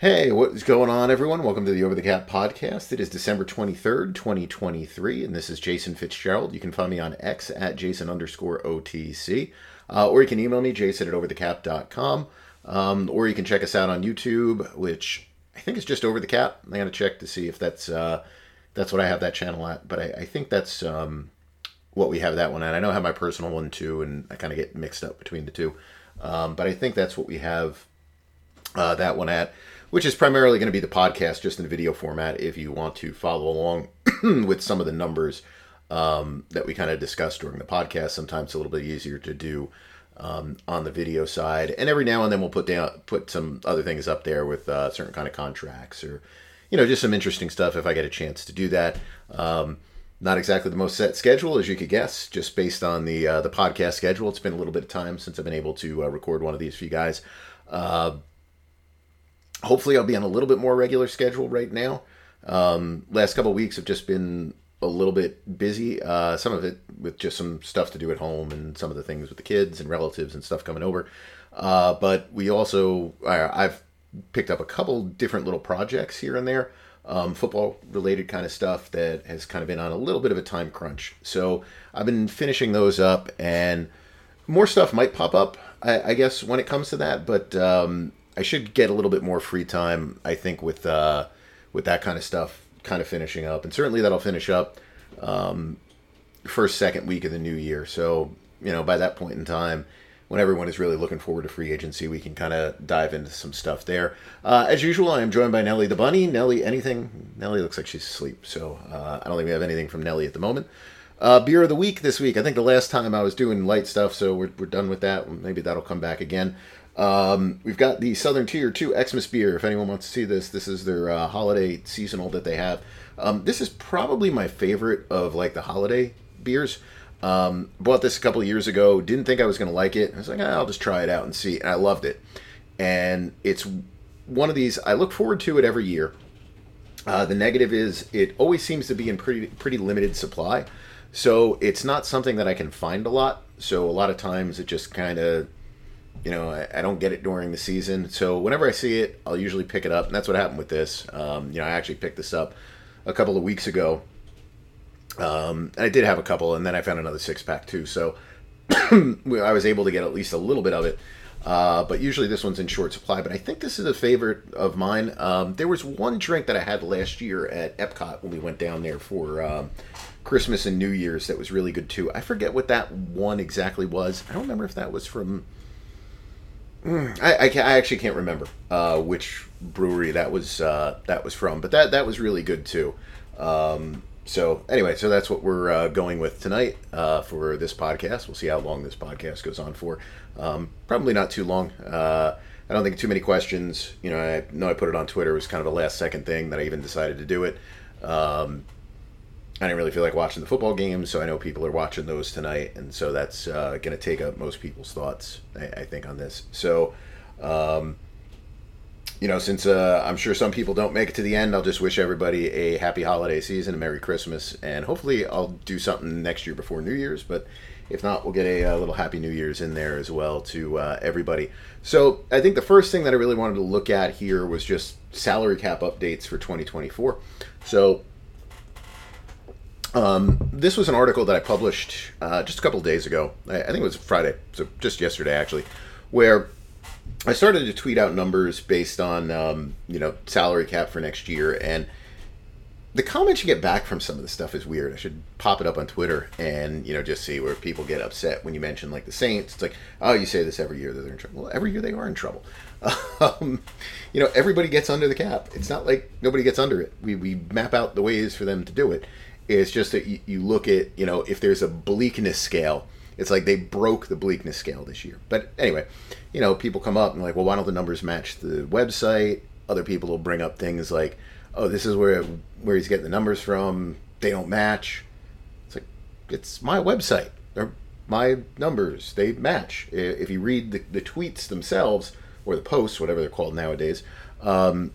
Hey, what is going on, everyone? Welcome to the Over the Cap podcast. It is December 23rd, 2023, and this is Jason Fitzgerald. You can find me on X at Jason underscore OTC, uh, or you can email me, jason at overthecap.com, um, or you can check us out on YouTube, which I think is just Over the Cap. I got to check to see if that's uh, that's what I have that channel at, but I, I think that's um, what we have that one at. I know I have my personal one too, and I kind of get mixed up between the two, um, but I think that's what we have uh, that one at which is primarily going to be the podcast just in video format if you want to follow along with some of the numbers um, that we kind of discussed during the podcast. Sometimes it's a little bit easier to do um, on the video side, and every now and then we'll put down put some other things up there with uh, certain kind of contracts or you know just some interesting stuff if I get a chance to do that. Um, not exactly the most set schedule as you could guess, just based on the uh, the podcast schedule. It's been a little bit of time since I've been able to uh, record one of these for you guys. Hopefully I'll be on a little bit more regular schedule right now. Um, last couple weeks have just been a little bit busy. Uh, some of it with just some stuff to do at home and some of the things with the kids and relatives and stuff coming over. Uh, but we also, I've picked up a couple different little projects here and there, um, football related kind of stuff that has kind of been on a little bit of a time crunch. So I've been finishing those up and more stuff might pop up, I, I guess, when it comes to that. But um, I should get a little bit more free time. I think with uh, with that kind of stuff, kind of finishing up, and certainly that'll finish up um, first second week of the new year. So you know, by that point in time, when everyone is really looking forward to free agency, we can kind of dive into some stuff there. Uh, as usual, I am joined by Nellie the Bunny. Nellie, anything? Nellie looks like she's asleep, so uh, I don't think we have anything from Nellie at the moment. Uh, beer of the week this week. I think the last time I was doing light stuff, so we're, we're done with that. Maybe that'll come back again. Um, we've got the Southern Tier 2 Xmas beer. If anyone wants to see this, this is their uh, holiday seasonal that they have. Um, this is probably my favorite of like the holiday beers. Um, bought this a couple of years ago. Didn't think I was going to like it. I was like, ah, I'll just try it out and see. And I loved it. And it's one of these. I look forward to it every year. Uh, the negative is it always seems to be in pretty pretty limited supply, so it's not something that I can find a lot. So a lot of times it just kind of you know, I, I, don't get it during the season. So whenever I see it, I'll usually pick it up. And that's what happened with this. Um, you know, I actually picked this up a couple of weeks ago. Um, and I did have a couple, and then I found another six pack too. So I was able to get at least a little bit of it. Uh, but usually this one's in short supply. But I think this is a favorite of mine. Um, there was one drink that I had last year at Epcot when we went down there for um, Christmas and New Year's that was really good too. I forget what that one exactly was. I don't remember if that was from I, I, I, actually can't remember uh, which brewery that was uh, that was from, but that that was really good too. Um, so anyway, so that's what we're uh, going with tonight uh, for this podcast. We'll see how long this podcast goes on for. Um, probably not too long. Uh, I don't think too many questions. You know, I know I put it on Twitter. It was kind of a last second thing that I even decided to do it. Um, I didn't really feel like watching the football games, so I know people are watching those tonight, and so that's uh, going to take up most people's thoughts, I, I think, on this. So, um, you know, since uh, I'm sure some people don't make it to the end, I'll just wish everybody a happy holiday season, a Merry Christmas, and hopefully I'll do something next year before New Year's. But if not, we'll get a, a little Happy New Year's in there as well to uh, everybody. So I think the first thing that I really wanted to look at here was just salary cap updates for 2024. So um, this was an article that I published uh, just a couple days ago. I, I, think it was Friday, so just yesterday actually, where I started to tweet out numbers based on um, you know salary cap for next year, and the comments you get back from some of the stuff is weird. I should pop it up on Twitter and you know just see where people get upset when you mention like the Saints. It's like, oh, you say this every year that they're in trouble. Well, every year they are in trouble. Um, you know, everybody gets under the cap. It's not like nobody gets under it. We we map out the ways for them to do it it's just that you, look at, you know, if there's a bleakness scale, it's like they broke the bleakness scale this year. But anyway, you know, people come up and like, well, why don't the numbers match the website? Other people will bring up things like, oh, this is where where he's getting the numbers from. They don't match. It's like it's my website. They're my numbers. They match. If you read the, the tweets themselves or the posts, whatever they're called nowadays, um,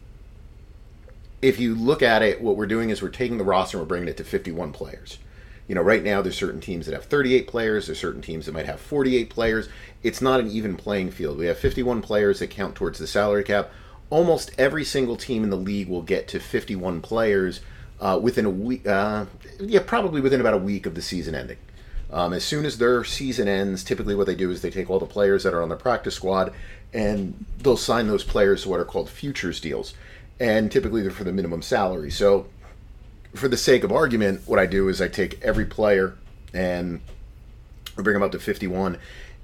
if you look at it, what we're doing is we're taking the roster and we're bringing it to 51 players. You know, right now there's certain teams that have 38 players, there's certain teams that might have 48 players. It's not an even playing field. We have 51 players that count towards the salary cap. almost every single team in the league will get to 51 players uh, within a week. Uh, yeah, probably within about a week of the season ending. Um, as soon as their season ends, typically what they do is they take all the players that are on the practice squad and they'll sign those players to what are called futures deals. And typically they're for the minimum salary. So, for the sake of argument, what I do is I take every player and we bring them up to 51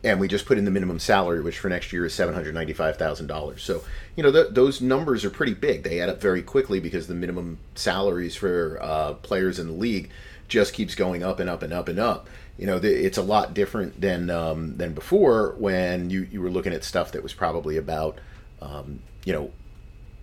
and we just put in the minimum salary, which for next year is seven hundred ninety-five thousand dollars. So you know those numbers are pretty big. They add up very quickly because the minimum salaries for uh, players in the league just keeps going up and up and up and up. You know, it's a lot different than um, than before when you you were looking at stuff that was probably about um, you know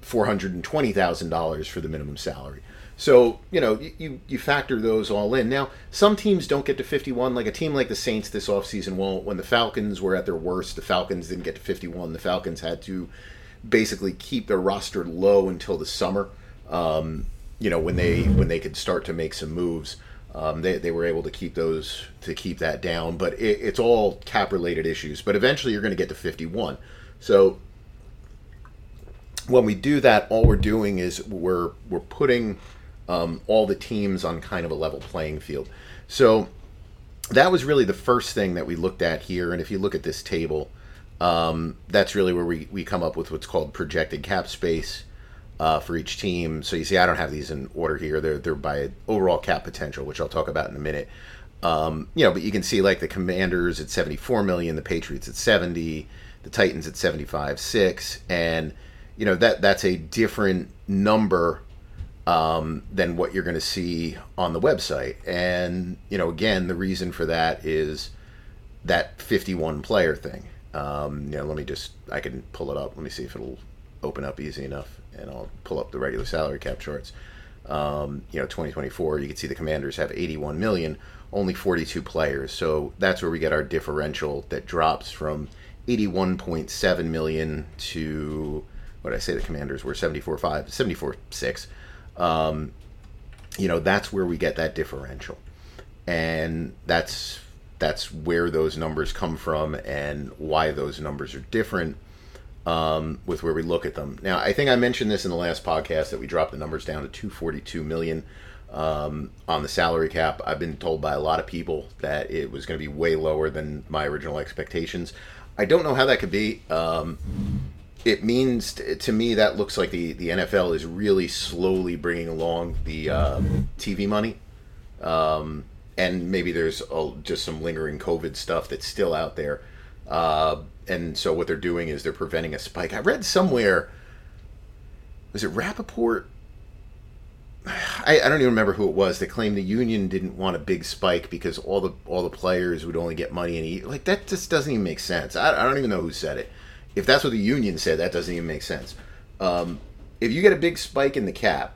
four hundred and twenty thousand dollars for the minimum salary. So, you know, you, you factor those all in. Now, some teams don't get to 51. Like a team like the Saints this offseason won't. When the Falcons were at their worst, the Falcons didn't get to 51. The Falcons had to basically keep their roster low until the summer. Um, you know, when they when they could start to make some moves. Um, they, they were able to keep those to keep that down, but it, it's all cap related issues. But eventually, you're going to get to 51. So when we do that, all we're doing is we're we're putting um, all the teams on kind of a level playing field. So that was really the first thing that we looked at here. And if you look at this table, um, that's really where we, we come up with what's called projected cap space uh, for each team. So you see, I don't have these in order here. They're, they're by overall cap potential, which I'll talk about in a minute. Um, you know, but you can see like the Commanders at 74 million, the Patriots at 70, the Titans at 75, 6. And, you know, that that's a different number um, than what you're going to see on the website. And, you know, again, the reason for that is that 51 player thing. Um, you know, let me just, I can pull it up. Let me see if it'll open up easy enough. And I'll pull up the regular salary cap charts. Um, you know, 2024, you can see the commanders have 81 million, only 42 players. So that's where we get our differential that drops from 81.7 million to what I say the commanders were 74.5, 74.6 um, you know that's where we get that differential. And that's that's where those numbers come from and why those numbers are different um, with where we look at them. Now i think i mentioned this in the last podcast that we dropped the numbers down to 242 million um, on the salary cap. I've been told by a lot of people that it was going to be way lower than my original expectations. I don't know how that could be um, it means to me that looks like the, the NFL is really slowly bringing along the uh, TV money. Um, and maybe there's a, just some lingering COVID stuff that's still out there. Uh, and so what they're doing is they're preventing a spike. I read somewhere, was it Rapoport? I, I don't even remember who it was. They claimed the union didn't want a big spike because all the all the players would only get money and eat. Like that just doesn't even make sense. I, I don't even know who said it if that's what the union said, that doesn't even make sense. Um, if you get a big spike in the cap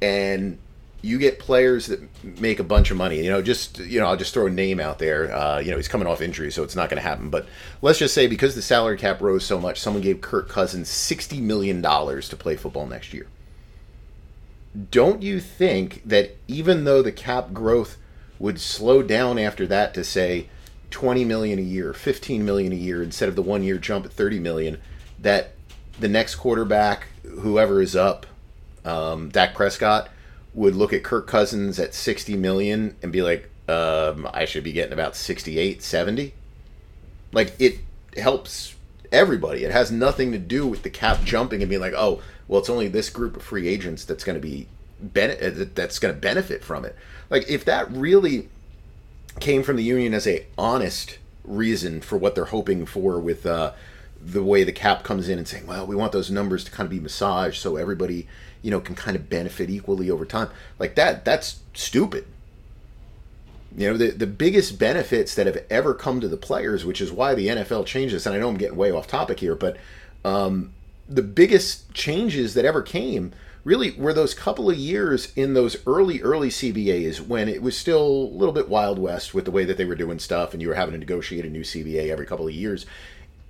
and you get players that make a bunch of money, you know, just you know, I'll just throw a name out there. Uh, you know, he's coming off injury, so it's not going to happen. But let's just say because the salary cap rose so much, someone gave Kirk Cousins sixty million dollars to play football next year. Don't you think that even though the cap growth would slow down after that to say 20 million a year, 15 million a year instead of the one year jump at 30 million, that the next quarterback, whoever is up, um, Dak Prescott, would look at Kirk Cousins at 60 million and be like, um, I should be getting about 68, 70. Like it helps everybody. It has nothing to do with the cap jumping and being like, oh, well, it's only this group of free agents that's going to be ben- that's going to benefit from it. Like if that really came from the union as a honest reason for what they're hoping for with uh, the way the cap comes in and saying, well, we want those numbers to kind of be massaged so everybody, you know, can kind of benefit equally over time. Like that, that's stupid. You know, the, the biggest benefits that have ever come to the players, which is why the NFL changed this, and I know I'm getting way off topic here, but um, the biggest changes that ever came really were those couple of years in those early early CBAs when it was still a little bit wild west with the way that they were doing stuff and you were having to negotiate a new CBA every couple of years.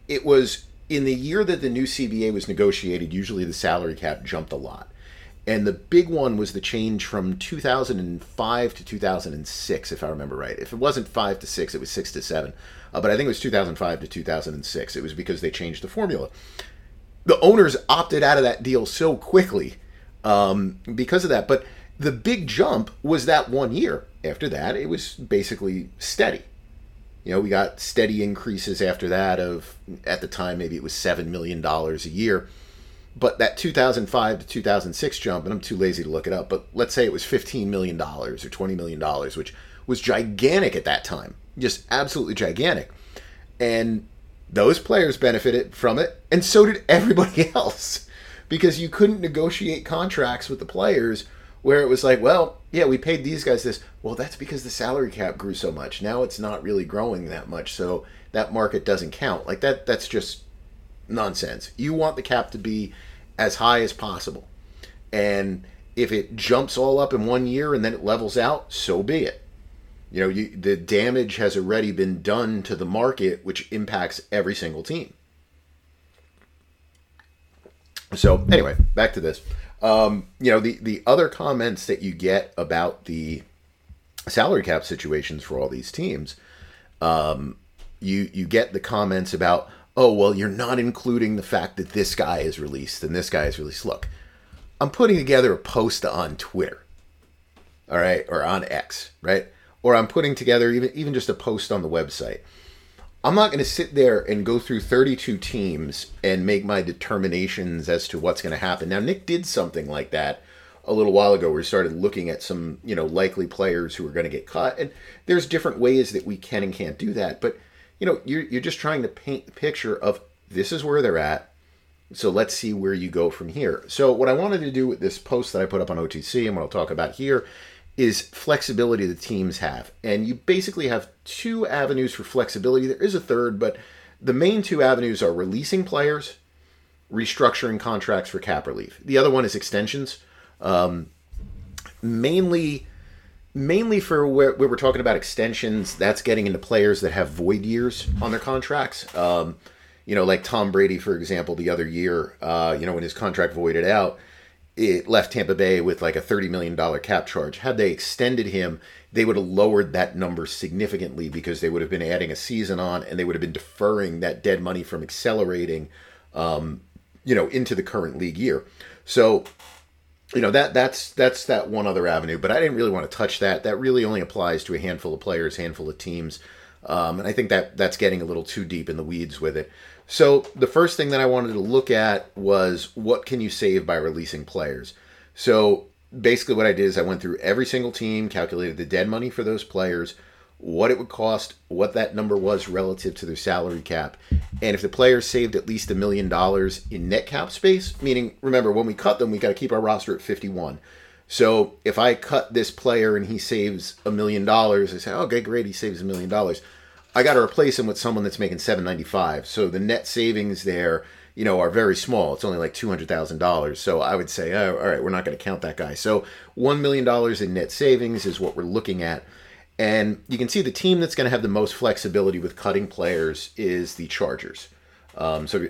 It was in the year that the new CBA was negotiated usually the salary cap jumped a lot. And the big one was the change from 2005 to 2006 if i remember right. If it wasn't 5 to 6 it was 6 to 7 uh, but i think it was 2005 to 2006 it was because they changed the formula. The owners opted out of that deal so quickly um, because of that. But the big jump was that one year. After that, it was basically steady. You know, we got steady increases after that of, at the time, maybe it was $7 million a year. But that 2005 to 2006 jump, and I'm too lazy to look it up, but let's say it was $15 million or $20 million, which was gigantic at that time. Just absolutely gigantic. And those players benefited from it, and so did everybody else. Because you couldn't negotiate contracts with the players where it was like, well, yeah, we paid these guys this. Well, that's because the salary cap grew so much. Now it's not really growing that much, so that market doesn't count. Like that that's just nonsense. You want the cap to be as high as possible. And if it jumps all up in one year and then it levels out, so be it. You know, you, the damage has already been done to the market, which impacts every single team. So, anyway, back to this. Um, you know, the, the other comments that you get about the salary cap situations for all these teams, um, you you get the comments about, oh well, you're not including the fact that this guy is released and this guy is released. Look, I'm putting together a post on Twitter, all right, or on X, right, or I'm putting together even even just a post on the website. I'm not going to sit there and go through 32 teams and make my determinations as to what's going to happen. Now, Nick did something like that a little while ago where he started looking at some, you know, likely players who are going to get cut. And there's different ways that we can and can't do that. But, you know, you're, you're just trying to paint the picture of this is where they're at. So let's see where you go from here. So, what I wanted to do with this post that I put up on OTC and what I'll talk about here is flexibility the teams have. And you basically have two avenues for flexibility. There is a third, but the main two avenues are releasing players, restructuring contracts for cap relief. The other one is extensions. Um, mainly mainly for where, we're talking about extensions, that's getting into players that have void years on their contracts. Um, you know, like Tom Brady, for example, the other year, uh, you know, when his contract voided out, it left Tampa Bay with like a $30 million cap charge. Had they extended him, they would have lowered that number significantly because they would have been adding a season on and they would have been deferring that dead money from accelerating, um, you know, into the current league year. So, you know, that that's that's that one other avenue, but I didn't really want to touch that. That really only applies to a handful of players, handful of teams. Um, and I think that that's getting a little too deep in the weeds with it. So the first thing that I wanted to look at was what can you save by releasing players. So basically, what I did is I went through every single team, calculated the dead money for those players, what it would cost, what that number was relative to their salary cap, and if the players saved at least a million dollars in net cap space, meaning remember when we cut them, we got to keep our roster at 51. So if I cut this player and he saves a million dollars, I say, okay, great, he saves a million dollars. I got to replace him with someone that's making 795. So the net savings there, you know, are very small. It's only like $200,000. So I would say, oh, all right, we're not going to count that guy. So $1 million in net savings is what we're looking at. And you can see the team that's going to have the most flexibility with cutting players is the Chargers. Um, so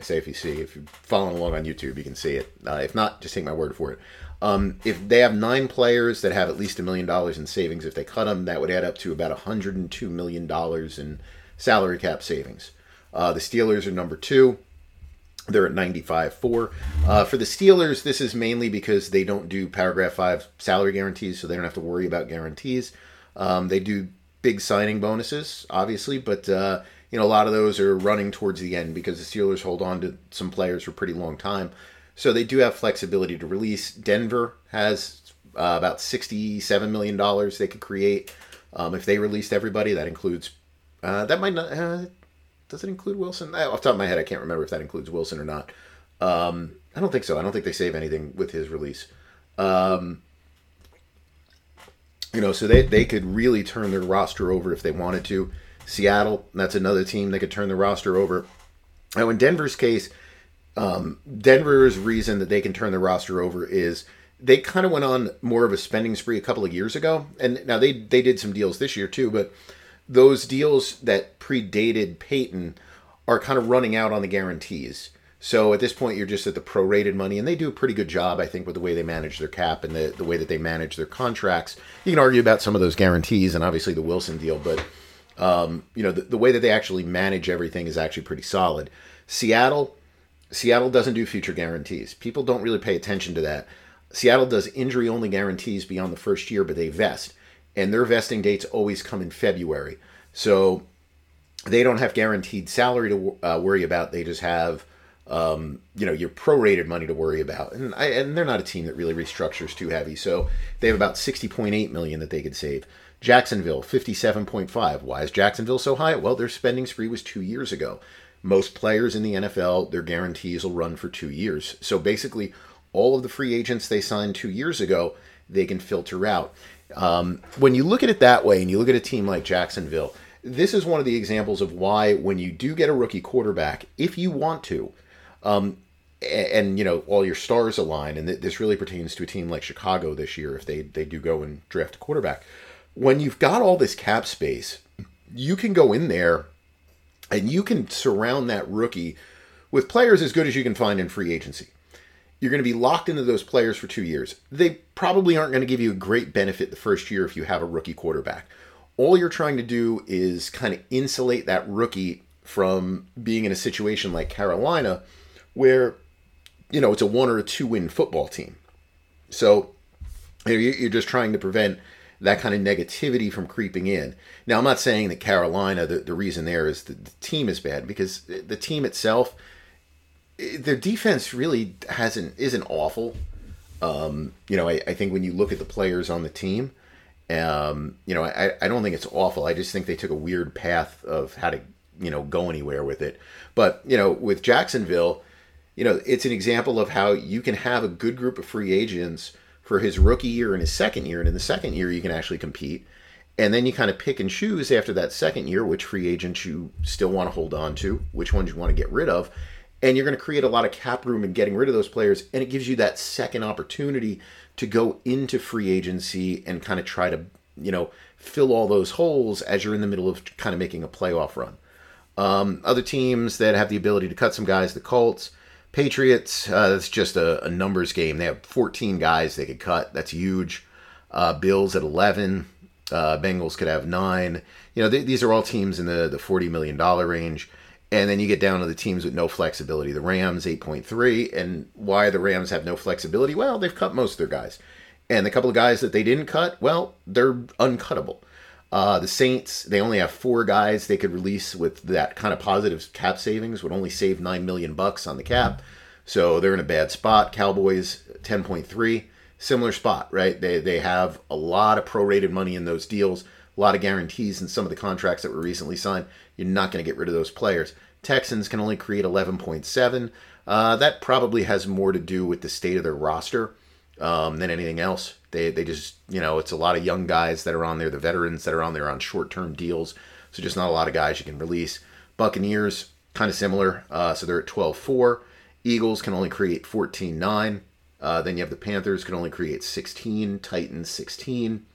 say if you see, if you're following along on YouTube, you can see it. Uh, if not, just take my word for it. Um, if they have nine players that have at least a million dollars in savings, if they cut them, that would add up to about $102 million in salary cap savings. Uh, the Steelers are number two. They're at 95.4. Uh, for the Steelers, this is mainly because they don't do paragraph five salary guarantees, so they don't have to worry about guarantees. Um, they do big signing bonuses, obviously, but uh, you know a lot of those are running towards the end because the Steelers hold on to some players for a pretty long time. So they do have flexibility to release. Denver has uh, about $67 million they could create um, if they released everybody. That includes, uh, that might not, uh, does it include Wilson? Uh, off top of my head, I can't remember if that includes Wilson or not. Um, I don't think so. I don't think they save anything with his release. Um, you know, so they, they could really turn their roster over if they wanted to. Seattle, that's another team that could turn the roster over. Now, in Denver's case, um, Denver's reason that they can turn the roster over is they kind of went on more of a spending spree a couple of years ago, and now they they did some deals this year too, but those deals that predated Payton are kind of running out on the guarantees. So at this point, you're just at the prorated money, and they do a pretty good job, I think, with the way they manage their cap and the, the way that they manage their contracts. You can argue about some of those guarantees and obviously the Wilson deal, but um, you know the, the way that they actually manage everything is actually pretty solid. Seattle, Seattle doesn't do future guarantees. People don't really pay attention to that. Seattle does injury only guarantees beyond the first year, but they vest. And their vesting dates always come in February. So they don't have guaranteed salary to uh, worry about. They just have, um, you know, your prorated money to worry about. And, I, and they're not a team that really restructures too heavy. So they have about 60.8 million that they could save. Jacksonville, 57.5. Why is Jacksonville so high? Well, their spending spree was two years ago. Most players in the NFL, their guarantees will run for two years. So basically, all of the free agents they signed two years ago, they can filter out. Um, when you look at it that way and you look at a team like Jacksonville, this is one of the examples of why when you do get a rookie quarterback, if you want to, um, and, you know all your stars align, and this really pertains to a team like Chicago this year if they they do go and draft a quarterback. When you've got all this cap space, you can go in there and you can surround that rookie with players as good as you can find in free agency. You're going to be locked into those players for two years. They probably aren't going to give you a great benefit the first year if you have a rookie quarterback. All you're trying to do is kind of insulate that rookie from being in a situation like Carolina where, you know, it's a one or a two win football team. So you're just trying to prevent that kind of negativity from creeping in. Now, I'm not saying that Carolina, the, the reason there is the, the team is bad because the team itself, their defense really hasn't isn't awful. Um, you know, I, I, think when you look at the players on the team, um, you know, I, I don't think it's awful. I just think they took a weird path of how to, you know, go anywhere with it. But, you know, with Jacksonville, you know, it's an example of how you can have a good group of free agents for his rookie year and his second year. And in the second year, you can actually compete. And then you kind of pick and choose after that second year which free agents you still want to hold on to, which ones you want to get rid of. And you're going to create a lot of cap room in getting rid of those players. And it gives you that second opportunity to go into free agency and kind of try to, you know, fill all those holes as you're in the middle of kind of making a playoff run. Um, other teams that have the ability to cut some guys, the Colts, Patriots, uh, that's just a, a, numbers game. They have 14 guys they could cut. That's huge. Uh, Bills at 11. Uh, Bengals could have nine. You know, th- these are all teams in the, the $40 million range. And then you get down to the teams with no flexibility. The Rams, 8.3. And why the Rams have no flexibility? Well, they've cut most of their guys. And the couple of guys that they didn't cut, well, they're uncuttable. Uh, the Saints, they only have four guys they could release with that kind of positive cap savings, would only save nine million bucks on the cap. So they're in a bad spot. Cowboys, 10.3, similar spot, right? They, they have a lot of prorated money in those deals, a lot of guarantees in some of the contracts that were recently signed. You're not going to get rid of those players. Texans can only create 11.7. Uh, that probably has more to do with the state of their roster um, than anything else. They they just you know it's a lot of young guys that are on there, the veterans that are on there on short term deals. So just not a lot of guys you can release. Buccaneers kind of similar, uh, so they're at 12-4. Eagles can only create 14-9. Uh, then you have the Panthers can only create 16. Titans 16.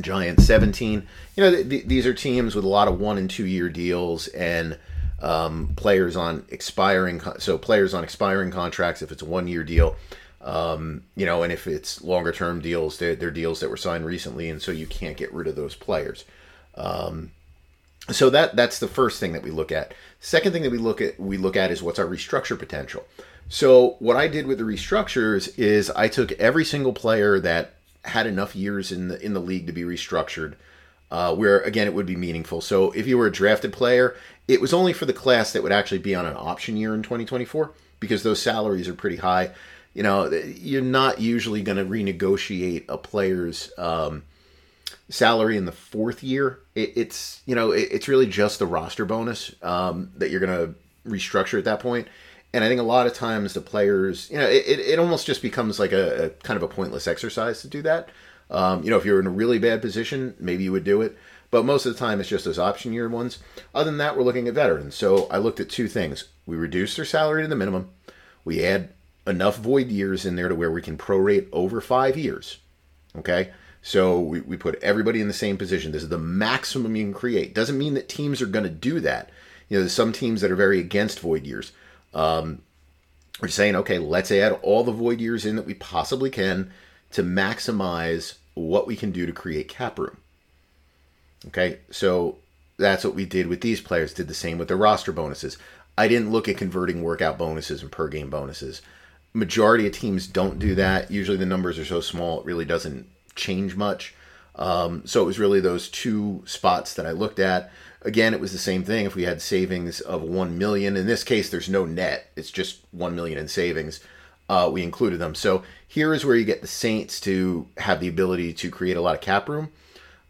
Giants 17. You know th- th- these are teams with a lot of one and two year deals and um, players on expiring so players on expiring contracts if it's a one year deal um, you know and if it's longer term deals they're, they're, deals that were signed recently and so you can't get rid of those players. Um, so that that's the first thing that we look at. Second thing that we look at we look at is what's our restructure potential. So what i did with the restructures is i took every single player that had enough years in the in the league to be restructured uh, where again it would be meaningful. So if you were a drafted player it was only for the class that would actually be on an option year in 2024 because those salaries are pretty high. You know, you're not usually going to renegotiate a player's um, salary in the fourth year. It, it's you know, it, it's really just the roster bonus um, that you're going to restructure at that point. And I think a lot of times the players, you know, it, it almost just becomes like a, a kind of a pointless exercise to do that. Um, you know, if you're in a really bad position, maybe you would do it. But most of the time, it's just those option year ones. Other than that, we're looking at veterans. So I looked at two things. We reduce their salary to the minimum. We add enough void years in there to where we can prorate over five years. Okay? So we, we put everybody in the same position. This is the maximum you can create. Doesn't mean that teams are going to do that. You know, there's some teams that are very against void years. Um, we're saying, okay, let's add all the void years in that we possibly can to maximize what we can do to create cap room. Okay, so that's what we did with these players. Did the same with the roster bonuses. I didn't look at converting workout bonuses and per game bonuses. Majority of teams don't do that. Usually the numbers are so small it really doesn't change much. Um, so it was really those two spots that I looked at. Again, it was the same thing. If we had savings of one million, in this case, there's no net; it's just one million in savings. Uh, we included them. So here is where you get the Saints to have the ability to create a lot of cap room.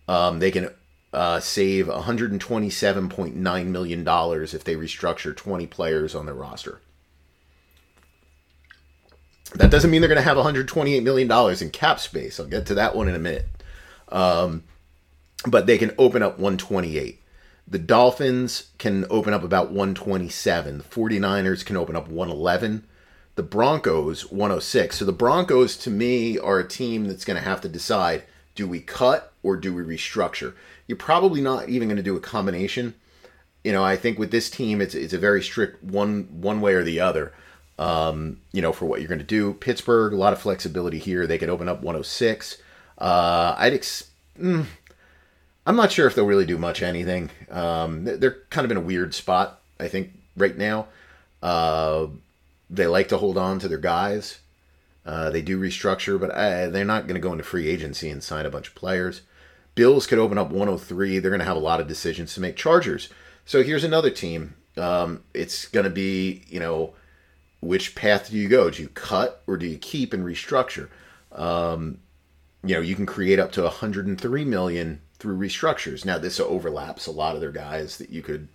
Um, they can uh, save 127.9 million dollars if they restructure 20 players on their roster. That doesn't mean they're going to have 128 million dollars in cap space. I'll get to that one in a minute. Um, but they can open up 128. The Dolphins can open up about 127. The 49ers can open up 111. The Broncos 106. So the Broncos to me are a team that's going to have to decide do we cut or do we restructure? You're probably not even going to do a combination. You know, I think with this team it's it's a very strict one one way or the other. Um, you know, for what you're going to do. Pittsburgh, a lot of flexibility here. They could open up 106. Uh, I'd ex- mm, I'm not sure if they'll really do much anything. Um, they're kind of in a weird spot, I think, right now. Uh, they like to hold on to their guys. Uh, they do restructure, but uh, they're not going to go into free agency and sign a bunch of players. Bills could open up 103. They're going to have a lot of decisions to make. Chargers. So here's another team. Um, it's going to be, you know, which path do you go? Do you cut or do you keep and restructure? Um, you know, you can create up to 103 million through restructures. Now, this overlaps a lot of their guys that you could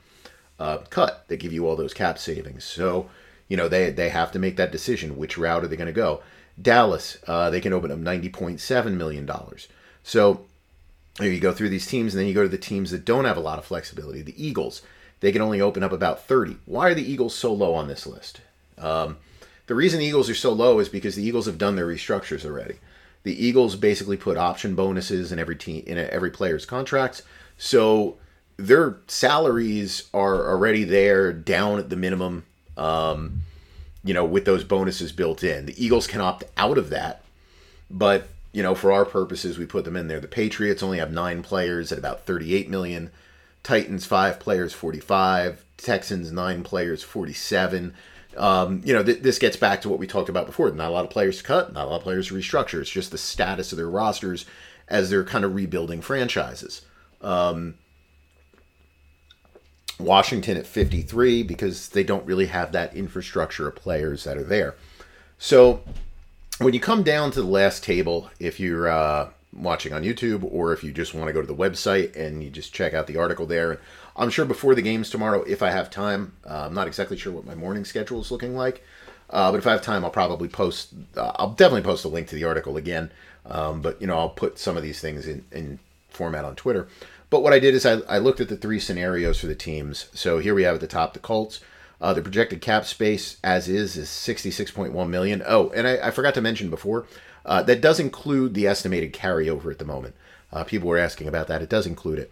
uh, cut that give you all those cap savings. So, you know, they they have to make that decision. Which route are they going to go? Dallas, uh, they can open up 90.7 million dollars. So, here you go through these teams, and then you go to the teams that don't have a lot of flexibility. The Eagles, they can only open up about 30. Why are the Eagles so low on this list? Um, the reason the Eagles are so low is because the Eagles have done their restructures already. The Eagles basically put option bonuses in every team in every player's contracts. So their salaries are already there down at the minimum um, you know with those bonuses built in. The eagles can opt out of that but you know for our purposes we put them in there. The patriots only have nine players at about 38 million. Titans five players 45 texans nine players 47 um, you know, th- this gets back to what we talked about before. Not a lot of players to cut, not a lot of players to restructure. It's just the status of their rosters as they're kind of rebuilding franchises. Um, Washington at 53 because they don't really have that infrastructure of players that are there. So when you come down to the last table, if you're uh, watching on YouTube or if you just want to go to the website and you just check out the article there I'm sure before the games tomorrow, if I have time, uh, I'm not exactly sure what my morning schedule is looking like. Uh, but if I have time, I'll probably post. Uh, I'll definitely post a link to the article again. Um, but you know, I'll put some of these things in, in format on Twitter. But what I did is I, I looked at the three scenarios for the teams. So here we have at the top the Colts. Uh, the projected cap space, as is, is 66.1 million. Oh, and I, I forgot to mention before uh, that does include the estimated carryover at the moment. Uh, people were asking about that. It does include it.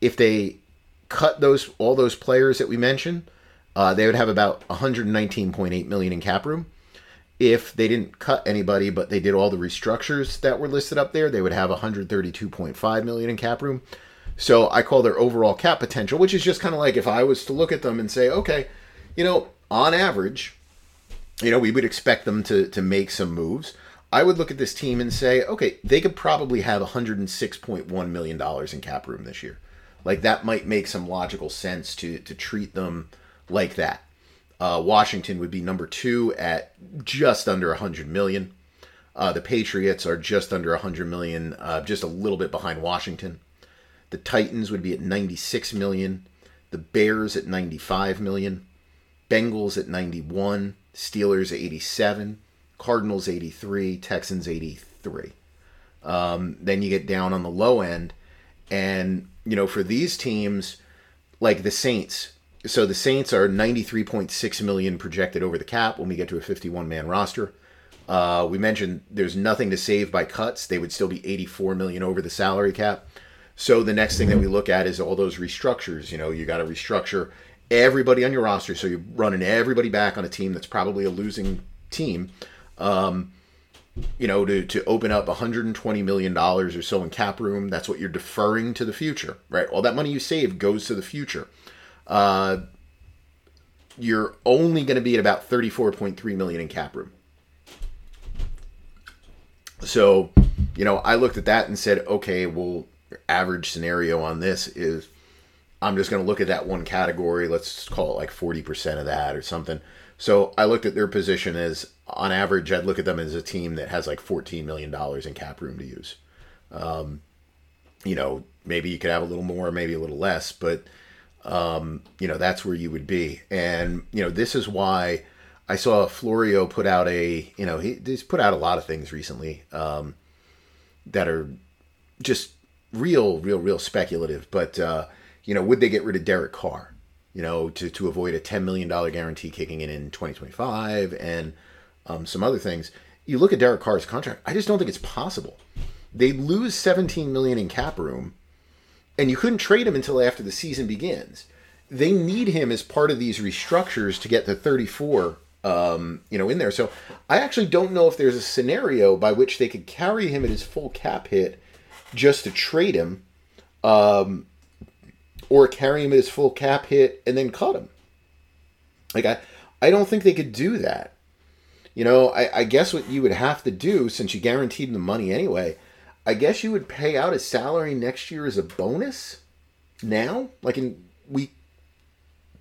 If they cut those all those players that we mentioned, uh, they would have about 119.8 million in cap room. If they didn't cut anybody, but they did all the restructures that were listed up there, they would have 132.5 million in cap room. So I call their overall cap potential, which is just kind of like if I was to look at them and say, okay, you know, on average, you know, we would expect them to to make some moves. I would look at this team and say, okay, they could probably have 106.1 million dollars in cap room this year. Like that might make some logical sense to to treat them like that. Uh, Washington would be number two at just under 100 million. Uh, the Patriots are just under 100 million, uh, just a little bit behind Washington. The Titans would be at 96 million. The Bears at 95 million. Bengals at 91. Steelers 87. Cardinals 83. Texans 83. Um, then you get down on the low end, and you know, for these teams, like the Saints, so the Saints are 93.6 million projected over the cap when we get to a 51 man roster. Uh, we mentioned there's nothing to save by cuts; they would still be 84 million over the salary cap. So the next thing that we look at is all those restructures. You know, you got to restructure everybody on your roster, so you're running everybody back on a team that's probably a losing team. Um, you know, to, to open up 120 million dollars or so in cap room. That's what you're deferring to the future, right? All that money you save goes to the future. Uh, you're only going to be at about 34.3 million in cap room. So, you know, I looked at that and said, okay, well, average scenario on this is I'm just going to look at that one category. Let's call it like 40% of that or something. So I looked at their position as, on average, I'd look at them as a team that has like $14 million in cap room to use. Um, you know, maybe you could have a little more, maybe a little less, but, um, you know, that's where you would be. And, you know, this is why I saw Florio put out a, you know, he, he's put out a lot of things recently um, that are just real, real, real speculative. But, uh, you know, would they get rid of Derek Carr? You know, to, to avoid a $10 million guarantee kicking in in 2025 and um, some other things. You look at Derek Carr's contract, I just don't think it's possible. They lose 17 million in cap room, and you couldn't trade him until after the season begins. They need him as part of these restructures to get to 34 um, you know, in there. So I actually don't know if there's a scenario by which they could carry him at his full cap hit just to trade him, um, or carry him at his full cap hit and then cut him. Like I, I don't think they could do that. You know, I, I guess what you would have to do, since you guaranteed the money anyway, I guess you would pay out his salary next year as a bonus. Now, like in week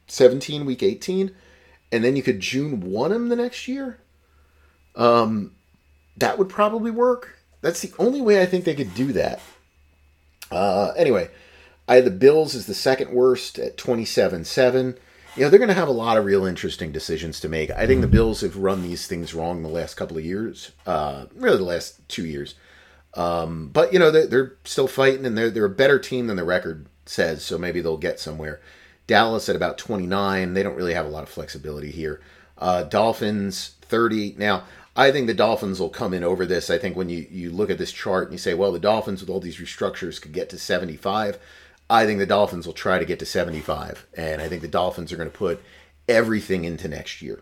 seventeen, week eighteen and then you could June 1 him the next year, um, that would probably work. That's the only way I think they could do that. Uh, anyway, I the Bills as the second worst at 27 7. You know, they're going to have a lot of real interesting decisions to make. I think the Bills have run these things wrong the last couple of years, uh, really the last two years. Um, but, you know, they're, they're still fighting and they're, they're a better team than the record says, so maybe they'll get somewhere. Dallas at about 29. They don't really have a lot of flexibility here. Uh, Dolphins 30. Now, I think the Dolphins will come in over this. I think when you, you look at this chart and you say, well, the Dolphins with all these restructures could get to 75. I think the Dolphins will try to get to 75. And I think the Dolphins are going to put everything into next year.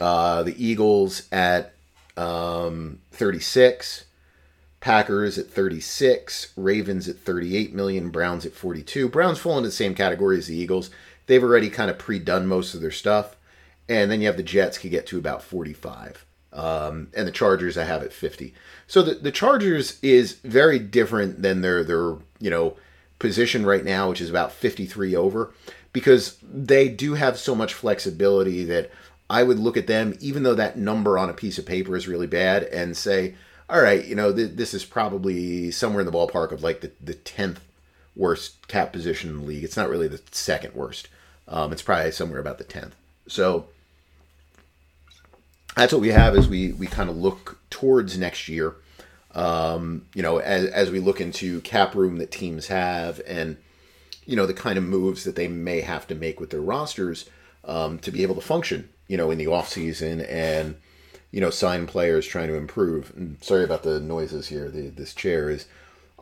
Uh, the Eagles at um, 36. Packers at 36, Ravens at 38 million, Browns at 42. Browns fall into the same category as the Eagles. They've already kind of pre-done most of their stuff. And then you have the Jets could get to about 45. Um, and the Chargers I have at 50. So the, the Chargers is very different than their their, you know, position right now, which is about 53 over, because they do have so much flexibility that I would look at them, even though that number on a piece of paper is really bad, and say, all right, you know, th- this is probably somewhere in the ballpark of like the, the 10th worst cap position in the league. It's not really the second worst. Um, it's probably somewhere about the 10th. So that's what we have as we, we kind of look towards next year. Um, you know, as, as we look into cap room that teams have and, you know, the kind of moves that they may have to make with their rosters um, to be able to function, you know, in the offseason and, you know, sign players trying to improve. And sorry about the noises here. The, this chair is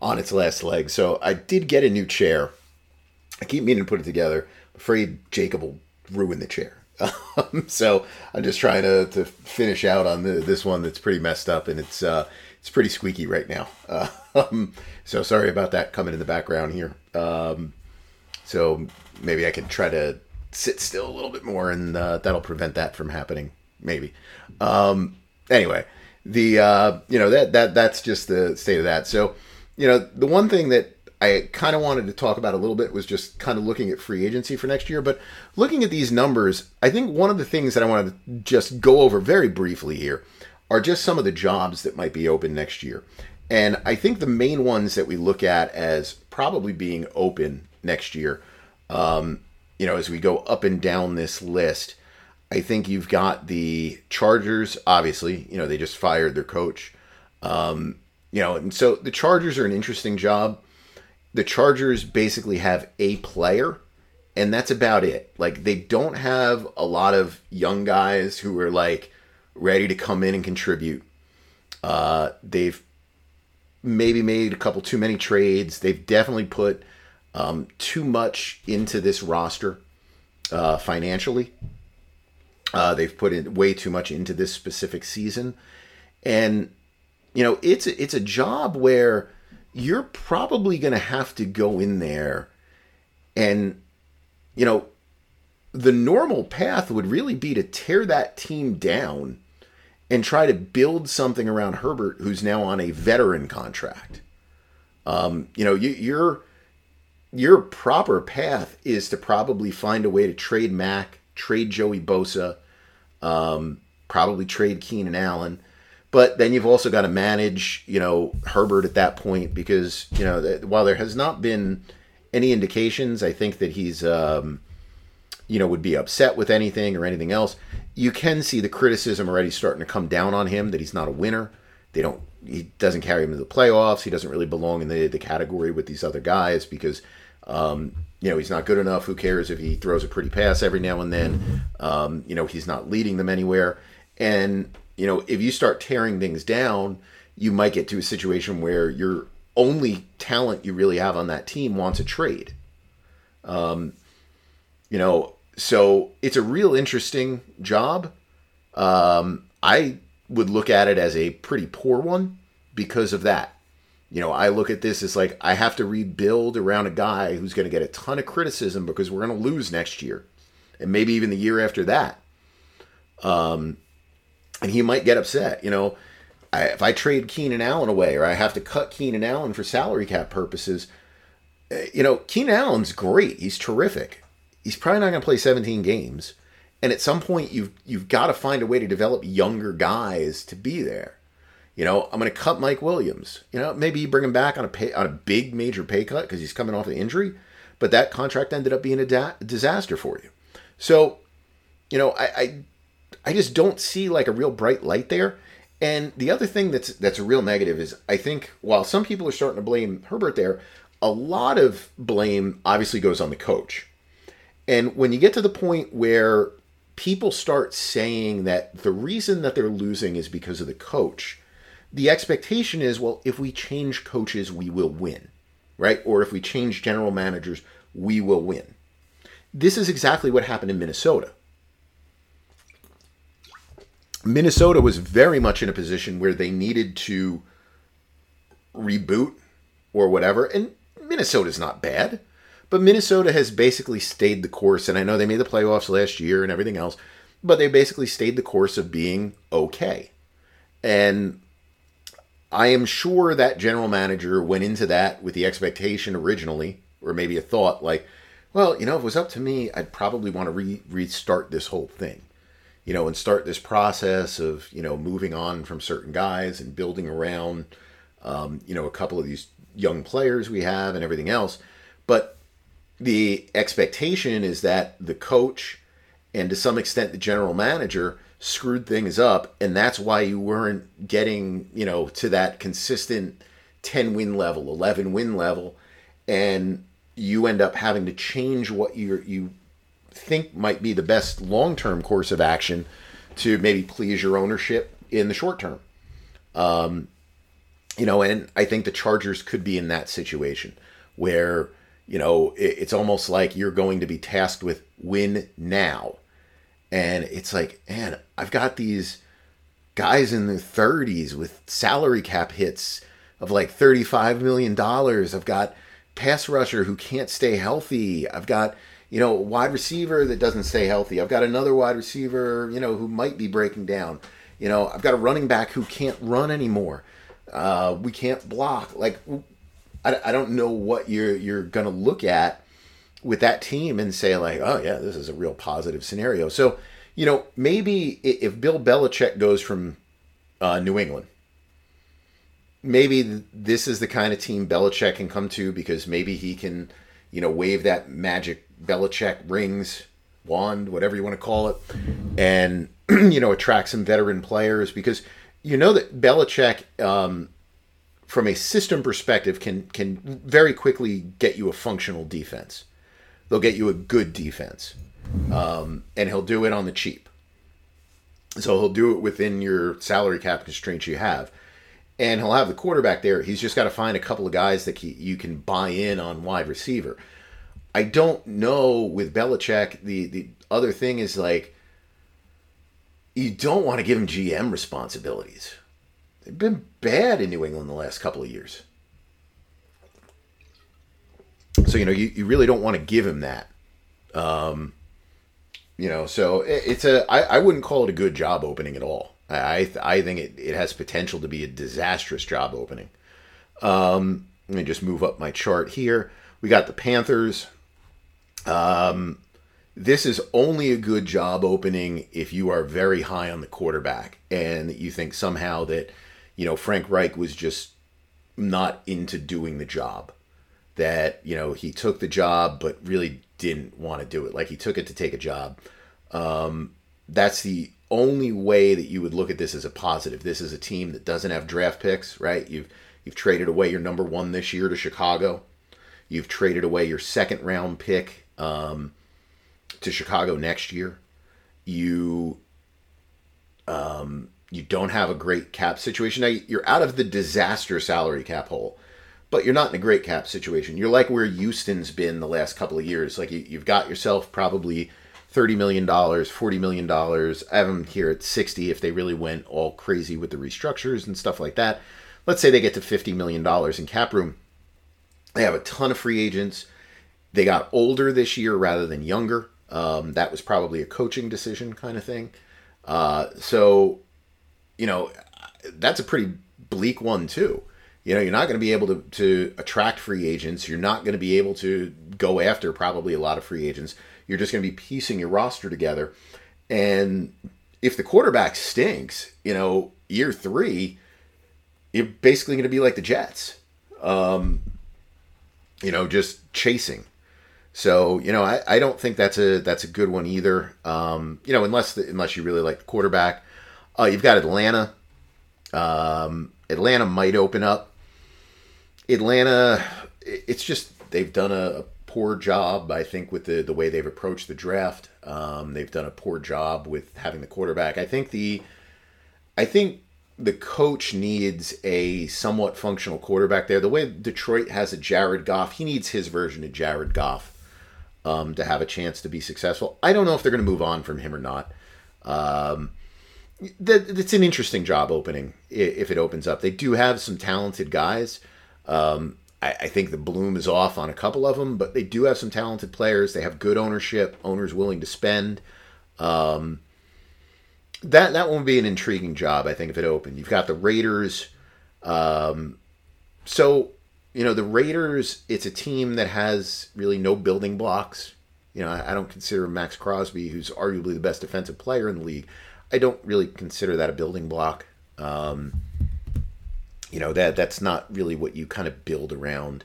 on its last leg. So I did get a new chair. I keep meaning to put it together. I'm afraid Jacob will ruin the chair. Um, so I'm just trying to, to finish out on the, this one that's pretty messed up and it's uh, it's pretty squeaky right now. Uh, um, so sorry about that coming in the background here. Um, so maybe I can try to sit still a little bit more and uh, that'll prevent that from happening maybe. Um, anyway, the uh, you know that that that's just the state of that. So, you know, the one thing that I kind of wanted to talk about a little bit was just kind of looking at free agency for next year. But looking at these numbers, I think one of the things that I wanted to just go over very briefly here are just some of the jobs that might be open next year. And I think the main ones that we look at as probably being open next year, um, you know, as we go up and down this list, I think you've got the Chargers. Obviously, you know they just fired their coach. Um, you know, and so the Chargers are an interesting job. The Chargers basically have a player, and that's about it. Like they don't have a lot of young guys who are like ready to come in and contribute. Uh, they've maybe made a couple too many trades. They've definitely put um, too much into this roster uh, financially. Uh, they've put in way too much into this specific season. And, you know, it's it's a job where you're probably going to have to go in there and you know, the normal path would really be to tear that team down and try to build something around Herbert, who's now on a veteran contract. Um, you know, you, your your proper path is to probably find a way to trade Mack, trade Joey Bosa, um, probably trade Keenan Allen. But then you've also got to manage, you know, Herbert at that point because, you know, while there has not been any indications, I think that he's, um, you know, would be upset with anything or anything else. You can see the criticism already starting to come down on him that he's not a winner. They don't, he doesn't carry him to the playoffs. He doesn't really belong in the, the category with these other guys because, um, you know, he's not good enough. Who cares if he throws a pretty pass every now and then? Um, you know, he's not leading them anywhere. And, you know, if you start tearing things down, you might get to a situation where your only talent you really have on that team wants a trade. Um, you know, so it's a real interesting job. Um, I would look at it as a pretty poor one because of that. You know, I look at this as like I have to rebuild around a guy who's going to get a ton of criticism because we're going to lose next year, and maybe even the year after that. Um, and he might get upset. You know, I, if I trade Keenan Allen away or I have to cut Keenan Allen for salary cap purposes, eh, you know, Keenan Allen's great. He's terrific he's probably not going to play 17 games. And at some point, you've you've got to find a way to develop younger guys to be there. You know, I'm going to cut Mike Williams. You know, maybe you bring him back on a pay, on a big major pay cut because he's coming off an injury, but that contract ended up being a da- disaster for you. So, you know, I, I I just don't see like a real bright light there. And the other thing that's that's a real negative is I think while some people are starting to blame Herbert there, a lot of blame obviously goes on the coach. And when you get to the point where people start saying that the reason that they're losing is because of the coach, the expectation is well, if we change coaches, we will win, right? Or if we change general managers, we will win. This is exactly what happened in Minnesota. Minnesota was very much in a position where they needed to reboot or whatever. And Minnesota's not bad. But Minnesota has basically stayed the course, and I know they made the playoffs last year and everything else, but they basically stayed the course of being okay. And I am sure that general manager went into that with the expectation originally, or maybe a thought like, well, you know, if it was up to me, I'd probably want to re- restart this whole thing, you know, and start this process of, you know, moving on from certain guys and building around, um, you know, a couple of these young players we have and everything else. But the expectation is that the coach and to some extent the general manager screwed things up and that's why you weren't getting you know to that consistent 10 win level 11 win level and you end up having to change what you you think might be the best long-term course of action to maybe please your ownership in the short term. Um, you know and i think the chargers could be in that situation where you know, it's almost like you're going to be tasked with win now. And it's like, man, I've got these guys in their 30s with salary cap hits of like $35 million. I've got pass rusher who can't stay healthy. I've got, you know, wide receiver that doesn't stay healthy. I've got another wide receiver, you know, who might be breaking down. You know, I've got a running back who can't run anymore. Uh, we can't block. Like, I, I don't know what you're you're to look at with that team and say like, oh yeah, this is a real positive scenario. So you know maybe if Bill Belichick goes from uh, New England, maybe this is the kind of team Belichick can come to because maybe he can you know wave that magic Belichick rings wand, whatever you want to call it, and you know attract some veteran players because you know that Belichick um, from a system perspective can can very quickly get you a functional defense. They'll get you a good defense, um, and he'll do it on the cheap. So he'll do it within your salary cap constraints you have, and he'll have the quarterback there. He's just got to find a couple of guys that he, you can buy in on wide receiver. I don't know with Belichick. The the other thing is like you don't want to give him GM responsibilities they've been bad in New England the last couple of years. So you know you, you really don't want to give him that. Um, you know, so it, it's a I, I wouldn't call it a good job opening at all. I I think it, it has potential to be a disastrous job opening. Um, let me just move up my chart here. We got the Panthers. Um, this is only a good job opening if you are very high on the quarterback and you think somehow that you know Frank Reich was just not into doing the job. That you know he took the job but really didn't want to do it. Like he took it to take a job. Um, that's the only way that you would look at this as a positive. This is a team that doesn't have draft picks, right? You've you've traded away your number one this year to Chicago. You've traded away your second round pick um, to Chicago next year. You um, you don't have a great cap situation. Now you're out of the disaster salary cap hole, but you're not in a great cap situation. You're like where Houston's been the last couple of years. Like you, you've got yourself probably thirty million dollars, forty million dollars. I have them here at sixty if they really went all crazy with the restructures and stuff like that. Let's say they get to fifty million dollars in cap room. They have a ton of free agents. They got older this year rather than younger. Um, that was probably a coaching decision kind of thing. Uh, so, you know, that's a pretty bleak one too. You know, you're not going to be able to, to attract free agents. You're not going to be able to go after probably a lot of free agents. You're just going to be piecing your roster together. And if the quarterback stinks, you know, year three, you're basically going to be like the Jets. Um, you know, just chasing. So you know, I, I don't think that's a that's a good one either. Um, you know, unless the, unless you really like the quarterback, uh, you've got Atlanta. Um, Atlanta might open up. Atlanta, it's just they've done a, poor job, I think, with the the way they've approached the draft. Um, they've done a poor job with having the quarterback. I think the, I think the coach needs a somewhat functional quarterback there. The way Detroit has a Jared Goff, he needs his version of Jared Goff um, to have a chance to be successful. I don't know if they're going to move on from him or not. Um, that, it's an interesting job opening if it opens up. They do have some talented guys. Um, I, I, think the bloom is off on a couple of them, but they do have some talented players. They have good ownership, owners willing to spend. Um, that that won't be an intriguing job, I think, if it opened. You've got the Raiders. Um, so, you know, the Raiders, it's a team that has really no building blocks. You know, I, I don't consider Maxx Crosby, who's arguably the best defensive player in the league, I don't really consider that a building block. Um, you know, that that's not really what you kind of build around.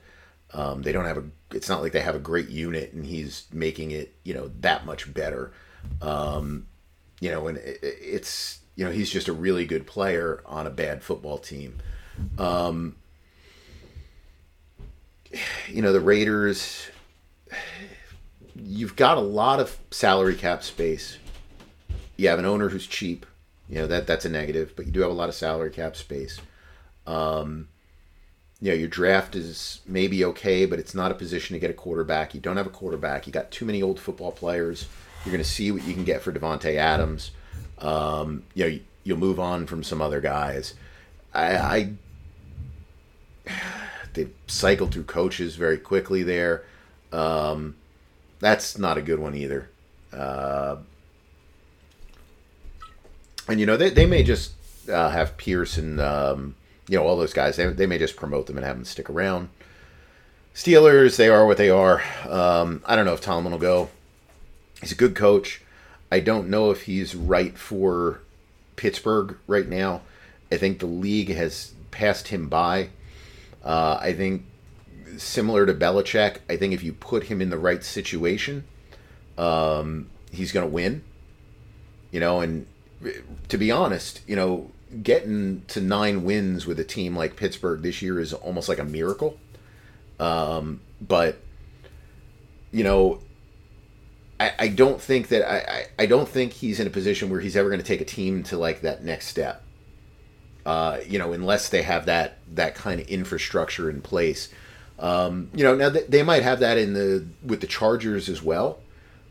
Um, they don't have a. It's not like they have a great unit, and he's making it, you know, that much better. Um, you know, and it, it's you know he's just a really good player on a bad football team. Um, you know, the Raiders. You've got a lot of salary cap space. You have an owner who's cheap. You know that that's a negative, but you do have a lot of salary cap space. Um, you know, your draft is maybe okay, but it's not a position to get a quarterback. You don't have a quarterback. You got too many old football players. You're going to see what you can get for Davante Adams. Um, you know, you'll move on from some other guys. I, I they cycled through coaches very quickly there. Um, that's not a good one either. Uh, and you know they, they may just uh, have Pierce and um, you know all those guys. They, they may just promote them and have them stick around. Steelers, they are what they are. Um, I don't know if Tomlin will go. He's a good coach. I don't know if he's right for Pittsburgh right now. I think the league has passed him by. Uh, I think similar to Belichick, I think if you put him in the right situation, um, he's going to win. You know, and to be honest, you know, getting to nine wins with a team like Pittsburgh this year is almost like a miracle. Um, but you know, I, I don't think that I, I, don't think he's in a position where he's ever going to take a team to like that next step. Uh, you know, unless they have that that kind of infrastructure in place. Um, you know, now they might have that in the with the Chargers as well.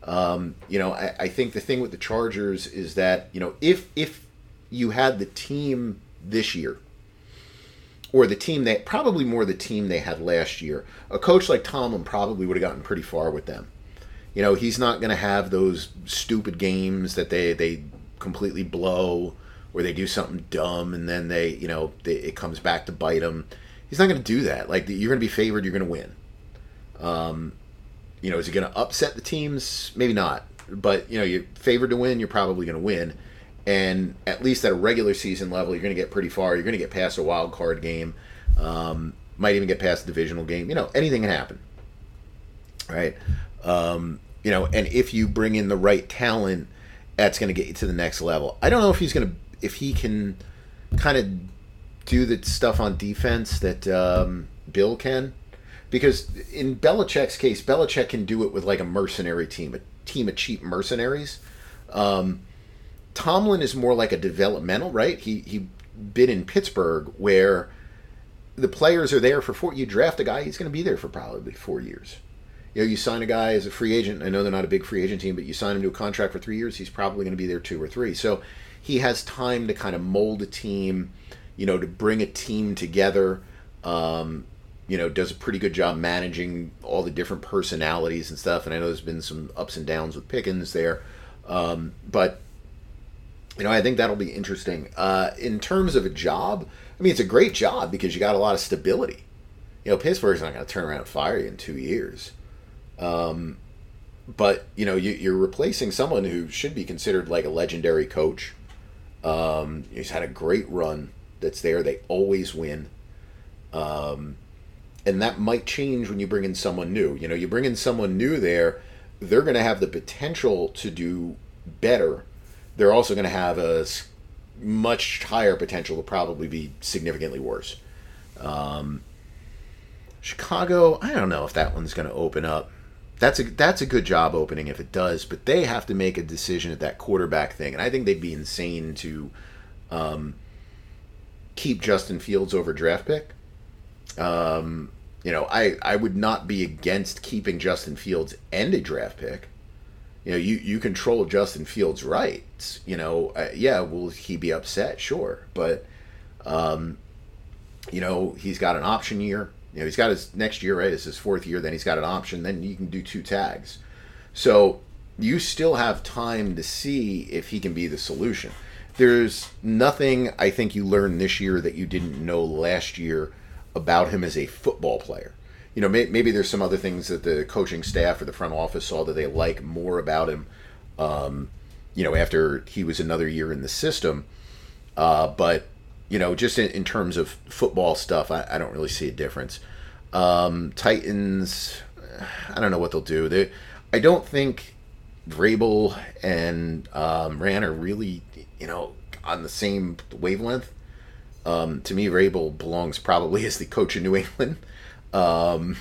Um, you know, I, I think the thing with the Chargers is that you know if if you had the team this year, or the team they probably more the team they had last year. A coach like Tomlin probably would have gotten pretty far with them. You know, he's not going to have those stupid games that they they completely blow where they do something dumb and then they, you know, they, it comes back to bite them. He's not going to do that. Like you're going to be favored, you're going to win. Um, you know, is he going to upset the teams? Maybe not. But you know, you're favored to win, you're probably going to win and at least at a regular season level, you're going to get pretty far. You're going to get past a wild card game, um, might even get past a divisional game. You know, anything can happen, right? Um, you know, and if you bring in the right talent, that's going to get you to the next level. I don't know if he's going to, if he can, kind of do the stuff on defense that um, Bill can, because in Belichick's case, Belichick can do it with like a mercenary team, a team of cheap mercenaries. Um, Tomlin is more like a developmental, right? He he been in Pittsburgh where the players are there for four. You draft a guy, he's going to be there for probably four years. You know, you sign a guy as a free agent. I know they're not a big free agent team, but you sign him to a contract for three years, he's probably going to be there two or three. So he has time to kind of mold a team, you know, to bring a team together. Um, you know, does a pretty good job managing all the different personalities and stuff. And I know there's been some ups and downs with Pickens there, um, but you know, I think that'll be interesting. Uh, in terms of a job, I mean, it's a great job because you got a lot of stability. You know, Pittsburgh's not going to turn around and fire you in two years. Um, but you know, you, are replacing someone who should be considered like a legendary coach. Um, he's had a great run that's there. They always win. Um, and that might change when you bring in someone new. You know, you bring in someone new there, they're going to have the potential to do better they're also going to have a much higher potential to probably be significantly worse. Um, Chicago, I don't know if that one's going to open up. That's a that's a good job opening if it does, but they have to make a decision at that quarterback thing, and I think they'd be insane to um, keep Justin Fields over draft pick. Um, you know, I I would not be against keeping Justin Fields and a draft pick you know, you, you control Justin Fields' rights. You know, uh, yeah, will he be upset? Sure, but um, you know, he's got an option year. You know, he's got his next year, right? It's his fourth year. Then he's got an option. Then you can do two tags. So you still have time to see if he can be the solution. There's nothing I think you learned this year that you didn't know last year about him as a football player you know, may, maybe there's some other things that the coaching staff or the front office saw that they like more about him. Um, you know, after he was another year in the system, uh, but you know, just in, in terms of football stuff, I, I, don't really see a difference. Um, Titans, I don't know what they'll do. They, I don't think Vrabel and um, Ran are really, you know, on the same wavelength. Um, to me, Vrabel belongs probably as the coach of New England. Um,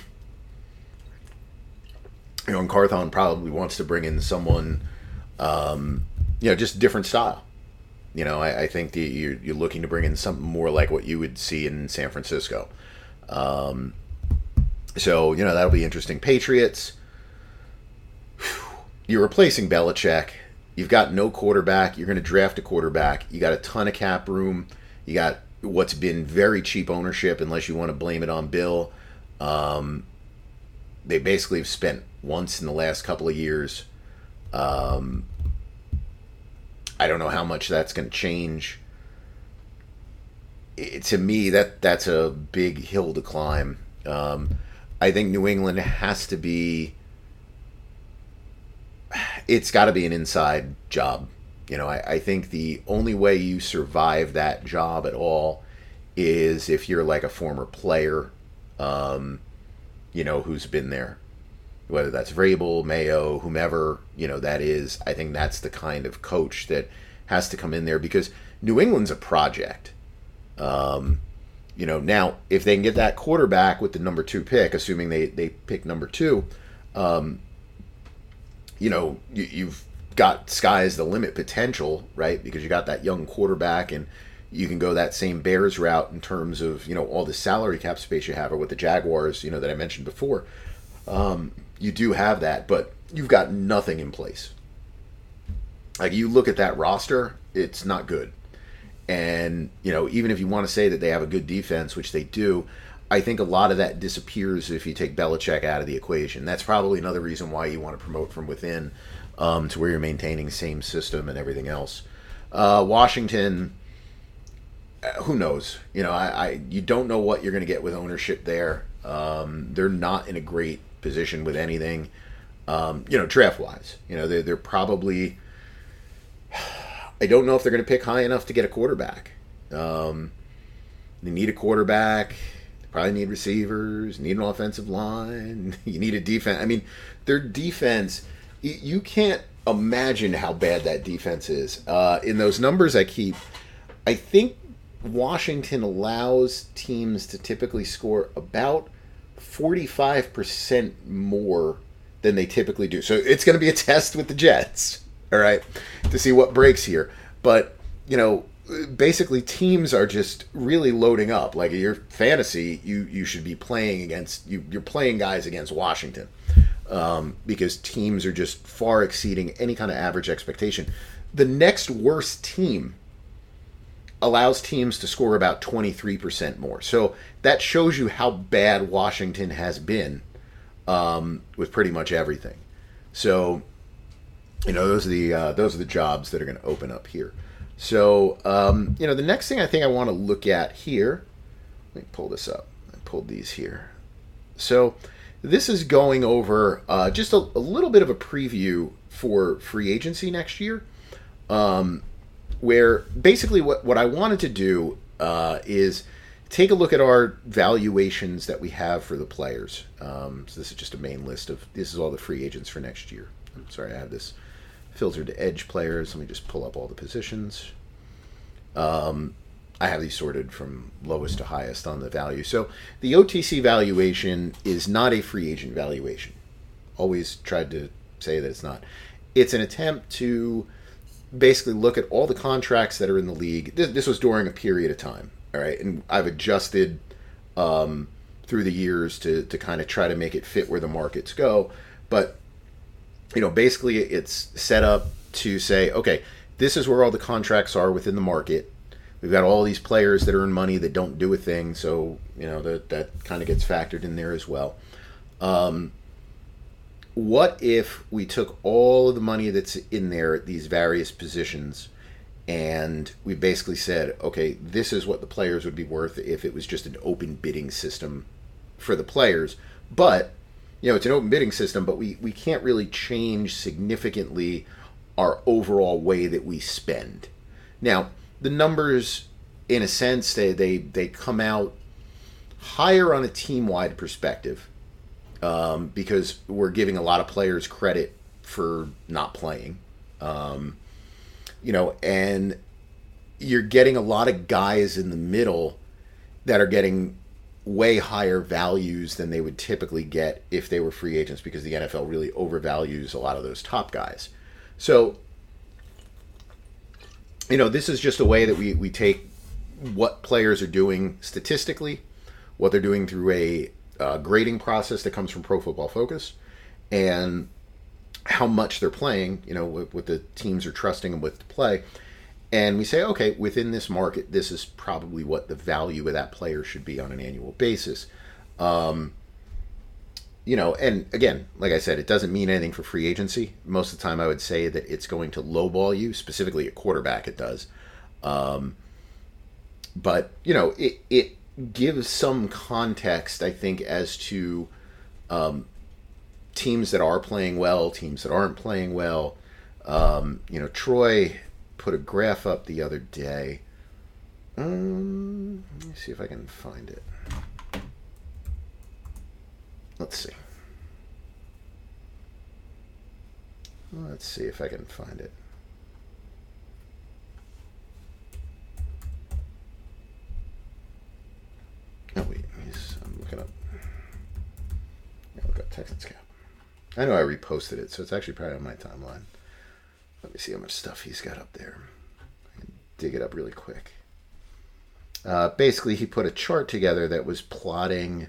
you know, and Carthon probably wants to bring in someone, um, you know, just different style. You know, I, I think the, you're, you're looking to bring in something more like what you would see in San Francisco. Um, so, you know, that'll be interesting. Patriots, you're replacing Belichick. You've got no quarterback. You're going to draft a quarterback. You got a ton of cap room. You got what's been very cheap ownership, unless you want to blame it on Bill. Um, they basically have spent once in the last couple of years. Um, I don't know how much that's going to change. It, to me, that that's a big hill to climb. Um, I think New England has to be. It's got to be an inside job. You know, I, I think the only way you survive that job at all is if you're like a former player um, you know, who's been there. Whether that's Vrabel, Mayo, whomever, you know, that is, I think that's the kind of coach that has to come in there because New England's a project. Um, you know, now if they can get that quarterback with the number two pick, assuming they, they pick number two, um, you know, you, you've got sky's the limit potential, right? Because you got that young quarterback and you can go that same Bears route in terms of you know all the salary cap space you have, or with the Jaguars, you know that I mentioned before. Um, you do have that, but you've got nothing in place. Like you look at that roster, it's not good. And, you know, even if you want to say that they have a good defense, which they do, I think a lot of that disappears if you take Belichick out of the equation. That's probably another reason why you want to promote from within um, to where you're maintaining same system and everything else. Uh, Washington, uh, who knows? You know, I, I you don't know what you're going to get with ownership there. Um, they're not in a great position with anything. Um, you know, draft wise, you know, they're, they're probably. I don't know if they're going to pick high enough to get a quarterback. Um, they need a quarterback. They probably need receivers. Need an offensive line. You need a defense. I mean, their defense. You can't imagine how bad that defense is. Uh, in those numbers I keep, I think Washington allows teams to typically score about 45% more than they typically do. So it's going to be a test with the Jets, all right, to see what breaks here. But, you know, basically teams are just really loading up. Like your fantasy, you you should be playing against you you're playing guys against Washington. Um, because teams are just far exceeding any kind of average expectation. The next worst team allows teams to score about 23% more. So that shows you how bad Washington has been um, with pretty much everything. So, you know, those are the uh, those are the jobs that are going to open up here. So, um, you know, the next thing I think I want to look at here. Let me pull this up. I pulled these here. So, this is going over uh, just a, a, little bit of a preview for free agency next year. Um, where basically what, what I wanted to do uh, is take a look at our valuations that we have for the players. Um, so this is just a main list of this is all the free agents for next year. I'm sorry, I have this filtered to edge players. Let me just pull up all the positions. Um, I have these sorted from lowest to highest on the value. So the OTC valuation is not a free agent valuation. Always tried to say that it's not. It's an attempt to basically look at all the contracts that are in the league. This, this was during a period of time, all right, and I've adjusted um, through the years to to kind of try to make it fit where the markets go. But you know, basically, it's set up to say, okay, this is where all the contracts are within the market. We've got all these players that earn money that don't do a thing, so you know that that kind of gets factored in there as well. Um, what if we took all of the money that's in there at these various positions and we basically said, okay, this is what the players would be worth if it was just an open bidding system for the players. But, you know, it's an open bidding system, but we, we can't really change significantly our overall way that we spend. Now, the numbers, in a sense, they, they, they come out higher on a team wide perspective um, because we're giving a lot of players credit for not playing. Um, you know, and you're getting a lot of guys in the middle that are getting way higher values than they would typically get if they were free agents because the NFL really overvalues a lot of those top guys. So, you know, this is just a way that we, we take what players are doing statistically, what they're doing through a uh, grading process that comes from Pro Football Focus, and how much they're playing. You know, what, what the teams are trusting them with to play. And we say, okay, within this market, this is probably what the value of that player should be on an annual basis. Um, you know, and again, like I said, it doesn't mean anything for free agency. Most of the time, I would say that it's going to lowball you, specifically a quarterback, it does. Um, but, you know, it, it give some context, I think, as to um, teams that are playing well, teams that aren't playing well. Um, you know, Troy put a graph up the other day. Um, let me see if I can find it. Let's see. Let's see if I can find it. Oh wait, I'm looking up. Yeah, look up Texans cap. I know I reposted it, so it's actually probably on my timeline. Let me see how much stuff he's got up there. I can dig it up really quick. Uh, basically, he put a chart together that was plotting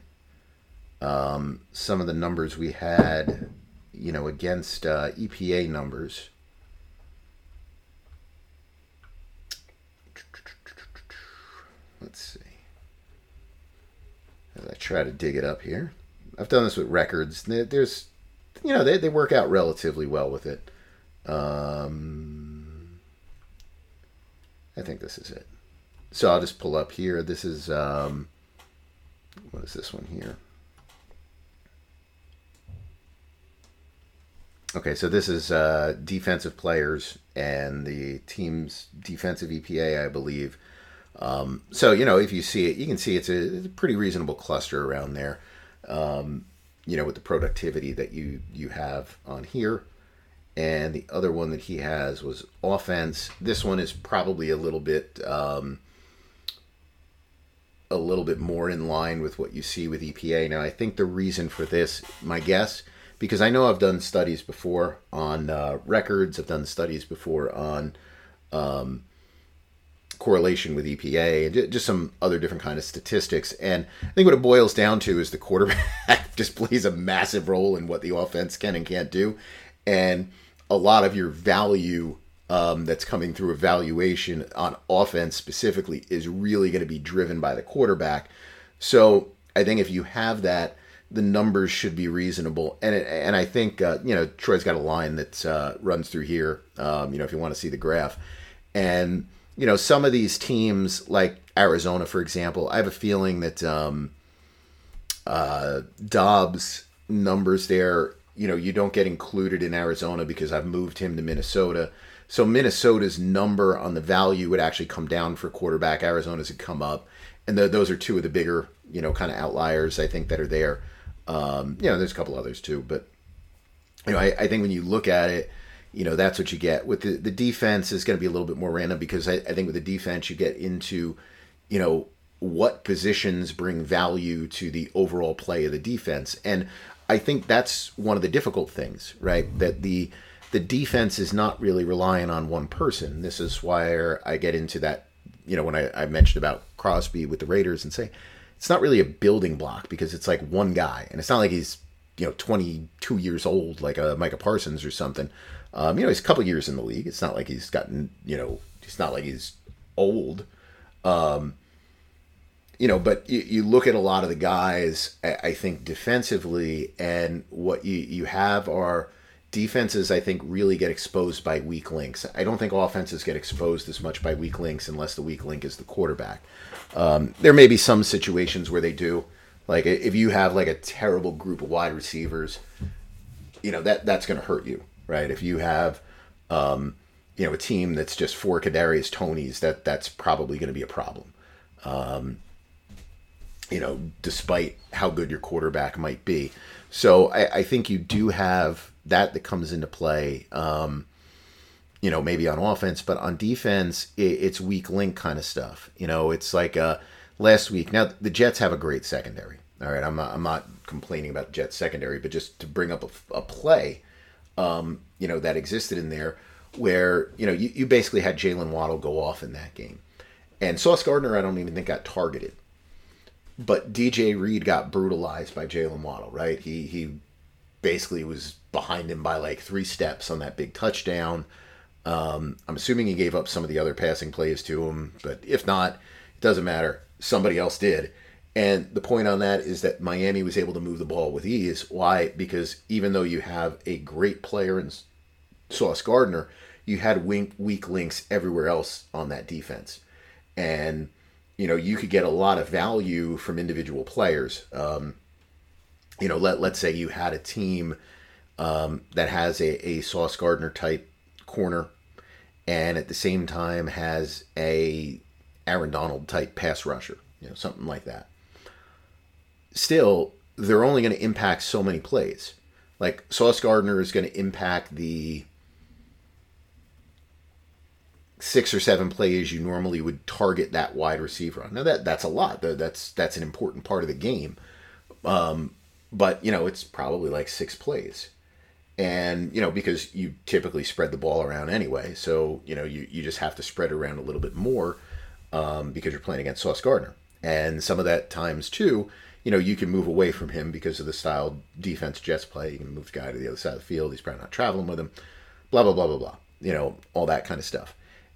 um, some of the numbers we had, you know, against uh, EPA numbers. Let's see. As I try to dig it up here, I've done this with records. There's, you know, they, they work out relatively well with it. Um, I think this is it. So I'll just pull up here. This is, um, what is this one here? Okay, so this is uh, defensive players and the team's defensive EPA, I believe. Um, so you know, if you see it, you can see it's a, it's a pretty reasonable cluster around there. Um, you know, with the productivity that you you have on here, and the other one that he has was offense. This one is probably a little bit um, a little bit more in line with what you see with EPA. Now, I think the reason for this, my guess, because I know I've done studies before on uh, records, I've done studies before on um, correlation with EPA and just some other different kind of statistics. And I think what it boils down to is the quarterback just plays a massive role in what the offense can and can't do. And a lot of your value um, that's coming through evaluation on offense specifically is really going to be driven by the quarterback. So I think if you have that, the numbers should be reasonable. And it, and I think uh, you know Troy's got a line that uh, runs through here. Um, you know if you want to see the graph, and you know, some of these teams, like Arizona, for example, I have a feeling that um, uh, Dobbs' numbers there, you know, you don't get included in Arizona because I've moved him to Minnesota. So Minnesota's number on the value would actually come down for quarterback. Arizona's would come up, and the, those are two of the bigger, you know, kind of outliers I think that are there. Um, you know, there's a couple others too, but you know, I, I think when you look at it, you know that's what you get. With the the defense is going to be a little bit more random because I, I think with the defense you get into you know what positions bring value to the overall play of the defense. And i think that's one of the difficult things right? That the the defense is not really relying on one person. This is why i get into that you know when i, I mentioned about crosby with the raiders and say it's not really a building block because it's like one guy and it's not like he's you know 22 years old like a micah parsons or something um, you know, he's a couple years in the league. It's not like he's gotten, you know, it's not like he's old. Um, you know, but you, you, look at a lot of the guys, I think defensively, and what you, you have are defenses, I think, really get exposed by weak links. I don't think offenses get exposed as much by weak links unless the weak link is the quarterback. Um, there may be some situations where they do. Like if you have like a terrible group of wide receivers, you know that that's going to hurt you right? If you have, um, you know, a team that's just four Kadarius Toneys, that that's probably going to be a problem. Um, you know, despite how good your quarterback might be. So I, I think you do have that that comes into play. Um, you know, maybe on offense, but on defense, it, it's weak link kind of stuff. You know, it's like uh, last week. Now the Jets have a great secondary. All right, I'm not, I'm not complaining about Jets secondary, but just to bring up a, a play um, you know, that existed in there where, you know, you, you basically had Jaylen Waddle go off in that game. And Sauce Gardner, I don't even think got targeted. But DJ Reed got brutalized by Jaylen Waddle, right? He he basically was behind him by like three steps on that big touchdown. Um, I'm assuming he gave up some of the other passing plays to him, but if not, it doesn't matter. Somebody else did. And the point on that is that Miami was able to move the ball with ease. Why? Because even though you have a great player in Sauce Gardner, you had weak, links everywhere else on that defense. And, you know, you could get a lot of value from individual players. Um, you know, let, let's say you had a team um, that has a, a Sauce Gardner type corner and at the same time has a Aaron Donald type pass rusher, you know, something like that still, they're only going to impact so many plays. Like Sauce Gardner is going to impact the six or seven plays you normally would target that wide receiver on. Now that that's a lot. That's that's an important part of the game. Um, but you know, it's probably like six plays. And you know, because you typically spread the ball around anyway, so you know you, you just have to spread around a little bit more um, because you're playing against Sauce Gardner. And some of that times too, you know, you can move away from him because of the style defense Jets play. You can move the guy to the other side of the field. He's probably not traveling with him. Blah blah blah blah blah. You know, all that kind of stuff.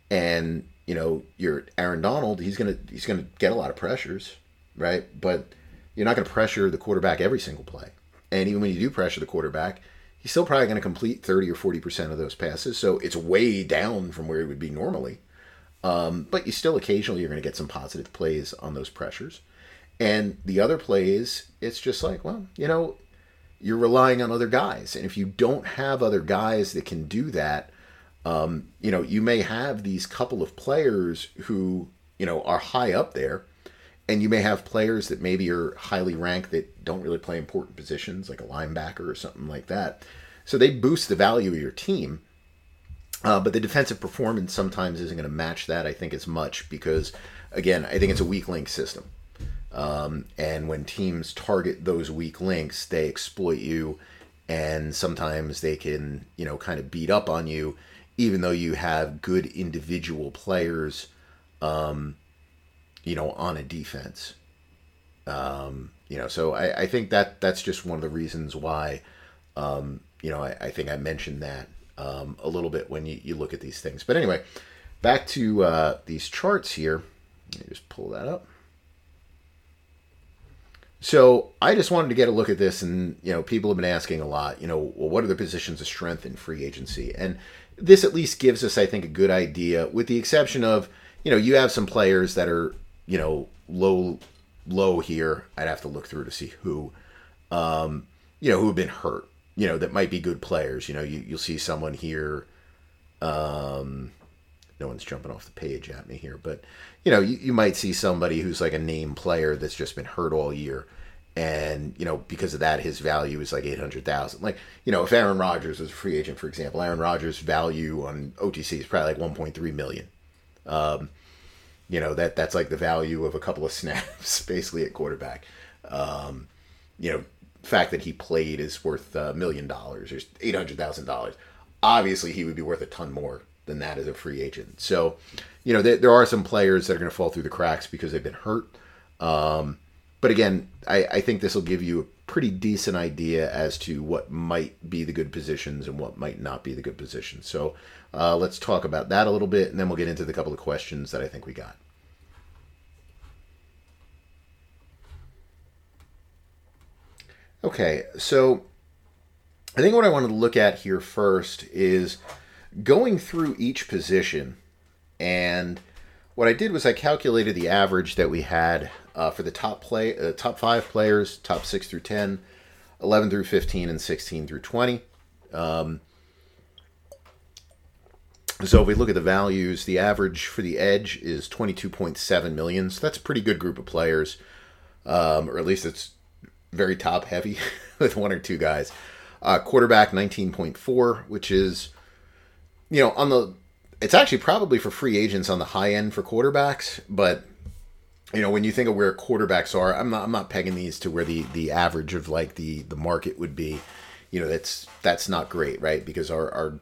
And you know, your Aaron Donald, he's gonna he's gonna get a lot of pressures, right? But you're not going to pressure the quarterback every single play. And even when you do pressure the quarterback, he's still probably going to complete 30 or 40% of those passes. So it's way down from where he would be normally. Um, but you still occasionally you're going to get some positive plays on those pressures. And the other plays, it's just like, well, you know, you're relying on other guys. And if you don't have other guys that can do that, um, you know, you may have these couple of players who, you know, are high up there and you may have players that maybe are highly ranked that don't really play important positions, like a linebacker or something like that. So they boost the value of your team. Uh, but the defensive performance sometimes isn't going to match that, I think, as much because, again, I think it's a weak link system. Um, and when teams target those weak links, they exploit you, and sometimes they can, you know, kind of beat up on you, even though you have good individual players. Um, you know, on a defense. Um, you know, so I, I think that that's just one of the reasons why, um, you know, I, I think I mentioned that um, a little bit when you, you look at these things. But anyway, back to uh, these charts here. Let me just pull that up. So I just wanted to get a look at this, and you know, people have been asking a lot. You know, well, what are the positions of strength in free agency? And this at least gives us, I think, a good idea, with the exception of you know, you have some players that are you know, low low here. I'd have to look through to see who, um, you know, who have been hurt. You know, that might be good players. You know, you you'll see someone here. Um, no one's jumping off the page at me here, but you know, you, you might see somebody who's like a name player that's just been hurt all year. And you know, because of that, his value is like eight hundred thousand. Like you know, if Aaron Rodgers was a free agent, for example, Aaron Rodgers' value on OTC is probably like one point three million. Um, you know that that's like the value of a couple of snaps basically at quarterback. Um, you know, fact that he played is worth a million dollars or eight hundred thousand dollars. Obviously, he would be worth a ton more than that as a free agent. So, you know, there, there are some players that are going to fall through the cracks because they've been hurt. Um, but again, I, I think this will give you a pretty decent idea as to what might be the good positions and what might not be the good positions. So uh, let's talk about that a little bit, and then we'll get into the couple of questions that I think we got. Okay, so I think what I wanted to look at here first is going through each position. And what I did was I calculated the average that we had uh, for the top play, uh, top five players, top six through 10, 11 through 15, and 16 through 20. Um, so if we look at the values, the average for the edge is 22.7 million. So that's a pretty good group of players, um, or at least it's very top heavy with one or two guys. Uh, quarterback 19.4, which is, you know, on the, it's actually probably for free agents on the high end for quarterbacks, but you know, when you think of where quarterbacks are, I'm not, I'm not pegging these to where the, the average of like the, the market would be. You know, that's that's not great, right? Because our, our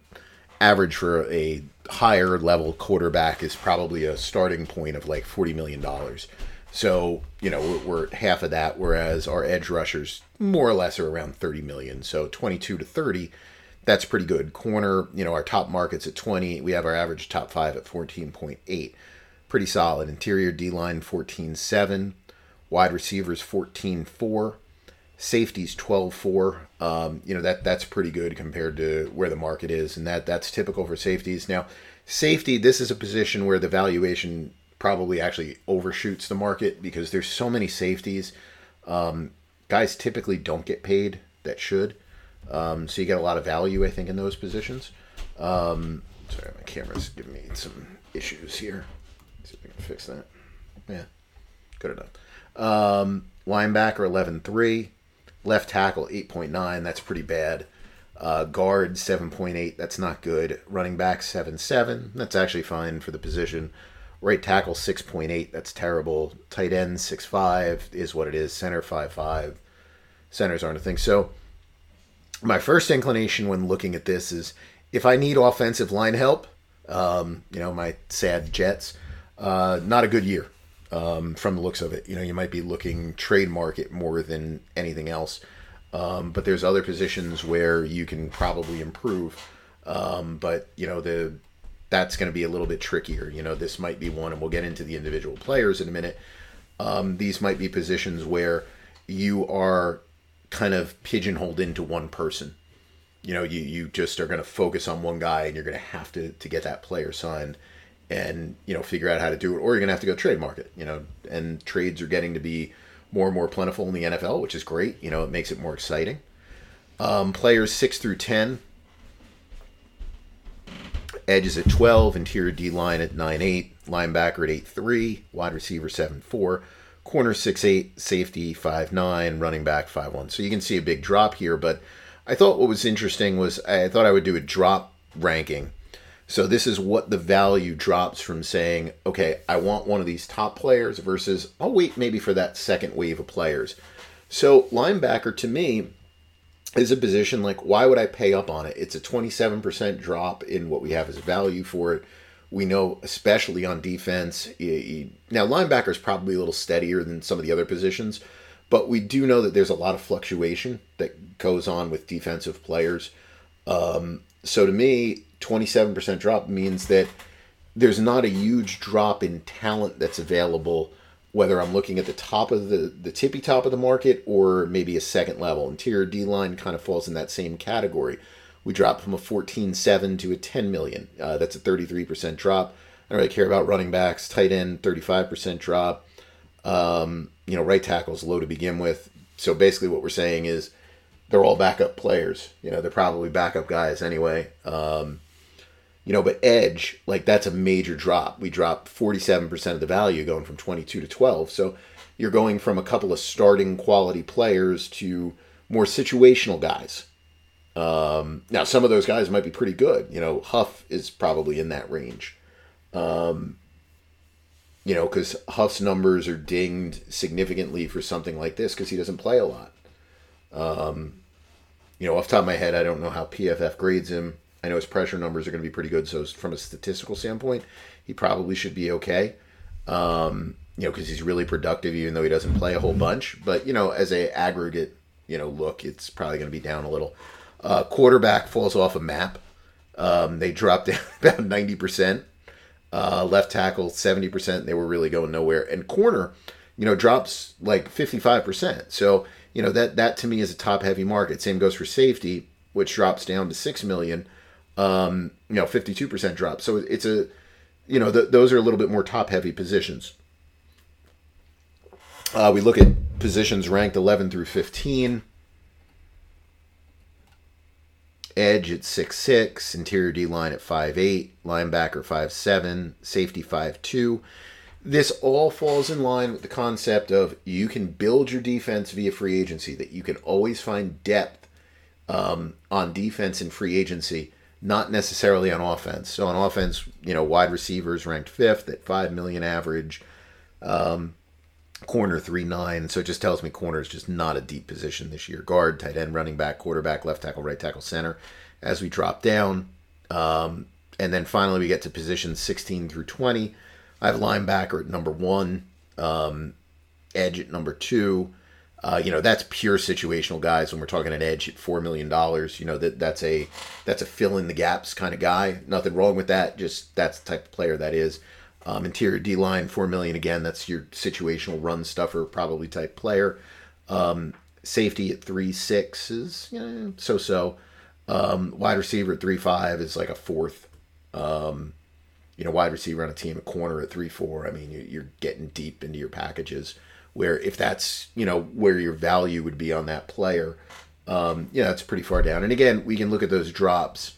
average for a higher level quarterback is probably a starting point of like forty million dollars. So you know we're, we're, half of that, whereas our edge rushers more or less are around thirty million. So twenty-two to thirty, that's pretty good. Corner, you know, our top markets at twenty. We have our average top five at fourteen point eight, pretty solid. Interior D line fourteen seven, wide receivers fourteen four, safeties 12-4 um, you know that that's pretty good compared to where the market is and that that's typical for safeties now safety this is a position where the valuation probably actually overshoots the market because there's so many safeties. Um, guys typically don't get paid that should. Um, so you get a lot of value i think in those positions. Um, sorry my camera's giving me some issues here. Let's see if we can fix that. Yeah good enough. Um, linebacker 11-3 Left tackle 8.9, that's pretty bad. Uh, guard 7.8, that's not good. Running back 7.7, that's actually fine for the position. Right tackle 6.8, that's terrible. Tight end 6.5 is what it is. Center 5.5. Centers aren't a thing. So my first inclination when looking at this is if I need offensive line help, um, you know, my sad Jets, uh, not a good year um, from the looks of it. You know, you might be looking trade market more than anything else. Um, but there's other positions where you can probably improve. Um, but you know the that's going to be a little bit trickier. You know, this might be one, and we'll get into the individual players in a minute. Um, these might be positions where you are kind of pigeonholed into one person. You know, you, you just are going to focus on one guy and you're going to have to, to get that player signed and, you know, figure out how to do it, or you're going to have to go trade market, you know, and trades are getting to be more and more plentiful in the NFL, which is great. You know, it makes it more exciting. Um, players 6 through 10. Edges at 12, interior D line at 9 8, linebacker at 8 3, wide receiver 7 4 corner six eight, safety five nine, running back five one. So you can see a big drop here. But I thought what was interesting was I thought I would do a drop ranking. So this is what the value drops from saying, okay, I want one of these top players versus I'll wait maybe for that second wave of players. So linebacker to me is a position like why would I pay up on it? It's a 27% drop in what we have as value for it we know, especially on defense, he, he, now linebacker is probably a little steadier than some of the other positions, but we do know that there's a lot of fluctuation that goes on with defensive players. Um, so to me, 27% drop means that there's not a huge drop in talent that's available, whether I'm looking at the top of the, the tippy top of the market or maybe a second level. Interior D line kind of falls in that same category. We dropped from a 14.7 to a 10 million. Uh, that's a 33% drop. I don't really care about running backs. Tight end, 35% drop. Um, you know, right tackles low to begin with. So basically, what we're saying is they're all backup players. You know, they're probably backup guys anyway. Um, you know, but edge, like that's a major drop. We dropped 47% of the value going from 22 to 12. So you're going from a couple of starting quality players to more situational guys. Um, now, some of those guys might be pretty good. You know, Huff is probably in that range. Um, you know, because Huff's numbers are dinged significantly for something like this because he doesn't play a lot. Um, you know, off top of my head, I don't know how PFF grades him. I know his pressure numbers are going to be pretty good. So, from a statistical standpoint, he probably should be okay. Um, you know, because he's really productive, even though he doesn't play a whole bunch. But you know, as a aggregate, you know, look, it's probably going to be down a little. Uh, quarterback falls off a map. Um, they dropped down about 90%. Uh, left tackle, 70%. They were really going nowhere. And corner, you know, drops like 55%. So, you know, that, that to me is a top heavy market. Same goes for safety, which drops down to 6 million. Um, you know, 52% drop. So it's a, you know, th- those are a little bit more top heavy positions. Uh, we look at positions ranked 11 through 15. Edge at six six, interior D line at five eight, linebacker five seven, safety five two. This all falls in line with the concept of you can build your defense via free agency, that you can always find depth um, on defense and free agency, not necessarily on offense. So on offense, you know, wide receivers ranked fifth at five million average. Um, corner three nine. So it just tells me corner is just not a deep position this year. Guard, tight end, running back, quarterback, left tackle, right tackle, center. As we drop down, um, and then finally we get to positions 16 through 20. I have linebacker at number one, um, edge at number two. Uh, you know that's pure situational guys. When we're talking an edge at four million dollars, you know that that's a that's a fill in the gaps kind of guy. Nothing wrong with that. Just that's the type of player that is. Um, interior D line, four million again. That's your situational run stuffer, probably type player. Um, safety at three six is you know, so so. Um, wide receiver at three five is like a fourth. Um, you know, wide receiver on a team, a corner at three four. I mean, you're getting deep into your packages. Where if that's you know where your value would be on that player, um, yeah, that's pretty far down. And again, we can look at those drops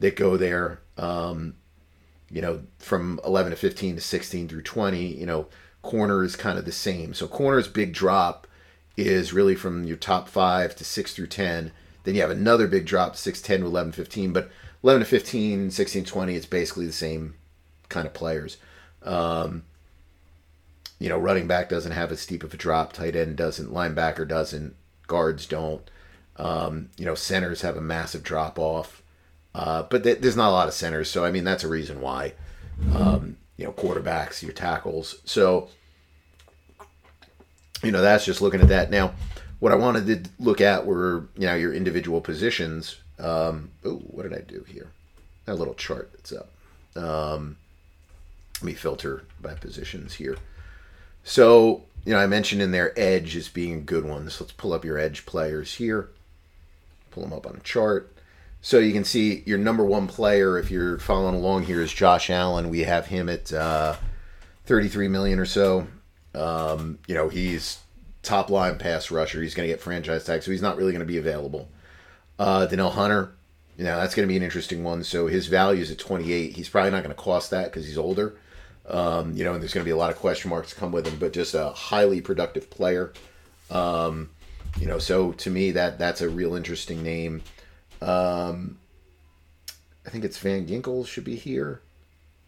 that go there. Um, you know, from 11 to 15 to 16 through 20, you know, corner is kind of the same. So corner's big drop is really from your top five to six through 10. Then you have another big drop, 6, 10 to 11, 15. But 11 to 15, 16, 20, it's basically the same kind of players. Um, you know, running back doesn't have as steep of a drop, tight end doesn't, linebacker doesn't, guards don't. Um, you know, centers have a massive drop off. Uh, but th- there's not a lot of centers, so I mean that's a reason why. Um, you know, quarterbacks, your tackles. So, you know, that's just looking at that. Now, what I wanted to look at were you know your individual positions. Um, oh, what did I do here? That little chart that's up. Um, let me filter by positions here. So you know, I mentioned in there edge as being a good one. So let's pull up your edge players here. Pull them up on a chart. So you can see your number one player, if you're following along here, is Josh Allen. We have him at uh, 33 million or so. Um, you know, he's top line pass rusher. He's going to get franchise tag, so he's not really going to be available. Uh, Danielle Hunter, you know, that's going to be an interesting one. So his value is at 28. He's probably not going to cost that because he's older. Um, you know, and there's going to be a lot of question marks come with him, but just a highly productive player. Um, you know, so to me, that that's a real interesting name. Um, I think it's Van Ginkel should be here.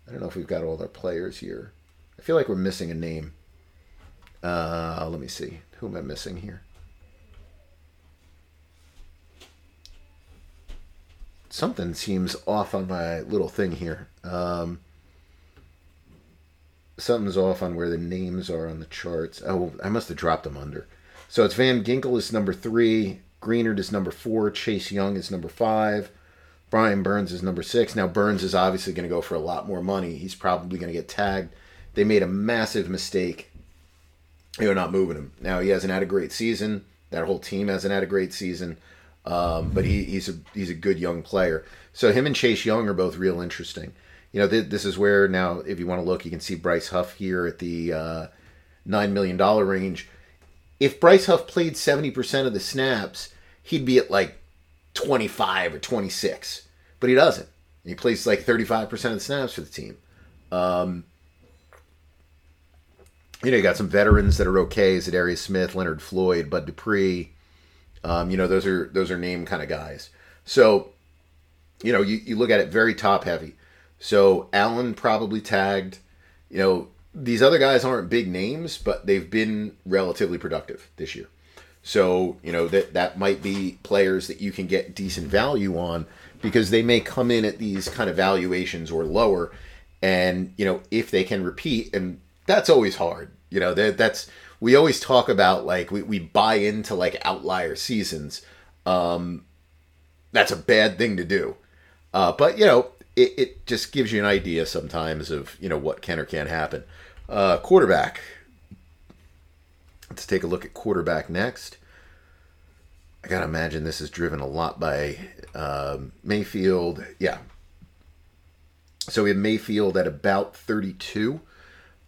I don't know if we've got all our players here. I feel like we're missing a name. Uh, let me see. Who am I missing here? Something seems off on my little thing here. Um, something's off on where the names are on the charts. Oh, I must have dropped them under. So it's Van Ginkel is number three, Greenard is number four, Chase Young is number five, Brian Burns is number six. Now Burns is obviously going to go for a lot more money. He's probably going to get tagged. They made a massive mistake. They're not moving him. Now he hasn't had a great season. That whole team hasn't had a great season. Um, but he, he's a he's a good young player. So him and Chase Young are both real interesting you know, th- this is where now, if you want to look, you can see Bryce Huff here at the uh, $9 million range. If Bryce Huff played 70% of the snaps, he'd be at like 25 or 26. But he doesn't. He plays like 35% of the snaps for the team. Um, you know, you got some veterans that are okay. Za'Darius Smith, Leonard Floyd, Bud Dupree. Um, you know, those are those are name kind of guys. So, you know, you, you look at it very top heavy. So Allen probably tagged. You know, these other guys aren't big names, but they've been relatively productive this year. So, you know, that that might be players that you can get decent value on because they may come in at these kind of valuations or lower and, you know, if they can repeat and that's always hard. You know, that that's we always talk about like we, we buy into like outlier seasons. Um that's a bad thing to do. Uh, but you know, it, it just gives you an idea sometimes of you know what can or can't happen. Uh, quarterback. Let's take a look at quarterback next. I gotta imagine this is driven a lot by um, Mayfield. Yeah. So we have Mayfield at about 32,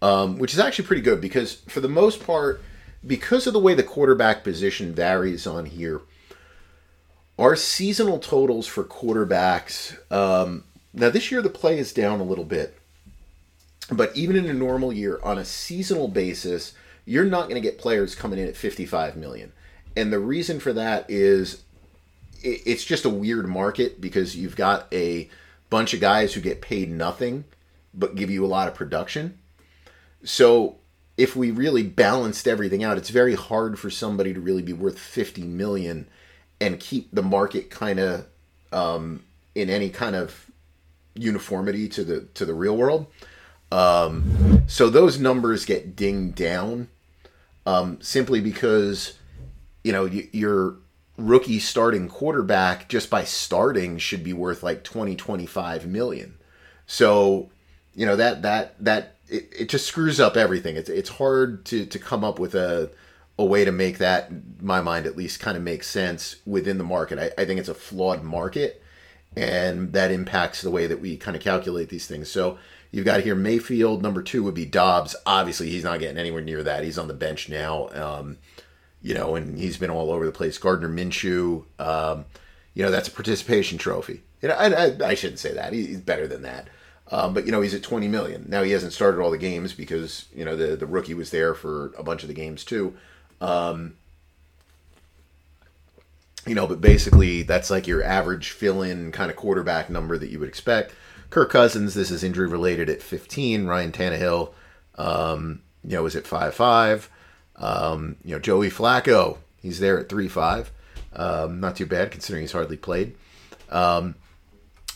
um, which is actually pretty good because for the most part, because of the way the quarterback position varies on here, our seasonal totals for quarterbacks um, now, this year the play is down a little bit, but even in a normal year, on a seasonal basis, you're not going to get players coming in at 55 million. And the reason for that is it's just a weird market because you've got a bunch of guys who get paid nothing but give you a lot of production. So if we really balanced everything out, it's very hard for somebody to really be worth 50 million and keep the market kind of um, in any kind of uniformity to the to the real world. Um, so those numbers get dinged down um, simply because you know your rookie starting quarterback just by starting should be worth like 20 25 million. So you know that that that it, it just screws up everything. It's it's hard to to come up with a a way to make that, my mind at least, kind of make sense within the market. I, I think it's a flawed market and that impacts the way that we kind of calculate these things. So you've got here Mayfield. Number two would be Dobbs. Obviously, he's not getting anywhere near that. He's on the bench now, um, you know, and he's been all over the place. Gardner Minshew, um, you know, that's a participation trophy. You know, I, I, I shouldn't say that. He's better than that. Um, but you know he's at 20 million now. He hasn't started all the games because you know the the rookie was there for a bunch of the games too. Um, you know, but basically that's like your average fill-in kind of quarterback number that you would expect. Kirk Cousins, this is injury related at 15. Ryan Tannehill, um, you know, is at 5'5. Um, you know, Joey Flacco, he's there at 3'5. Um, not too bad considering he's hardly played. Um,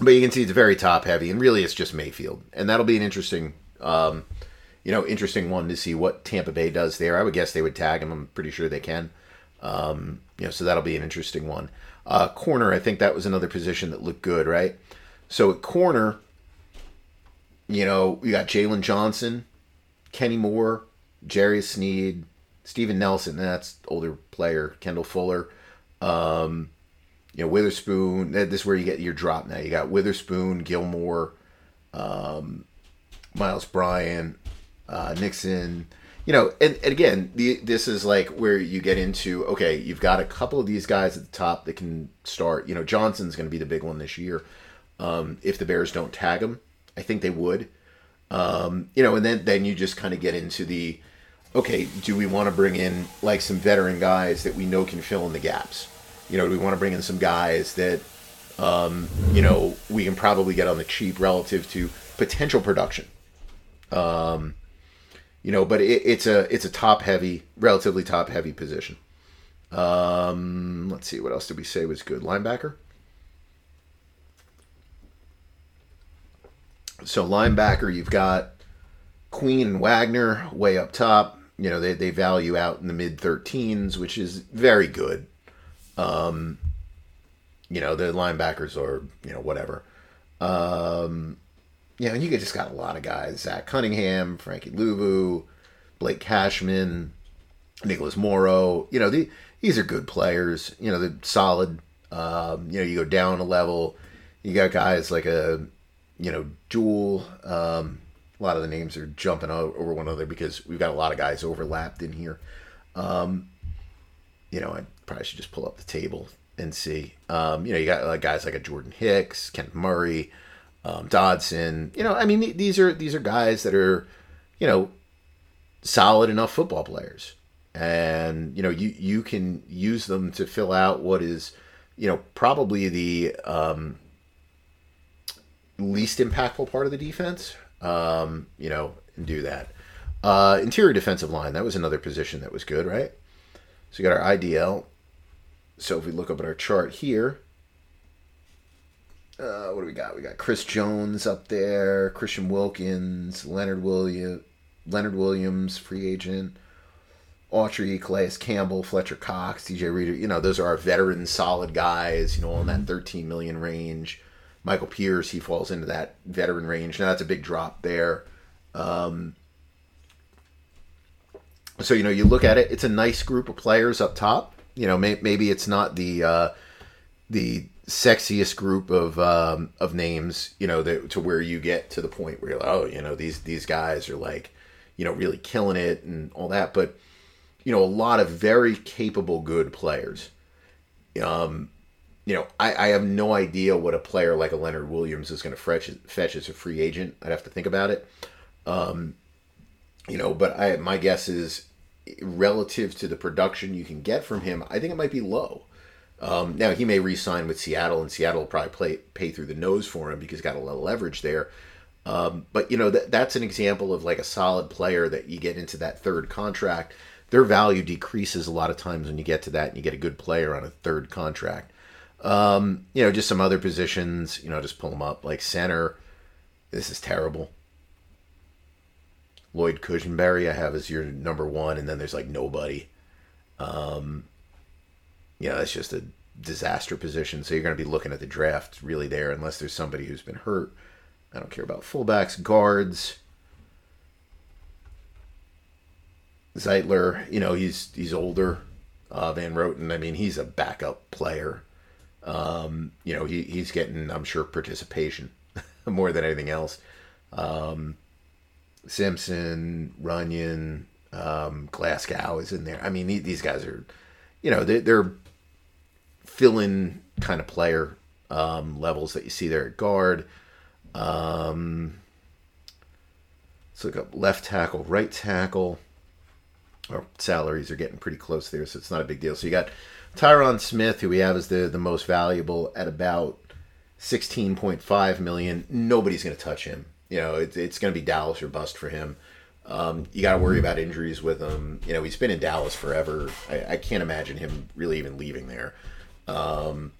but you can see it's very top heavy, and really it's just Mayfield. And that'll be an interesting, um, you know, interesting one to see what Tampa Bay does there. I would guess they would tag him. I'm pretty sure they can. You know, so that'll be an interesting one. Uh, corner, I think that was another position that looked good, right? So at corner, you know, you got Jaylon Johnson, Kenny Moore, Jerry Sneed, Steven Nelson, that's older player. Kendall Fuller. Um, you know, Witherspoon. This is where you get your drop now. You got Witherspoon, Gilmore, um, Myles Bryant, uh, Nixon. You know, and, and again, the, this is like where you get into okay, you've got a couple of these guys at the top that can start. You know, Johnson's going to be the big one this year. Um, if the Bears don't tag him, I think they would. Um, you know, and then then you just kind of get into the okay, do we want to bring in like some veteran guys that we know can fill in the gaps? You know, do we want to bring in some guys that um, you know we can probably get on the cheap relative to potential production? Um, you know, but it, it's a it's a top heavy, relatively top heavy position. Um, let's see, what else did we say was good? Linebacker. So linebacker, you've got Queen and Wagner way up top. You know, they, they value out in the mid 13s, which is very good. Um, you know, the linebackers are, you know, whatever. Um, you know, and you just got a lot of guys. Zach Cunningham, Frankie Luvu, Blake Cashman, Nicholas Morrow. You know, the, these are good players. You know, they're solid. Um, you know, you go down a level. You got guys like a you know, Jewell. Um, a lot of the names are jumping over one another because we've got a lot of guys overlapped in here. Um, you know, I probably should just pull up the table and see. Um, you know, you got like guys like a Jordan Hicks, Kent Murray, um, Dodson. You know, I mean, these are these are guys that are, you know, solid enough football players, and you know, you you can use them to fill out what is, you know, probably the um, least impactful part of the defense, um, you know, and do that. Uh, interior defensive line, that was another position that was good, right? So we got our IDL. So if we look up at our chart here, uh, what do we got? We got Chris Jones up there, Christian Wilkins, Leonard William, Leonard Williams, free agent, Autry, Calais Campbell, Fletcher Cox, DJ Reader. You know, those are our veteran, solid guys. You know, in that mm-hmm. 13 million range. Michael Pierce, he falls into that veteran range. Now that's a big drop there. Um, so you know, you look at it; it's a nice group of players up top. You know, may, maybe it's not the uh, the sexiest group of um, of names. You know, that, to where you get to the point where you're like, oh, you know, these these guys are like, you know, really killing it and all that. But you know, a lot of very capable, good players. Um, you know, I, I have no idea what a player like a Leonard Williams is going to fetch, fetch as a free agent. I'd have to think about it. Um, you know, but I my guess is relative to the production you can get from him, I think it might be low. Um, now he may re-sign with Seattle, and Seattle will probably play, pay through the nose for him because he's got a lot of leverage there. Um, but you know that that's an example of like a solid player that you get into that third contract. Their value decreases a lot of times when you get to that, and you get a good player on a third contract. Um, you know, just some other positions, you know, just pull them up. Like center, this is terrible. Lloyd Cushenberry, I have as your number one, and then there's like nobody. Um, you know, that's just a disaster position. So you're going to be looking at the draft really there, unless there's somebody who's been hurt. I don't care about fullbacks, guards. Zeitler, you know, he's he's older. Uh, Van Roten, I mean, he's a backup player. Um, you know, he, he's getting, I'm sure, participation more than anything else. Um, Simpson, Runyan, um, Glasgow is in there. I mean, these guys are, you know, they, they're fill-in kind of player um, levels that you see there at guard. Um, let's look up left tackle, right tackle. Our salaries are getting pretty close there, so it's not a big deal. So you got Tyron Smith, who we have as the the most valuable at about sixteen point five million. Nobody's going to touch him. You know, it, it's going to be Dallas or bust for him. Um, you got to worry about injuries with him. You know, he's been in Dallas forever. I, I can't imagine him really even leaving there. Um,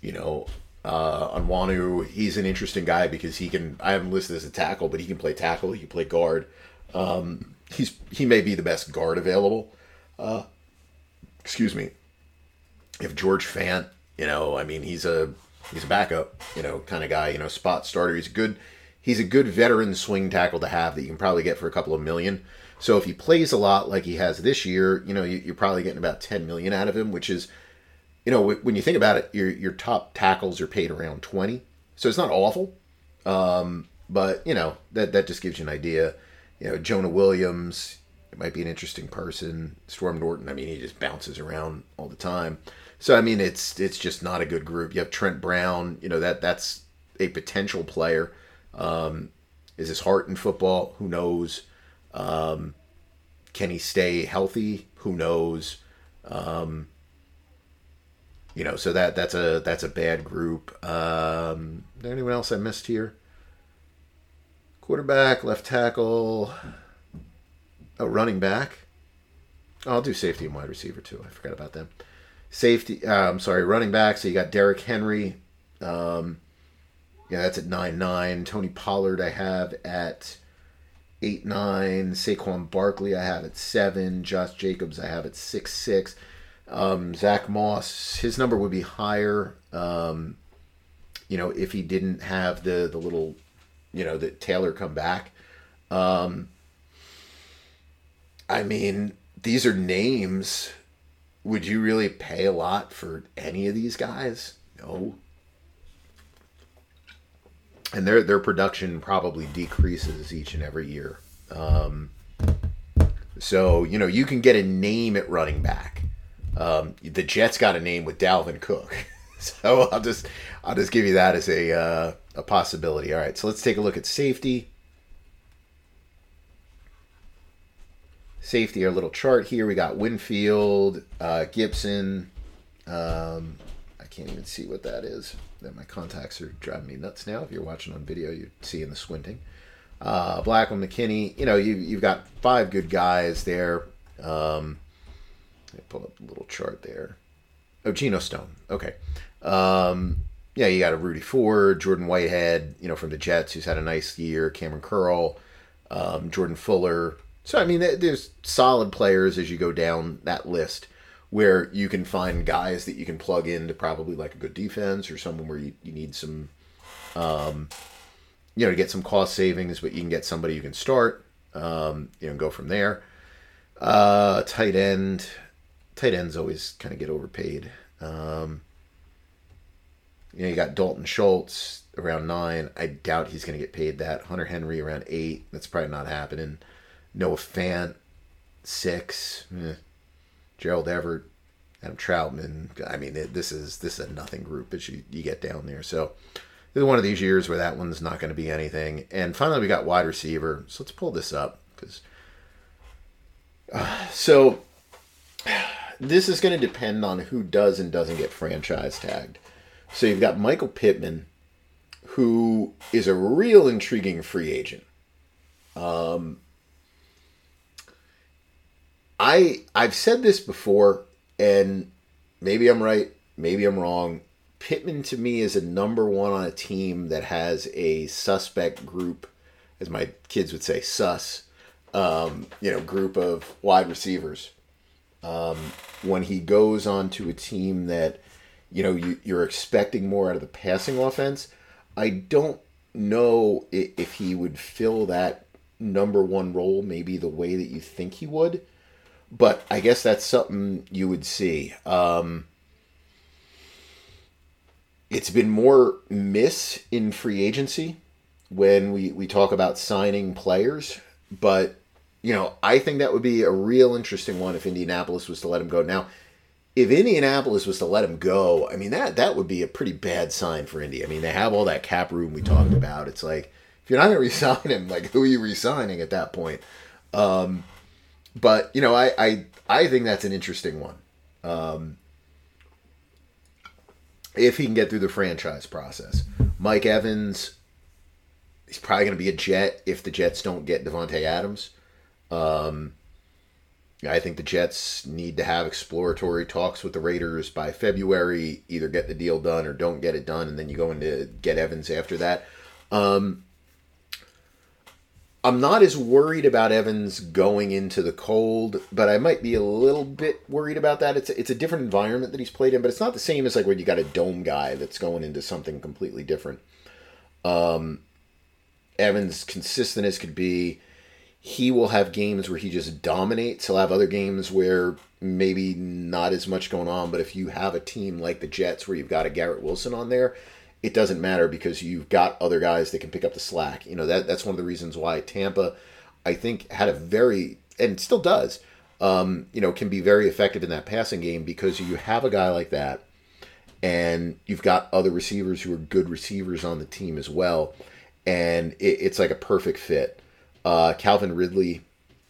you know, uh, Onwenu, he's an interesting guy because he can. I haven't listed as a tackle, but he can play tackle. He can play guard. Um, he's he may be the best guard available. Uh, excuse me, if George Fant, you know, I mean, he's a he's a backup, you know, kind of guy, you know, spot starter. He's good he's a good veteran swing tackle to have that you can probably get for a couple of million. So if he plays a lot like he has this year, you know, you're probably getting about 10 million out of him, which is, you know, when you think about it, your your top tackles are paid around 20, so it's not awful. Um, but you know that that just gives you an idea. You know, Jonah Williams it might be an interesting person. Storm Norton, I mean, he just bounces around all the time. So I mean, it's it's just not a good group. You have Trent Brown. You know that that's a potential player. Um, is his heart in football? Who knows? Um, can he stay healthy? Who knows? Um, you know, so that that's a that's a bad group. Um, anyone else I missed here? Quarterback, left tackle, a running back. Oh, I'll do safety and wide receiver too. I forgot about them. Safety. Uh, I'm sorry, running back. So you got Derrick Henry. Um, yeah, that's at nine nine. Tony Pollard I have at eight nine. Saquon Barkley I have at seven. Josh Jacobs I have at six six. Um, Zack Moss, his number would be higher. Um, you know, if he didn't have the the little, you know, that Taylor come back. Um, I mean, these are names. Would you really pay a lot for any of these guys? No. And their their production probably decreases each and every year. Um, so you know you can get a name at running back. Um, the Jets got a name with Dalvin Cook, so I'll just I'll just give you that as a uh, a possibility. All right, so let's take a look at safety. Safety, our little chart here. We got Winfield, uh, Gibson. Um, I can't even see what that is. That my contacts are driving me nuts now. If you're watching on video, you're seeing the squinting. Uh, Blackmon, McKinney. You know, you you've got five good guys there. Um, pull up a little chart there. Oh, Geno Stone. Okay. Um, yeah, you got a Rudy Ford, Jordan Whitehead, you know, from the Jets, who's had a nice year. Kamren Curl, um, Jordan Fuller. So I mean, there's solid players as you go down that list, where you can find guys that you can plug into probably like a good defense or someone where you, you need some, um, you know, to get some cost savings, but you can get somebody you can start, um, you know, go from there. Uh, tight end, tight ends always kind of get overpaid. Um, you know, you got Dalton Schultz around nine. I doubt he's going to get paid that. Hunter Henry around eight. That's probably not happening. Noah Fant six. Eh. Gerald Everett, Adam Trautman. I mean, this is this is a nothing group as you, you get down there. So this is one of these years where that one's not going to be anything. And finally, we got wide receiver. So let's pull this up because. Uh, so this is going to depend on who does and doesn't get franchise tagged. So you've got Michael Pittman, who is a real intriguing free agent. Um, I I've said this before, and maybe I'm right, maybe I'm wrong. Pittman to me is a number one on a team that has a suspect group, as my kids would say, sus. Um, you know, group of wide receivers. Um, when he goes on to a team that, you know, you, you're expecting more out of the passing offense, I don't know if he would fill that number one role maybe the way that you think he would. But I guess that's something you would see. Um, it's been more miss in free agency when we, we talk about signing players, but you know, I think that would be a real interesting one if Indianapolis was to let him go. Now, if Indianapolis was to let him go, I mean that that would be a pretty bad sign for Indy. I mean, they have all that cap room we talked about. It's like if you're not going to resign him, like who are you resigning at that point? Um, but you know, I, I I think that's an interesting one. Um, if he can get through the franchise process, Mike Evans, he's probably going to be a Jet if the Jets don't get Davante Adams. Um, I think the Jets need to have exploratory talks with the Raiders by February, either get the deal done or don't get it done, and then you go into get Evans after that. Um, I'm not as worried about Evans going into the cold, but I might be a little bit worried about that. It's a, it's a different environment that he's played in, but it's not the same as like when you got a dome guy that's going into something completely different. Um, Evans consistent as could be he will have games where he just dominates. He'll have other games where maybe not as much going on. But if you have a team like the Jets where you've got a Garrett Wilson on there, it doesn't matter because you've got other guys that can pick up the slack. You know that that's one of the reasons why Tampa, I think, had a very and still does, um, you know, can be very effective in that passing game because you have a guy like that, and you've got other receivers who are good receivers on the team as well, and it, it's like a perfect fit. Uh, Calvin Ridley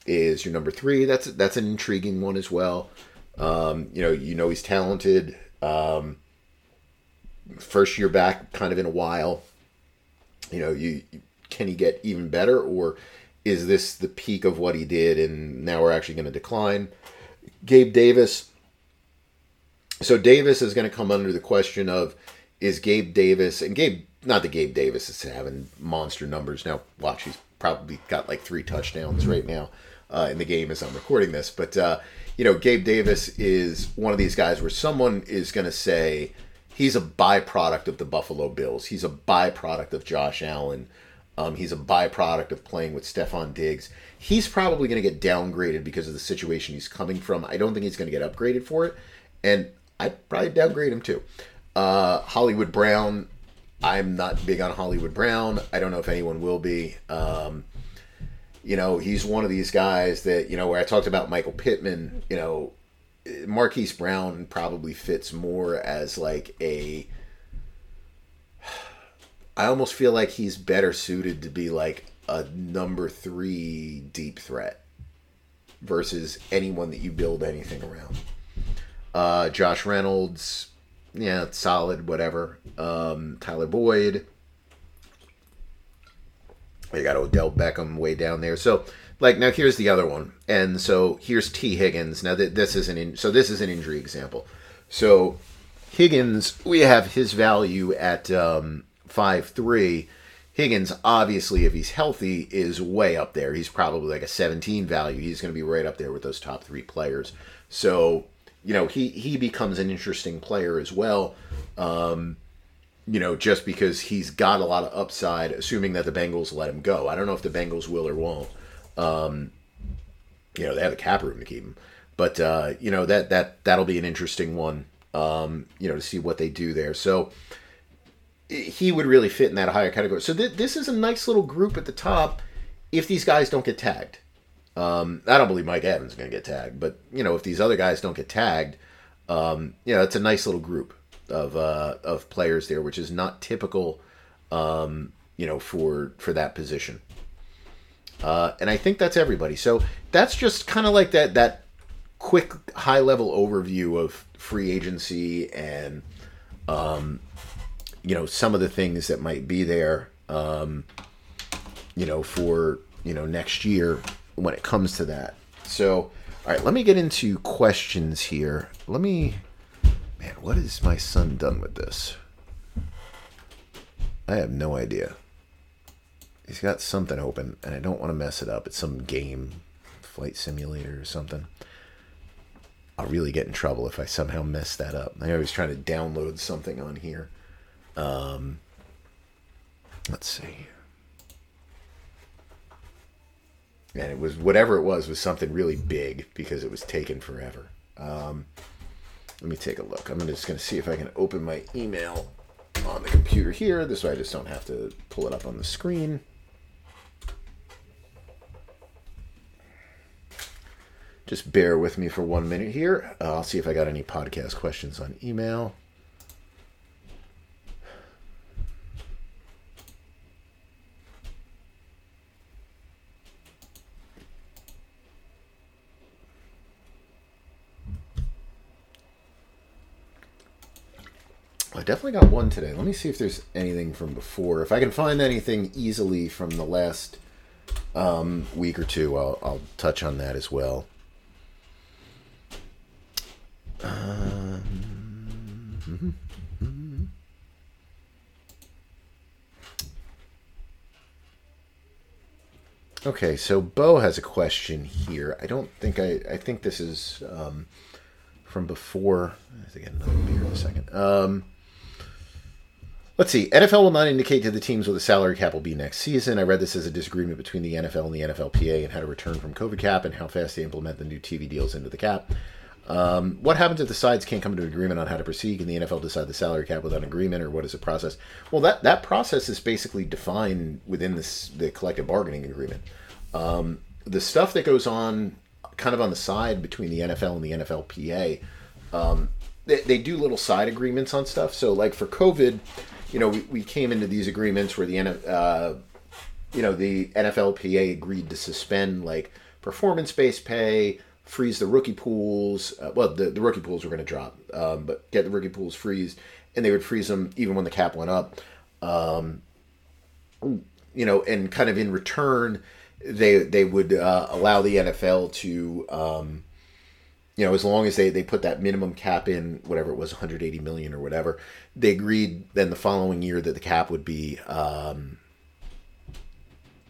is your number three. That's that's an intriguing one as well. Um, you know, you know he's talented. Um, first year back, kind of in a while. You know, you can he get even better, or is this the peak of what he did, and now we're actually going to decline? Gabe Davis. So Davis is going to come under the question of is Gabe Davis and Gabe not the Gabe Davis is having monster numbers now. Watch, he's probably got like three touchdowns right now uh, in the game as I'm recording this. But uh, you know, Gabe Davis is one of these guys where someone is going to say he's a byproduct of the Buffalo Bills. He's a byproduct of Josh Allen. Um, he's a byproduct of playing with Stefon Diggs. He's probably going to get downgraded because of the situation he's coming from. I don't think he's going to get upgraded for it, and I'd probably downgrade him too. Uh, Hollywood Brown, I'm not big on Hollywood Brown. I don't know if anyone will be. Um, you know, he's one of these guys that, you know, where I talked about Michael Pittman, you know, Marquise Brown probably fits more as like a. I almost feel like he's better suited to be like a number three deep threat versus anyone that you build anything around. Uh, Josh Reynolds, yeah, solid, whatever. Um, Tyler Boyd. You got Odell Beckham way down there. So, like, now here's the other one, and so here's Tee Higgins. Now that this is an in, so this is an injury example. So Higgins, we have his value at um, five three. Higgins, obviously, if he's healthy, is way up there. He's probably like a 17 value. He's going to be right up there with those top three players. So you know, he he becomes an interesting player as well. Um, you know, just because he's got a lot of upside, assuming that the Bengals let him go. I don't know if the Bengals will or won't. Um, you know, they have the cap room to keep him, but uh, you know that that that'll be an interesting one. Um, you know, to see what they do there. So he would really fit in that higher category. So th- this is a nice little group at the top. If these guys don't get tagged, um, I don't believe Mike Evans is going to get tagged, but you know if these other guys don't get tagged, um, you know it's a nice little group of uh, of players there, which is not typical, um, you know, for for that position. Uh, and I think that's everybody. So that's just kind of like that that quick high level overview of free agency and um, you know some of the things that might be there. Um, you know for you know next year when it comes to that. So, all right, let me get into questions here. Let me, man, what has my son done with this? I have no idea. He's got something open, and I don't want to mess it up. It's some game, flight simulator or something. I'll really get in trouble if I somehow mess that up. I always trying to download something on here. Um, let's see. And it was whatever it was was something really big because it was taken forever. Um, let me take a look. I'm just going to see if I can open my email on the computer here. This way, I just don't have to pull it up on the screen. Just bear with me for one minute here. Uh, I'll see if I got any podcast questions on email. I definitely got one today. Let me see if there's anything from before. If I can find anything easily from the last um, week or two, I'll, I'll touch on that as well. Um, Okay, so Bo has a question here. I don't think I. I think this is um, from before. I have to get another beer in a second. Um, Let's see. NFL will not indicate to the teams what the salary cap will be next season. I read this as a disagreement between the NFL and the NFLPA and how to return from COVID cap and how fast they implement the new TV deals into the cap. Um, what happens if the sides can't come to an agreement on how to proceed? Can the NFL decide the salary cap without an agreement, or what is the process? Well, that, that process is basically defined within this the collective bargaining agreement. Um, the stuff that goes on kind of on the side between the NFL and the NFLPA, um, they, they do little side agreements on stuff. So, like for COVID, you know, we, we came into these agreements where the uh, you know the NFLPA agreed to suspend like performance based pay, freeze the rookie pools. Uh, well, the, the rookie pools were going to drop, um, but get the rookie pools freeze, and they would freeze them even when the cap went up. Um, you know, and kind of in return, they they would uh, allow the NFL to, um, you know, as long as they they put that minimum cap in, whatever it was, 180 million or whatever, they agreed. Then the following year that the cap would be, um,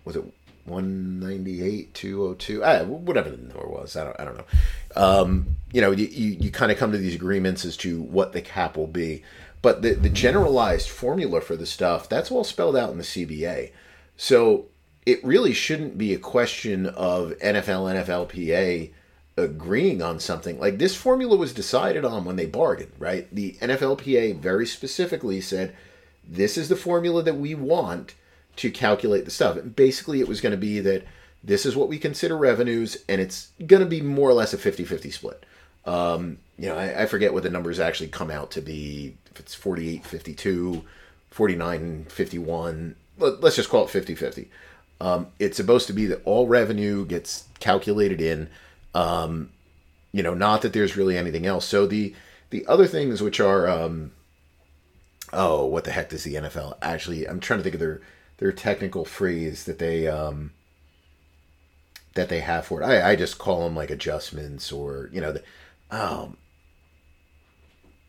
was it 198 202 ah, whatever the number was i don't, I don't know. Um, you know you, you, you kind of come to these agreements as to what the cap will be. But the, the generalized formula for the stuff that's all spelled out in the cba so it really shouldn't be a question of nfl nflpa agreeing on something like this formula was decided on when they bargained right the nflpa very specifically said this is the formula that we want to calculate the stuff. And basically, it was going to be that this is what we consider revenues, and it's going to be more or less a 50 50 split. Um, you know, I, I, forget what the numbers actually come out to be. If it's 48 52, 49 51, let, us just call it 50 50. Um, it's supposed to be that all revenue gets calculated in. Um, you know, not that there's really anything else. So the the other things which are, um, oh, what the heck does the NFL actually? I'm trying to think of their their technical phrase that they um, that they have for it. I, I just call them like adjustments or you know the um,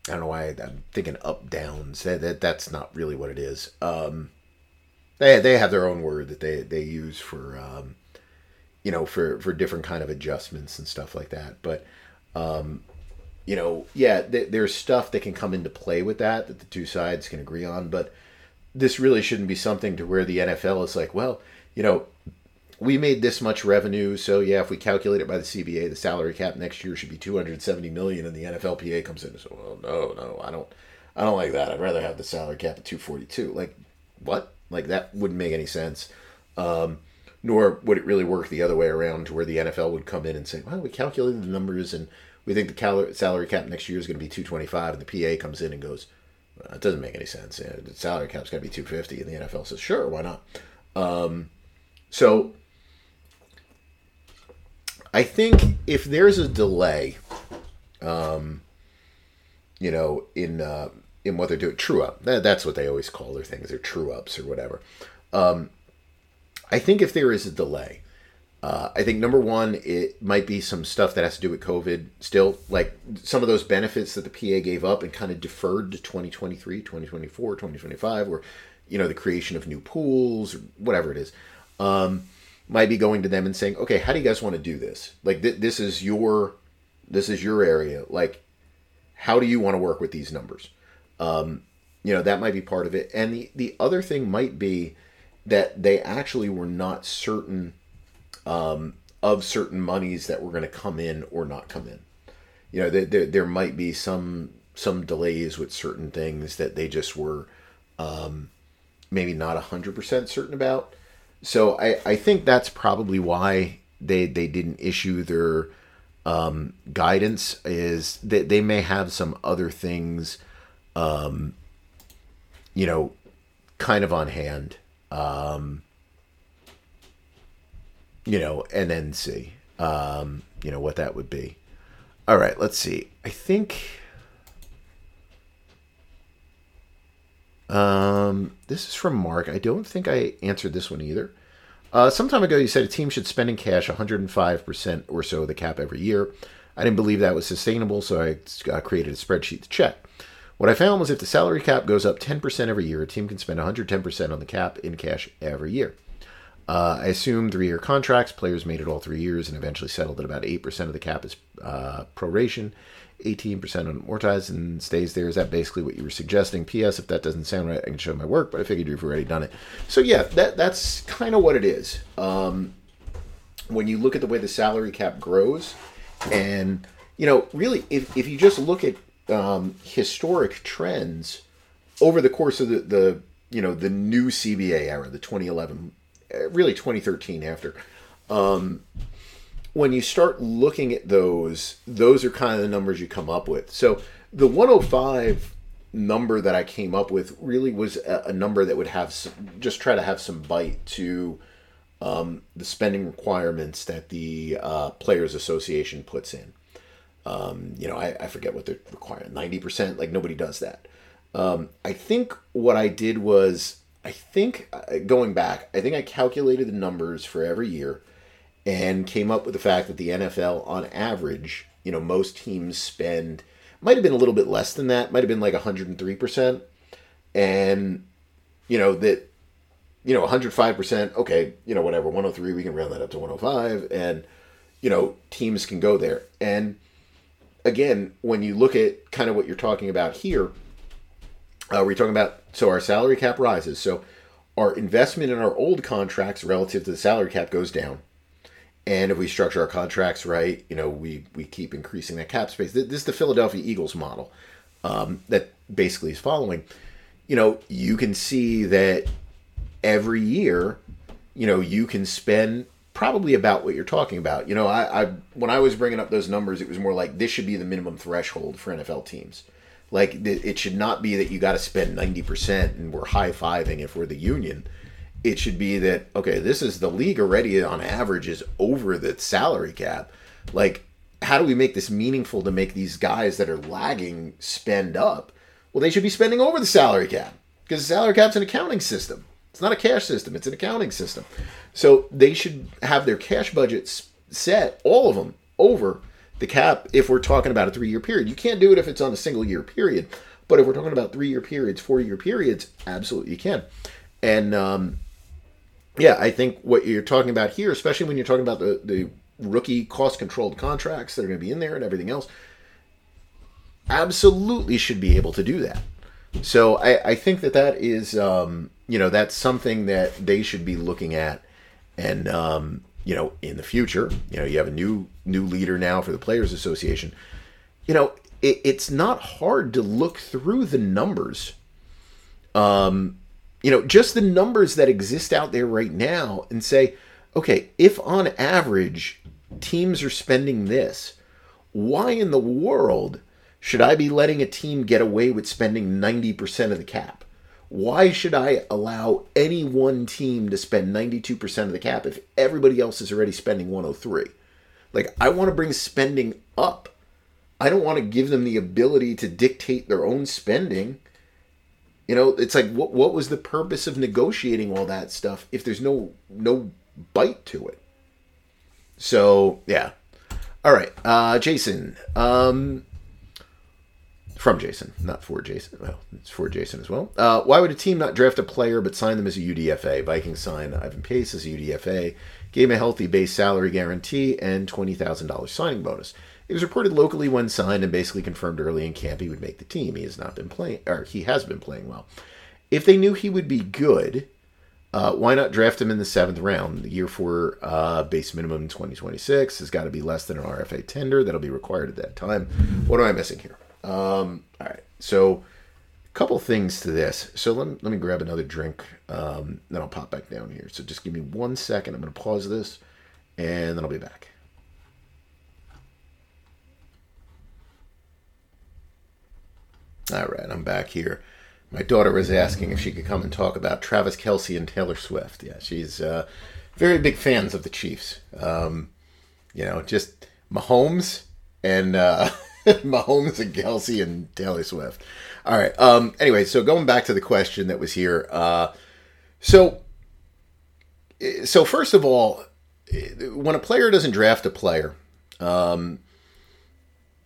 I don't know why I'm thinking up downs. That, that that's not really what it is. Um, they they have their own word that they they use for um, you know for for different kind of adjustments and stuff like that. But um, you know, yeah, th- there's stuff that can come into play with that that the two sides can agree on, but this really shouldn't be something to where the NFL is like, well, you know, we made this much revenue, so yeah, if we calculate it by the CBA, the salary cap next year should be 270 million, and the NFLPA comes in and says, well, no, no, I don't, I don't like that. I'd rather have the salary cap at 242. Like, what? Like that wouldn't make any sense. Um, nor would it really work the other way around, to where the NFL would come in and say, well, we calculated the numbers and we think the cal- salary cap next year is going to be 225, and the PA comes in and goes, it doesn't make any sense. You know, the salary cap's got to be 250, and the NFL says, sure, why not? Um, so I think if there's a delay, um, you know, in uh, in what they're doing, true up. That, that's what they always call their things. They're true ups or whatever. Um, I think if there is a delay, uh, I think number one, it might be some stuff that has to do with COVID still, like some of those benefits that the PA gave up and kind of deferred to 2023, 2024, 2025, or, you know, the creation of new pools or whatever it is, um, might be going to them and saying, okay, how do you guys want to do this? Like, th- this is your, this is your area. Like, how do you want to work with these numbers? Um, you know, that might be part of it. And the, the other thing might be that they actually were not certain – um, of certain monies that were going to come in or not come in. You know, there, there might be some some delays with certain things that they just were um, maybe not 100% certain about. So I, I think that's probably why they, they didn't issue their um, guidance is that they may have some other things, um, you know, kind of on hand. Um, you know, and then see, um, you know, what that would be. All right, let's see. I think um, this is from Mark. I don't think I answered this one either. Uh, some time ago, you said a team should spend in cash 105% or so of the cap every year. I didn't believe that was sustainable, so I uh, created a spreadsheet to check. What I found was if the salary cap goes up 10% every year, a team can spend 110% on the cap in cash every year. Uh, I assume three year contracts, players made it all three years and eventually settled at about 8% of the cap is uh, proration, 18% on amortized and stays there. Is that basically what you were suggesting? P.S. If that doesn't sound right, I can show my work, but I figured you've already done it. So, yeah, that that's kind of what it is. Um, when you look at the way the salary cap grows, and, you know, really, if, if you just look at um, historic trends over the course of the, the, you know, the new CBA era, the 2011 uh, really 2013 after. Um, when you start looking at those, those are kind of the numbers you come up with. So the 105 number that I came up with really was a, a number that would have some, just try to have some bite to um, the spending requirements that the uh, Players Association puts in. Um, you know, I, I, forget what they're requiring, 90%, like nobody does that. Um, I think what I did was I think uh, going back, I think I calculated the numbers for every year and came up with the fact that the NFL, on average, you know, most teams spend might have been a little bit less than that, might have been like 103%. And, you know, that, you know, 105%, okay, you know, whatever, 103, we can round that up to 105. And, you know, teams can go there. And again, when you look at kind of what you're talking about here, uh, we're talking about so our salary cap rises. So our investment in our old contracts relative to the salary cap goes down. And if we structure our contracts right, you know, we, we keep increasing that cap space. This is the Philadelphia Eagles model um, that basically is following. You know, you can see that every year, you know, you can spend probably about what you're talking about. You know, I, I when I was bringing up those numbers, it was more like this should be the minimum threshold for NFL teams. Like it should not be that you got to spend ninety percent and we're high fiving if we're the union. It should be that okay, this is the league already on average is over the salary cap. Like, how do we make this meaningful to make these guys that are lagging spend up? Well, they should be spending over the salary cap because the salary cap's an accounting system. It's not a cash system; it's an accounting system. So they should have their cash budgets set, all of them, over the cap if we're talking about a three year period. You can't do it if it's on a single year period. But if we're talking about three year periods, four year periods, absolutely you can. And um, yeah, I think what you're talking about here, especially when you're talking about the, the rookie cost controlled contracts that are going to be in there and everything else, absolutely should be able to do that. So I, I think that that is, um, you know, that's something that they should be looking at. And, um, you know, in the future, you know, you have a new new leader now for the Players Association. You know, it, it's not hard to look through the numbers. Um, you know, just the numbers that exist out there right now and say, okay, if on average teams are spending this, why in the world should I be letting a team get away with spending 90% of the cap? Why should I allow any one team to spend 92% of the cap if everybody else is already spending 103? Like, I want to bring spending up. I don't want to give them the ability to dictate their own spending. You know, it's like what what was the purpose of negotiating all that stuff if there's no no bite to it? So, yeah. All right, uh Jason. Um from Jason, not for Jason. Well, it's for Jason as well. Uh, why would a team not draft a player but sign them as a UDFA? Vikings sign Ivan Pace as a UDFA, gave him a healthy base salary guarantee and $20,000 signing bonus. It was reported locally when signed and basically confirmed early in camp he would make the team. He has not been playing, or he has been playing well. If they knew he would be good, uh, why not draft him in the seventh round? The year for uh, base minimum in 2026 has got to be less than an RFA tender that'll be required at that time. What am I missing here? Um, all right. So, a couple things to this. So, let me, let me grab another drink. Um, then I'll pop back down here. So, just give me one second. I'm going to pause this and then I'll be back. All right. I'm back here. My daughter was asking if she could come and talk about Travis Kelce and Taylor Swift. Yeah, she's uh, very big fans of the Chiefs. Um, you know, just Mahomes and. Uh, Mahomes and Kelce and Taylor Swift. All right. Um, anyway, so going back to the question that was here. Uh, so, so first of all, when a player doesn't draft a player, um,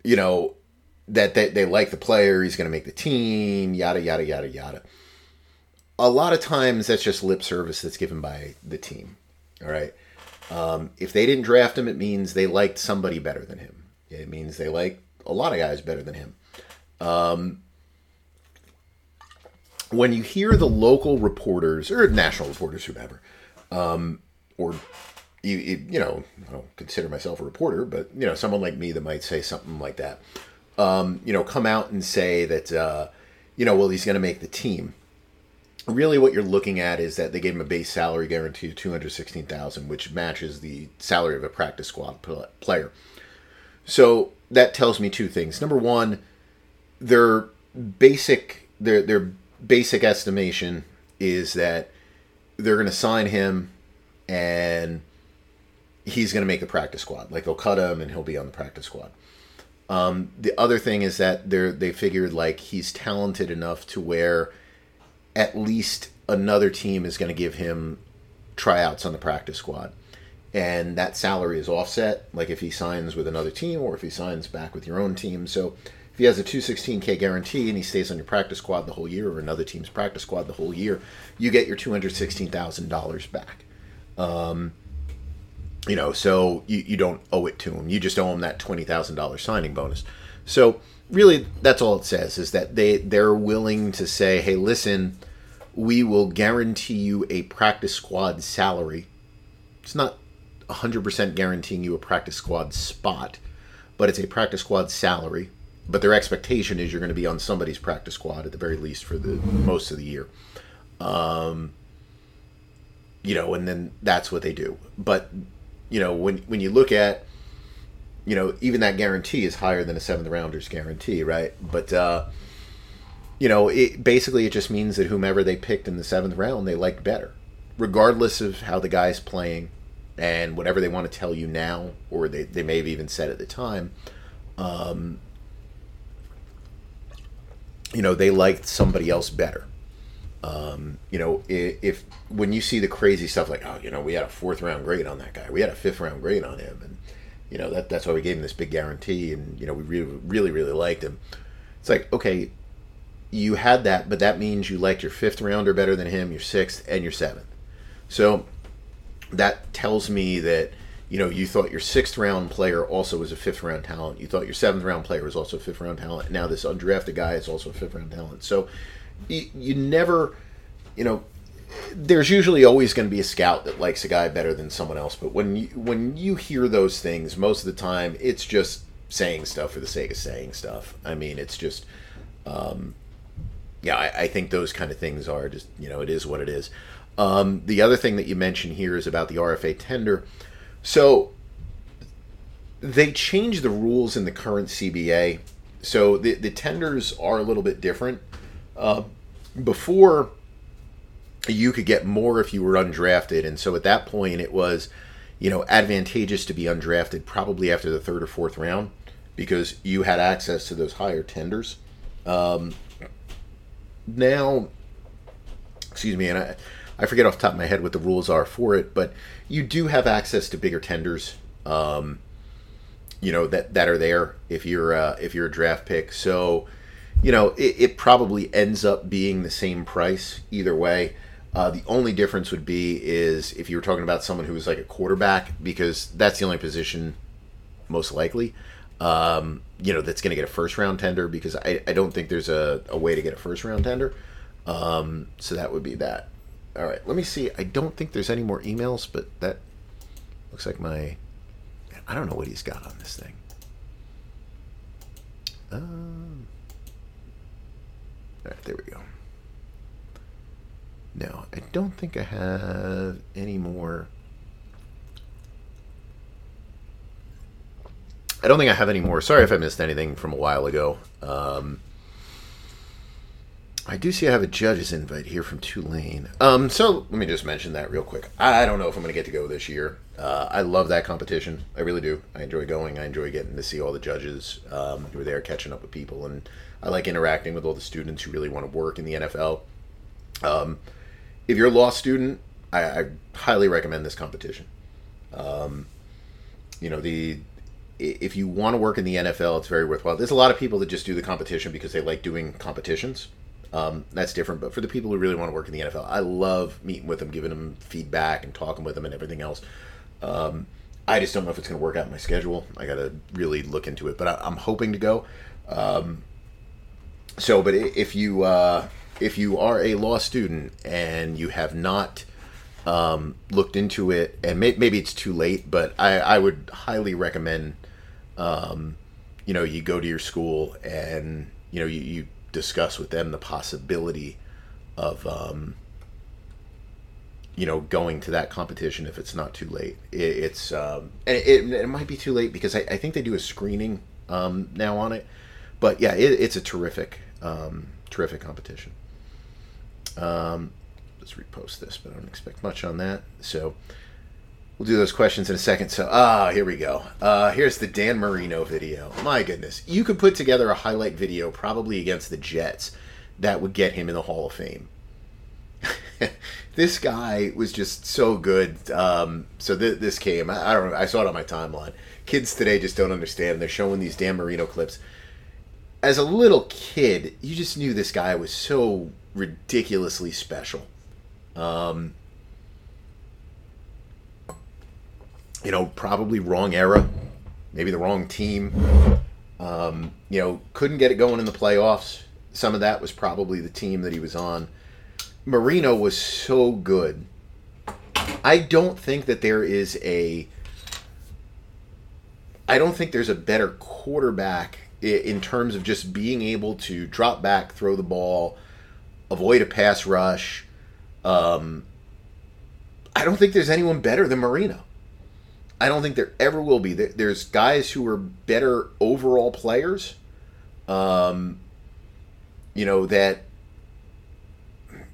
you know, that they, they like the player, he's going to make the team, yada, yada, yada, yada. A lot of times that's just lip service that's given by the team. All right. Um, if they didn't draft him, it means they liked somebody better than him. It means they like a lot of guys better than him. Um, when you hear the local reporters or national reporters, whoever, um, or you, you, you, know, I don't consider myself a reporter, but you know, someone like me that might say something like that, um, you know, come out and say that, uh, you know, well, he's going to make the team. Really, what you're looking at is that they gave him a base salary guarantee of two hundred sixteen thousand, which matches the salary of a practice squad player. So that tells me two things. Number one, their basic their their basic estimation is that they're going to sign him and he's going to make the practice squad. Like they'll cut him and he'll be on the practice squad. Um, the other thing is that they they figured like he's talented enough to where at least another team is going to give him tryouts on the practice squad. And that salary is offset, like if he signs with another team or if he signs back with your own team. So if he has a 216K guarantee and he stays on your practice squad the whole year or another team's practice squad the whole year, you get your $216,000 back. Um, you know, so you, you don't owe it to him. You just owe him that $20,000 signing bonus. So really, that's all it says is that they, they're willing to say, hey, listen, we will guarantee you a practice squad salary. It's not 100% guaranteeing you a practice squad spot, but it's a practice squad salary. But their expectation is you're going to be on somebody's practice squad at the very least for the most of the year. Um, you know, and then that's what they do. But you know, when when you look at, you know, even that guarantee is higher than a seventh rounder's guarantee, right? But uh, you know, it basically it just means that whomever they picked in the seventh round, they liked better, regardless of how the guy's playing and whatever they want to tell you now, or they, they may have even said at the time, um, you know, they liked somebody else better. Um, you know, if, if, when you see the crazy stuff like, oh, you know, we had a fourth round grade on that guy, we had a fifth round grade on him, and you know that that's why we gave him this big guarantee, and you know we really really really liked him. It's like okay, you had that, but that means you liked your fifth rounder better than him, your sixth, and your seventh. So that tells me that you know you thought your sixth round player also was a fifth round talent. You thought your seventh round player was also a fifth round talent. Now this undrafted guy is also a fifth round talent. So you, you never, you know, there's usually always going to be a scout that likes a guy better than someone else. But when you when you hear those things, most of the time it's just saying stuff for the sake of saying stuff. I mean, it's just. Um, yeah, I, I think those kind of things are just you know it is what it is. Um, the other thing that you mentioned here is about the RFA tender. So they changed the rules in the current CBA. So the, the tenders are a little bit different. Uh, before, you could get more if you were undrafted. And so at that point, it was, you know, advantageous to be undrafted probably after the third or fourth round because you had access to those higher tenders. Um, now, excuse me, and I I forget off the top of my head what the rules are for it, but you do have access to bigger tenders. Um, you know that that are there if you're uh, if you're a draft pick. So, you know it, it probably ends up being the same price either way. Uh, the only difference would be is if you were talking about someone who was like a quarterback, because that's the only position most likely. Um, you know that's going to get a first round tender because I, I don't think there's a, a way to get a first round tender. Um, so that would be that. All right, let me see. I don't think there's any more emails, but that looks like my. I don't know what he's got on this thing. Um, all right, there we go. No, I don't think I have any more. I don't think I have any more. Sorry if I missed anything from a while ago. Um, I do see I have a judge's invite here from Tulane. Um, so let me just mention that real quick. I don't know if I'm going to get to go this year. Uh, I love that competition. I really do. I enjoy going. I enjoy getting to see all the judges um, who are there, catching up with people, and I like interacting with all the students who really want to work in the NFL. Um, if you're a law student, I, I highly recommend this competition. Um, you know the if you want to work in the NFL, it's very worthwhile. There's a lot of people that just do the competition because they like doing competitions Um, that's different. But for the people who really want to work in the NFL, I love meeting with them, giving them feedback, and talking with them, and everything else. Um, I just don't know if it's going to work out my schedule. I got to really look into it, but I, am hoping to go. Um, so, but if you uh, if you are a law student and you have not um, looked into it, and may, maybe it's too late, but I, I would highly recommend, um, you know, you go to your school and you know you, you discuss with them the possibility of, um, you know, going to that competition if it's not too late. It, it's um, and it, it, might be too late because I, I think they do a screening um, now on it, but yeah, it, it's a terrific, um, terrific competition. Um, let's repost this, but I don't expect much on that. So we'll do those questions in a second. So, ah, here we go. Uh, here's the Dan Marino video. My goodness. You could put together a highlight video probably against the Jets that would get him in the Hall of Fame. this guy was just so good. Um, so th- this came. I, I, don't know. I saw it on my timeline. Kids today just don't understand. They're showing these Dan Marino clips. As a little kid, you just knew this guy was so ridiculously special. Um, you know, probably wrong era, maybe the wrong team. Um, you know, couldn't get it going in the playoffs. Some of that was probably the team that he was on. Marino was so good. I don't think that there is a. I don't think there's a better quarterback in terms of just being able to drop back, throw the ball, avoid a pass rush. Um, I don't think there's anyone better than Marino. I don't think there ever will be. There's guys who are better overall players. Um, you know that.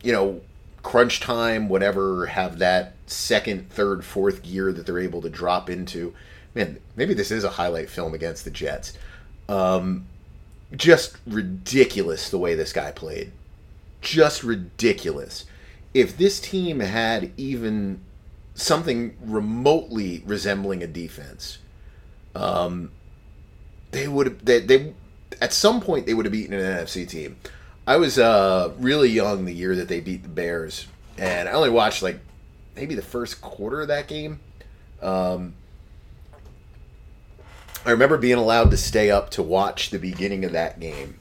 You know, crunch time, whatever, have that second, third, fourth gear that they're able to drop into. Man, maybe this is a highlight film against the Jets. Um, just ridiculous the way this guy played just ridiculous. If this team had even something remotely resembling a defense, um, they would they, they at some point they would have beaten an NFC team. I was uh, really young the year that they beat the Bears, and I only watched like maybe the first quarter of that game. Um, I remember being allowed to stay up to watch the beginning of that game,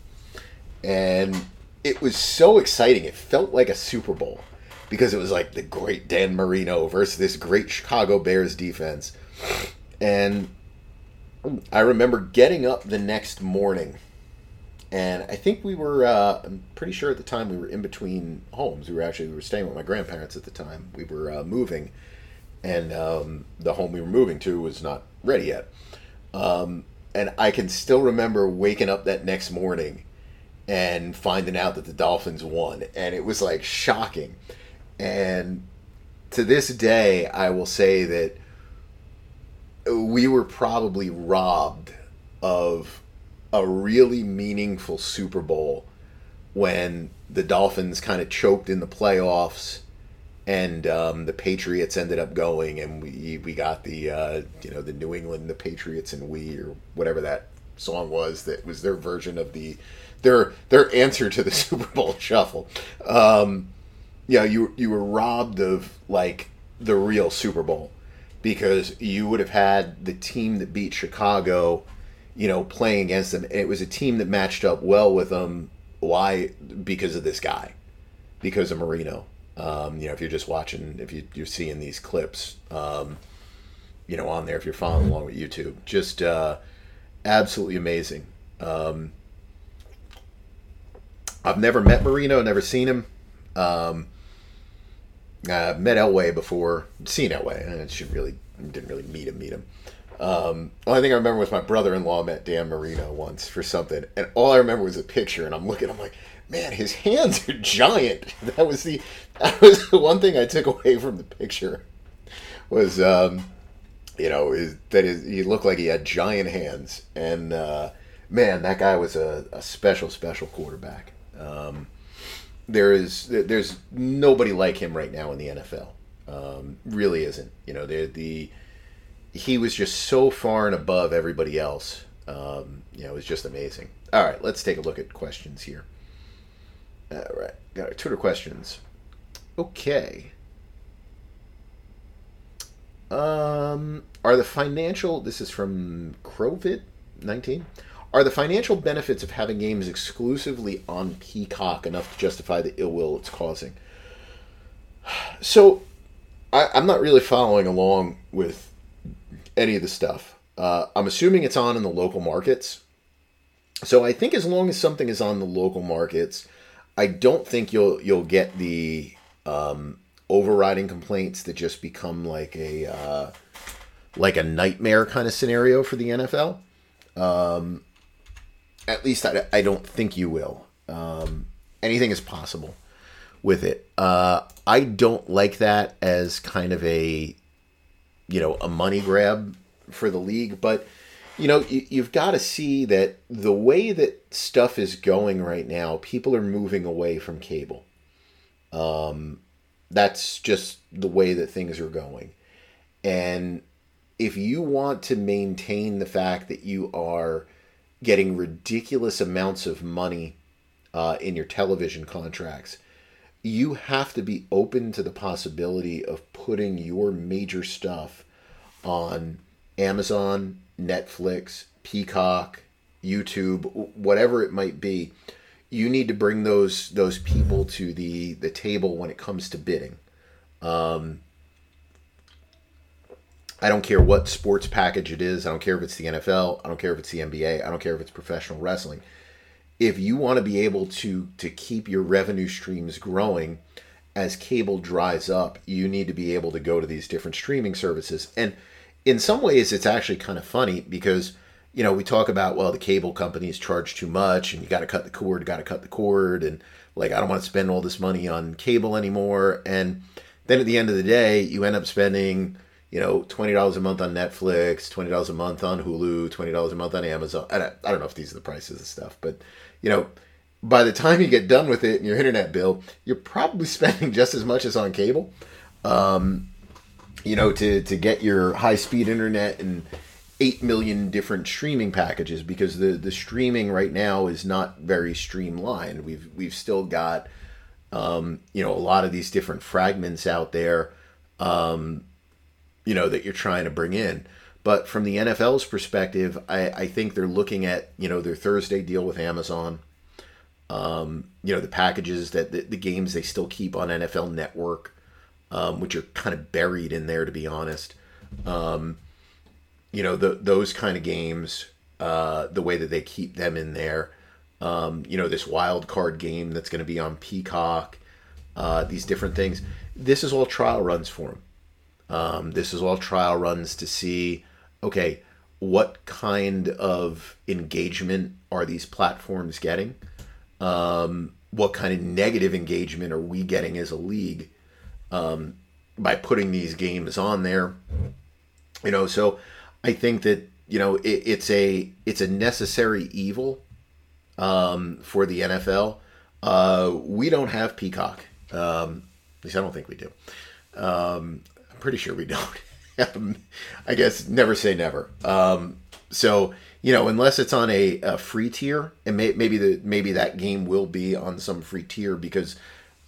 and it was so exciting. It felt like a Super Bowl because it was like the great Dan Marino versus this great Chicago Bears defense. And I remember getting up the next morning, and I think we were, uh, I'm pretty sure at the time we were in between homes. We were actually, we were staying with my grandparents at the time. We were uh, moving, and um, the home we were moving to was not ready yet. Um, and I can still remember waking up that next morning and finding out that the Dolphins won. And it was like shocking. And to this day, I will say that we were probably robbed of a really meaningful Super Bowl when the Dolphins kind of choked in the playoffs and um, the Patriots ended up going, and we we got the uh, you know the New England, the Patriots, and we or whatever that song was that was their version of the their their answer to the Super Bowl shuffle. Um, yeah, you you were robbed of like the real Super Bowl because you would have had the team that beat Chicago, you know, playing against them. It was a team that matched up well with them. Why? Because of this guy, because of Marino. Um, you know, if you're just watching, if you, you're seeing these clips, um, you know, on there, if you're following along with YouTube, just uh, absolutely amazing. Um, I've never met Marino, never seen him. Um, uh, met Elway before, seen Elway. I should really didn't really meet him. Meet him. Um, only thing I remember was my brother-in-law met Dan Marino once for something, and all I remember was a picture. And I'm looking, I'm like, man, his hands are giant. That was the that was the one thing I took away from the picture was um, you know is, that is he looked like he had giant hands, and uh, man, that guy was a, a special special quarterback. Um, there is there's nobody like him right now in the NFL. Um, really isn't. You know, the the he was just so far and above everybody else. Um, you know, it was just amazing. All right, let's take a look at questions here. All right, got our Twitter questions. Okay. Um, are the financial? This is from Crovit nineteen. Are the financial benefits of having games exclusively on Peacock enough to justify the ill will it's causing? So, I, am not really following along with any of the stuff. Uh, I'm assuming it's on in the local markets. So I think as long as something is on the local markets, I don't think you'll you'll get the um, overriding complaints that just become like a uh, like a nightmare kind of scenario for the NFL. Um, at least I, I don't think you will. Um, anything is possible with it. Uh, I don't like that as kind of a, you know, a money grab for the league. But, you know, you, you've got to see that the way that stuff is going right now, people are moving away from cable. Um, that's just the way that things are going. And if you want to maintain the fact that you are getting ridiculous amounts of money uh, in your television contracts, you have to be open to the possibility of putting your major stuff on Amazon, Netflix, Peacock, YouTube, whatever it might be. You need to bring those those people to the the table when it comes to bidding. Um, I don't care what sports package it is. I don't care if it's the NFL. I don't care if it's the NBA. I don't care if it's professional wrestling. If you want to be able to to keep your revenue streams growing as cable dries up, you need to be able to go to these different streaming services. And in some ways it's actually kind of funny because you know, we talk about well, the cable companies charge too much, and you got to cut the cord, got to cut the cord, and like I don't want to spend all this money on cable anymore. And then at the end of the day, you end up spending you know, twenty dollars a month on Netflix, twenty dollars a month on Hulu, twenty dollars a month on Amazon. I don't, I don't know if these are the prices of stuff, but you know, by the time you get done with it and your internet bill, you're probably spending just as much as on cable. Um, you know, to to get your high speed internet and eight million different streaming packages because the the streaming right now is not very streamlined. We've we've still got um, you know a lot of these different fragments out there. Um, you know that you're trying to bring in. But from the NFL's perspective, I, I think they're looking at you know their Thursday deal with Amazon. Um, you know the packages that the, the, games they still keep on NFL Network, um, which are kind of buried in there to be honest. Um, you know the, those kind of games, uh, the way that they keep them in there. Um, you know this wild card game that's going to be on Peacock. Uh, these different things. This is all trial runs for them. Um, this is all trial runs to see, okay, what kind of engagement are these platforms getting? Um, what kind of negative engagement are we getting as a league um, by putting these games on there? You know, so I think that you know it, it's a it's a necessary evil um, for the NFL. Uh, we don't have Peacock. Um, at least I don't think we do. Um, pretty sure we don't. I guess never say never. Um, so you know, unless it's on a, a free tier, and may, maybe the maybe that game will be on some free tier because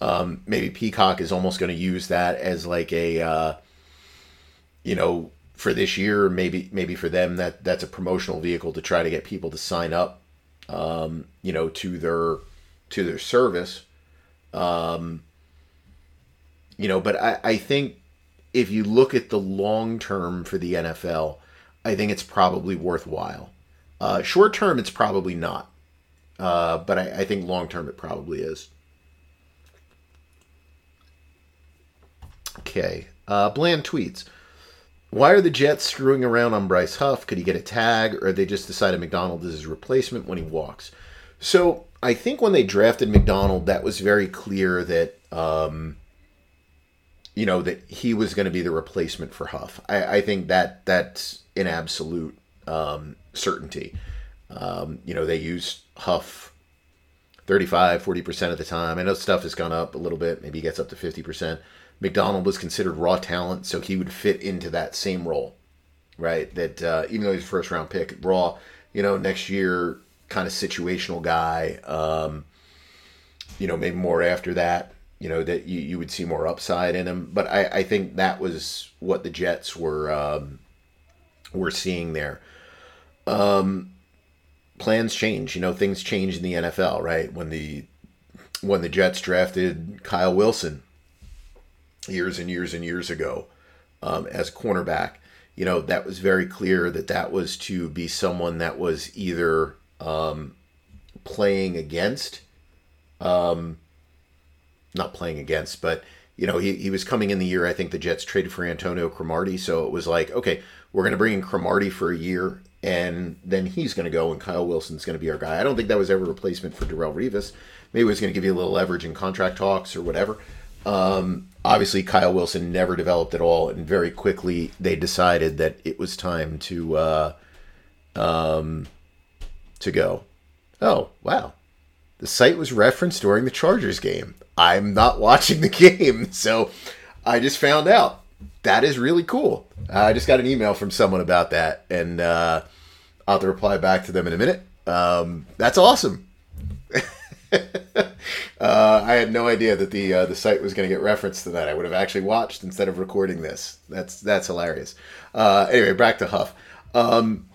um, maybe Peacock is almost going to use that as like a uh, you know for this year. Maybe maybe for them that that's a promotional vehicle to try to get people to sign up. Um, you know, to their to their service. Um, you know, but I, I think if you look at the long term for the NFL, I think it's probably worthwhile. Uh, short term, it's probably not. Uh, but I, I think long term, it probably is. Okay. Uh, Bland tweets. Why are the Jets screwing around on Bryce Huff? Could he get a tag, or they just decided McDonald is his replacement when he walks? So I think when they drafted McDonald, that was very clear that um, you know that he was going to be the replacement for Huff. I, I think that that's an absolute um, certainty. Um, you know, they use Huff 35, 40% of the time. I know stuff has gone up a little bit. Maybe he gets up to 50%. McDonald was considered raw talent, so he would fit into that same role, right? That uh, even though he's a first round pick, raw, you know, next year kind of situational guy. Um, you know, maybe more after that. You know that you, you would see more upside in him, but I, I think that was what the Jets were um, were seeing there. Um, plans change. You know, things change in the NFL, right? When the when the Jets drafted Kyle Wilson years and years and years ago um, as a cornerback, you know, that was very clear that that was to be someone that was either um, playing against, um, not playing against, but you know, he, he was coming in the year. I think the Jets traded for Antonio Cromartie, so it was like, okay, we're going to bring in Cromartie for a year, and then he's going to go, and Kyle Wilson's going to be our guy. I don't think that was ever a replacement for Darrelle Revis. Maybe it was going to give you a little leverage in contract talks or whatever. Um, obviously, Kyle Wilson never developed at all, and very quickly they decided that it was time to uh, um, to go. Oh wow, the site was referenced during the Chargers game. I'm not watching the game, so I just found out. That is really cool. I just got an email from someone about that, and uh, I'll have to reply back to them in a minute. Um, that's awesome. uh, I had no idea that the uh, the site was going to get referenced to that. I would have actually watched instead of recording this. That's that's hilarious. Uh, anyway, back to Huff. Um,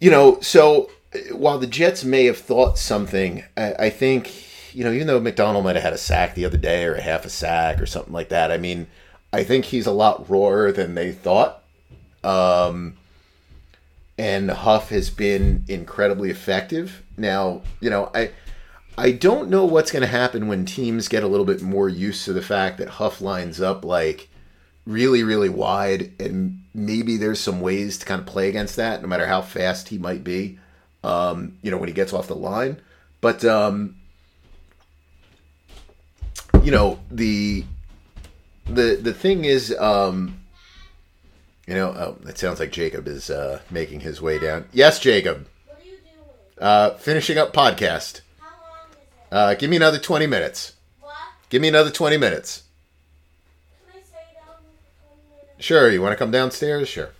you know, so while the Jets may have thought something, I, I think you know, even though McDonald might have had a sack the other day or a half a sack or something like that. I mean, I think he's a lot rawer than they thought. Um, and Huff has been incredibly effective. Now, you know, I I don't know what's going to happen when teams get a little bit more used to the fact that Huff lines up like really, really wide, and maybe there's some ways to kind of play against that, no matter how fast he might be. Um, you know, when he gets off the line, but um, you know the the the thing is, um, you know, oh, it sounds like Jacob is uh, making his way down. Yes, Jacob. What are you doing? Uh, finishing up podcast. How long is it? Uh, give me another twenty minutes. What? Give me another twenty minutes. Can I stay down for 20 minutes? Sure. You want to come downstairs? Sure.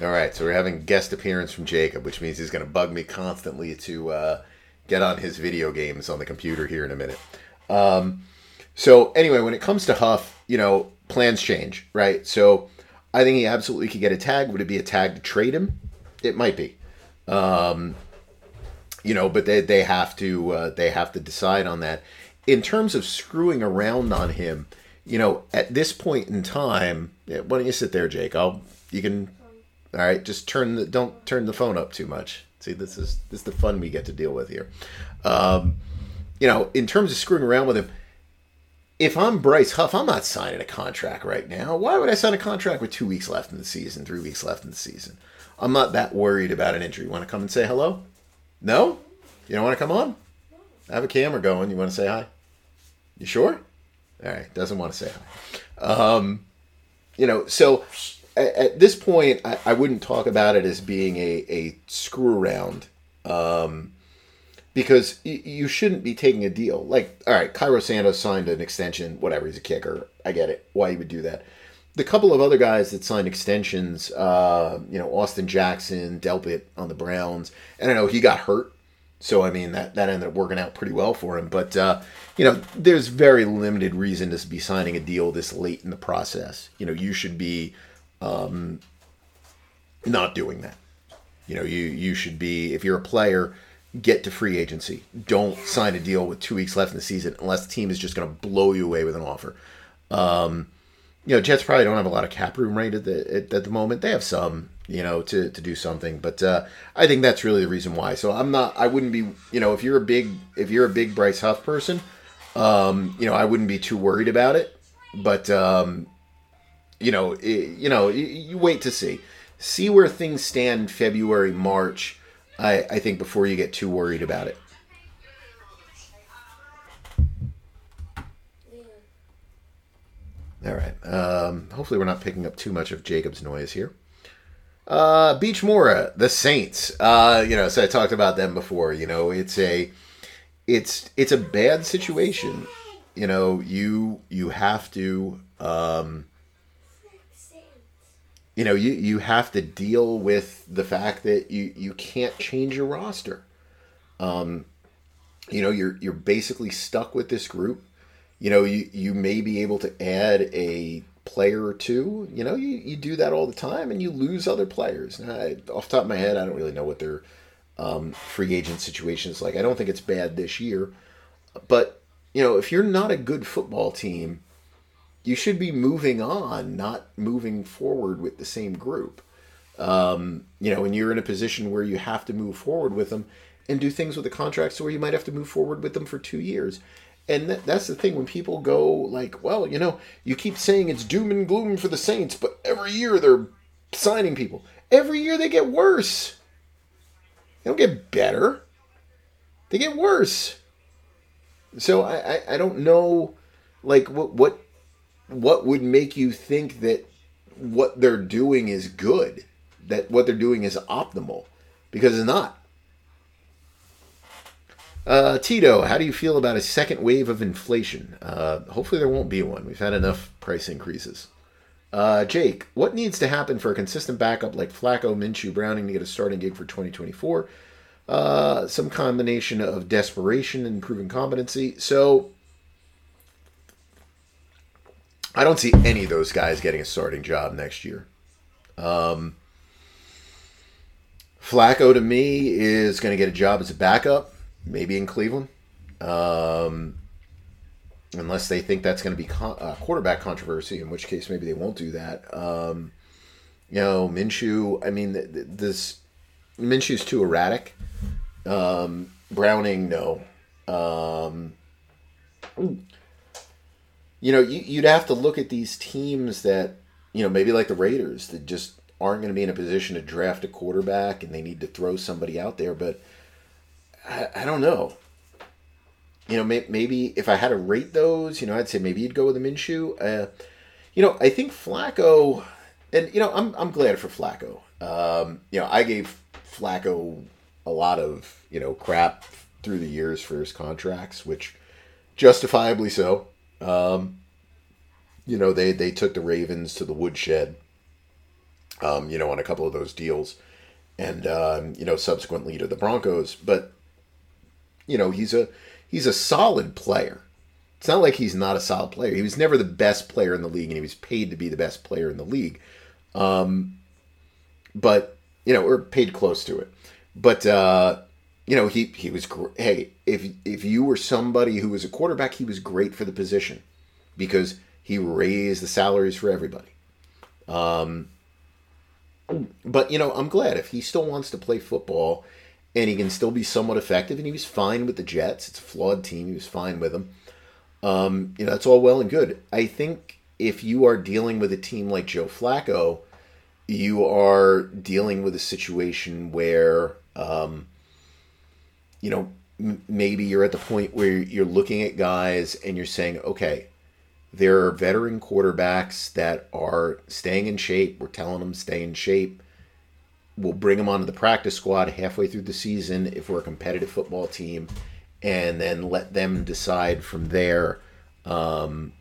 All right. So we're having guest appearance from Jacob, which means he's going to bug me constantly to uh, get on his video games on the computer here in a minute. Um, so anyway, when it comes to Huff, you know, plans change, right? So I think he absolutely could get a tag. Would it be a tag to trade him? It might be. Um, you know, but they they have to uh, they have to decide on that. In terms of screwing around on him, you know, at this point in time, why don't you sit there, Jake? I'll you can. All right, just turn the don't turn the phone up too much. See, this is this is the fun we get to deal with here. Um, you know, in terms of screwing around with him, if I'm Bryce Huff, I'm not signing a contract right now. Why would I sign a contract with two weeks left in the season, three weeks left in the season? I'm not that worried about an injury. Want to come and say hello? No? You don't want to come on? I have a camera going. You want to say hi? You sure? All right. Doesn't want to say hi. Um, you know, so at, this point, I, I wouldn't talk about it as being a, a screw around. Um, because y- you shouldn't be taking a deal. Like, all right, Cairo Santos signed an extension, whatever, he's a kicker. I get it, why he would do that. The couple of other guys that signed extensions, uh, you know, Austin Jackson, Delpit on the Browns, and I know he got hurt. So, I mean, that, that ended up working out pretty well for him. But, uh, you know, there's very limited reason to be signing a deal this late in the process. You know, you should be um, not doing that. You know, you, you should be, if you're a player, get to free agency. Don't sign a deal with two weeks left in the season unless the team is just going to blow you away with an offer. Um, you know, Jets probably don't have a lot of cap room right at the at, the moment. They have some, you know, to, to do something, but uh, I think that's really the reason why. So I'm not. I wouldn't be. You know, if you're a big if you're a big Bryce Huff person, um, you know, I wouldn't be too worried about it. But um, you know, you know, you, wait to see, see where things stand February, March. I, I think before you get too worried about it. All right. Um, hopefully, we're not picking up too much of Jacob's noise here. Uh, Beach Mora, the Saints. Uh, you know, so I talked about them before. You know, it's a, it's it's a bad situation. You know, you you have to, um, you know, you you have to deal with the fact that you you can't change your roster. Um, you know, you're you're basically stuck with this group. You know, you you may be able to add a player or two. You know, you, you do that all the time and you lose other players. I, off top of my head, I don't really know what their um, free agent situation is like. I don't think it's bad this year. But, you know, if you're not a good football team, you should be moving on, not moving forward with the same group. Um, you know, and you're in a position where you have to move forward with them and do things with the contracts where you might have to move forward with them for two years. And that, that's the thing when people go like, well, you know, you keep saying it's doom and gloom for the Saints, but every year they're signing people. Every year they get worse. They don't get better. They get worse. So I, I, I don't know like what what what would make you think that what they're doing is good, that what they're doing is optimal, because it's not. Uh, Tito, how do you feel about a second wave of inflation? Uh, hopefully, there won't be one. We've had enough price increases. Uh, Jake, what needs to happen for a consistent backup like Flacco, Minshew, Browning to get a starting gig for 2024? Uh, some combination of desperation and proven competency. So, I don't see any of those guys getting a starting job next year. Um, Flacco to me is going to get a job as a backup, maybe in Cleveland, um, unless they think that's going to be con- uh, quarterback controversy, in which case maybe they won't do that. Um, you know, Minshew. I mean, th- th- this Minshew's too erratic. Um, Browning, no. Um, you know, you, you'd have to look at these teams that, you know, maybe like the Raiders that just aren't going to be in a position to draft a quarterback and they need to throw somebody out there. But I, I don't know. You know, may, maybe if I had to rate those, you know, I'd say maybe you'd go with a Minshew. Uh, you know, I think Flacco, and you know, I'm I'm glad for Flacco. Um, you know, I gave Flacco a lot of you know crap through the years for his contracts, which justifiably so. Um, you know, they they took the Ravens to the woodshed. Um, you know, on a couple of those deals, and um, you know, subsequently to the Broncos. But you know, he's a he's a solid player. It's not like he's not a solid player. He was never the best player in the league, and he was paid to be the best player in the league. Um, but you know, or paid close to it. But uh, you know, he he was hey, if if you were somebody who was a quarterback, he was great for the position because he raised the salaries for everybody. Um, but you know, I'm glad if he still wants to play football and he can still be somewhat effective, and he was fine with the Jets. It's a flawed team. He was fine with them. Um, you know, that's all well and good. I think if you are dealing with a team like Joe Flacco, you are dealing with a situation where, um, you know, m- maybe you're at the point where you're looking at guys and you're saying, okay, there are veteran quarterbacks that are staying in shape. We're telling them stay in shape. We'll bring them onto the practice squad halfway through the season if we're a competitive football team, and then let them decide from there, um,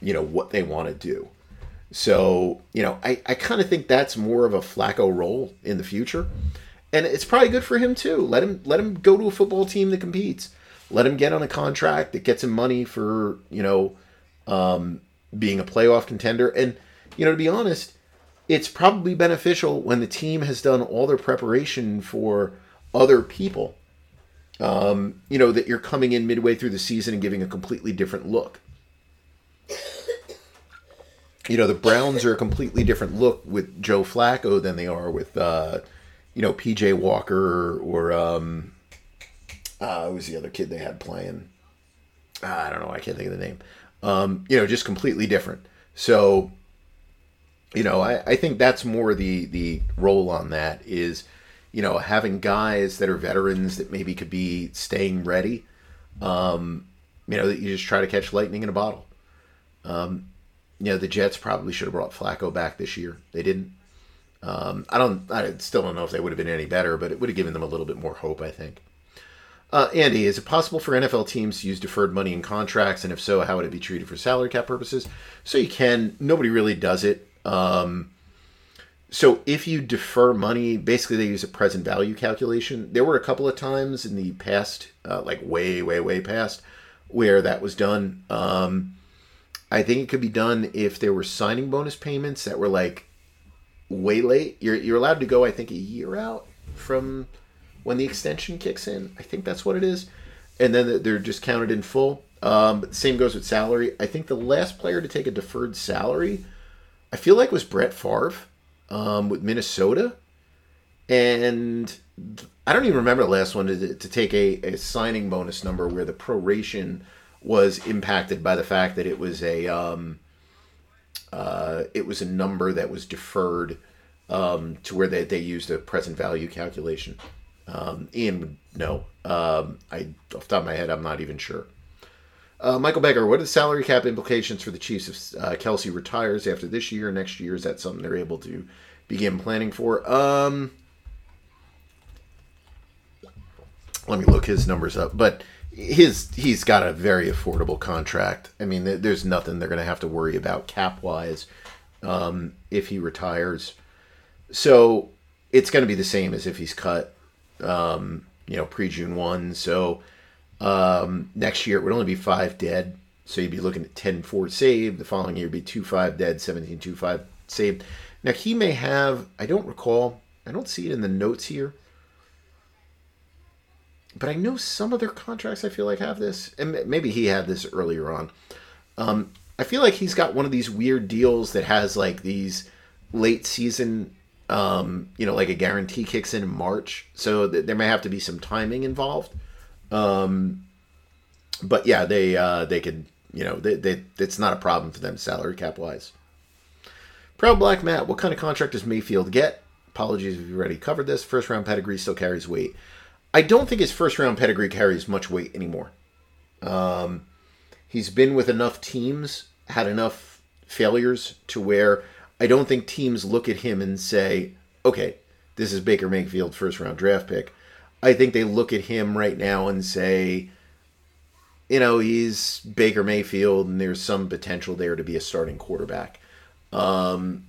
you know, what they want to do. So, you know, I, I kind of think that's more of a Flacco role in the future. And it's probably good for him too. Let him let him go to a football team that competes. Let him get on a contract that gets him money for, you know, um, being a playoff contender. And, you know, to be honest, it's probably beneficial when the team has done all their preparation for other people. Um, you know, that you're coming in midway through the season and giving a completely different look. You know, the Browns are a completely different look with Joe Flacco than they are with, uh, you know, PJ Walker or, um, uh, who was the other kid they had playing? Ah, I don't know. I can't think of the name. Um, you know, just completely different. So, you know, I, I think that's more the the role on that is, you know, having guys that are veterans that maybe could be staying ready. Um, you know, that you just try to catch lightning in a bottle. Um, you know, the Jets probably should have brought Flacco back this year. They didn't. Um, I don't. I still don't know if they would have been any better, but it would have given them a little bit more hope. I think. Uh, Andy, is it possible for NFL teams to use deferred money in contracts, and if so, how would it be treated for salary cap purposes? So you can. Nobody really does it. Um, so if you defer money, basically they use a present value calculation. There were a couple of times in the past, uh, like way, way, way past, where that was done. Um, I think it could be done if there were signing bonus payments that were like way late. You're you're allowed to go, I think, a year out from when the extension kicks in. I think that's what it is, and then they're just counted in full. Um, same goes with salary. I think the last player to take a deferred salary, I feel like was Brett Favre um, with Minnesota, and I don't even remember the last one to, to take a, a signing bonus number where the proration was impacted by the fact that it was a um, uh, it was a number that was deferred um, to where they, they used a present value calculation. Um, Ian would know. Um, I off the top of my head, I'm not even sure. Uh, Michael Becker, what are the salary cap implications for the Chiefs if uh, Kelce retires after this year, next year? Is that something they're able to begin planning for? Um, let me look his numbers up. But his he's got a very affordable contract. I mean, there's nothing they're going to have to worry about cap wise um, if he retires. So it's going to be the same as if he's cut, um, you know, pre June one. So um, next year it would only be five dead. So you'd be looking at 10 4 saved. The following year would be 2 5 dead, 17 2 5 saved. Now he may have, I don't recall, I don't see it in the notes here but I know some of their contracts I feel like have this, and maybe he had this earlier on. Um, I feel like he's got one of these weird deals that has like these late season, um, you know, like a guarantee kicks in in March, so th- there may have to be some timing involved. Um, but yeah, they uh, they could, you know, they, they, it's not a problem for them salary cap wise. Proud Black Matt, what kind of contract does Mayfield get? Apologies if you've already covered this. First round pedigree still carries weight. I don't think his first round pedigree carries much weight anymore. Um, he's been with enough teams, had enough failures to where I don't think teams look at him and say, okay, this is Baker Mayfield first round draft pick. I think they look at him right now and say, you know, he's Baker Mayfield and there's some potential there to be a starting quarterback. Um,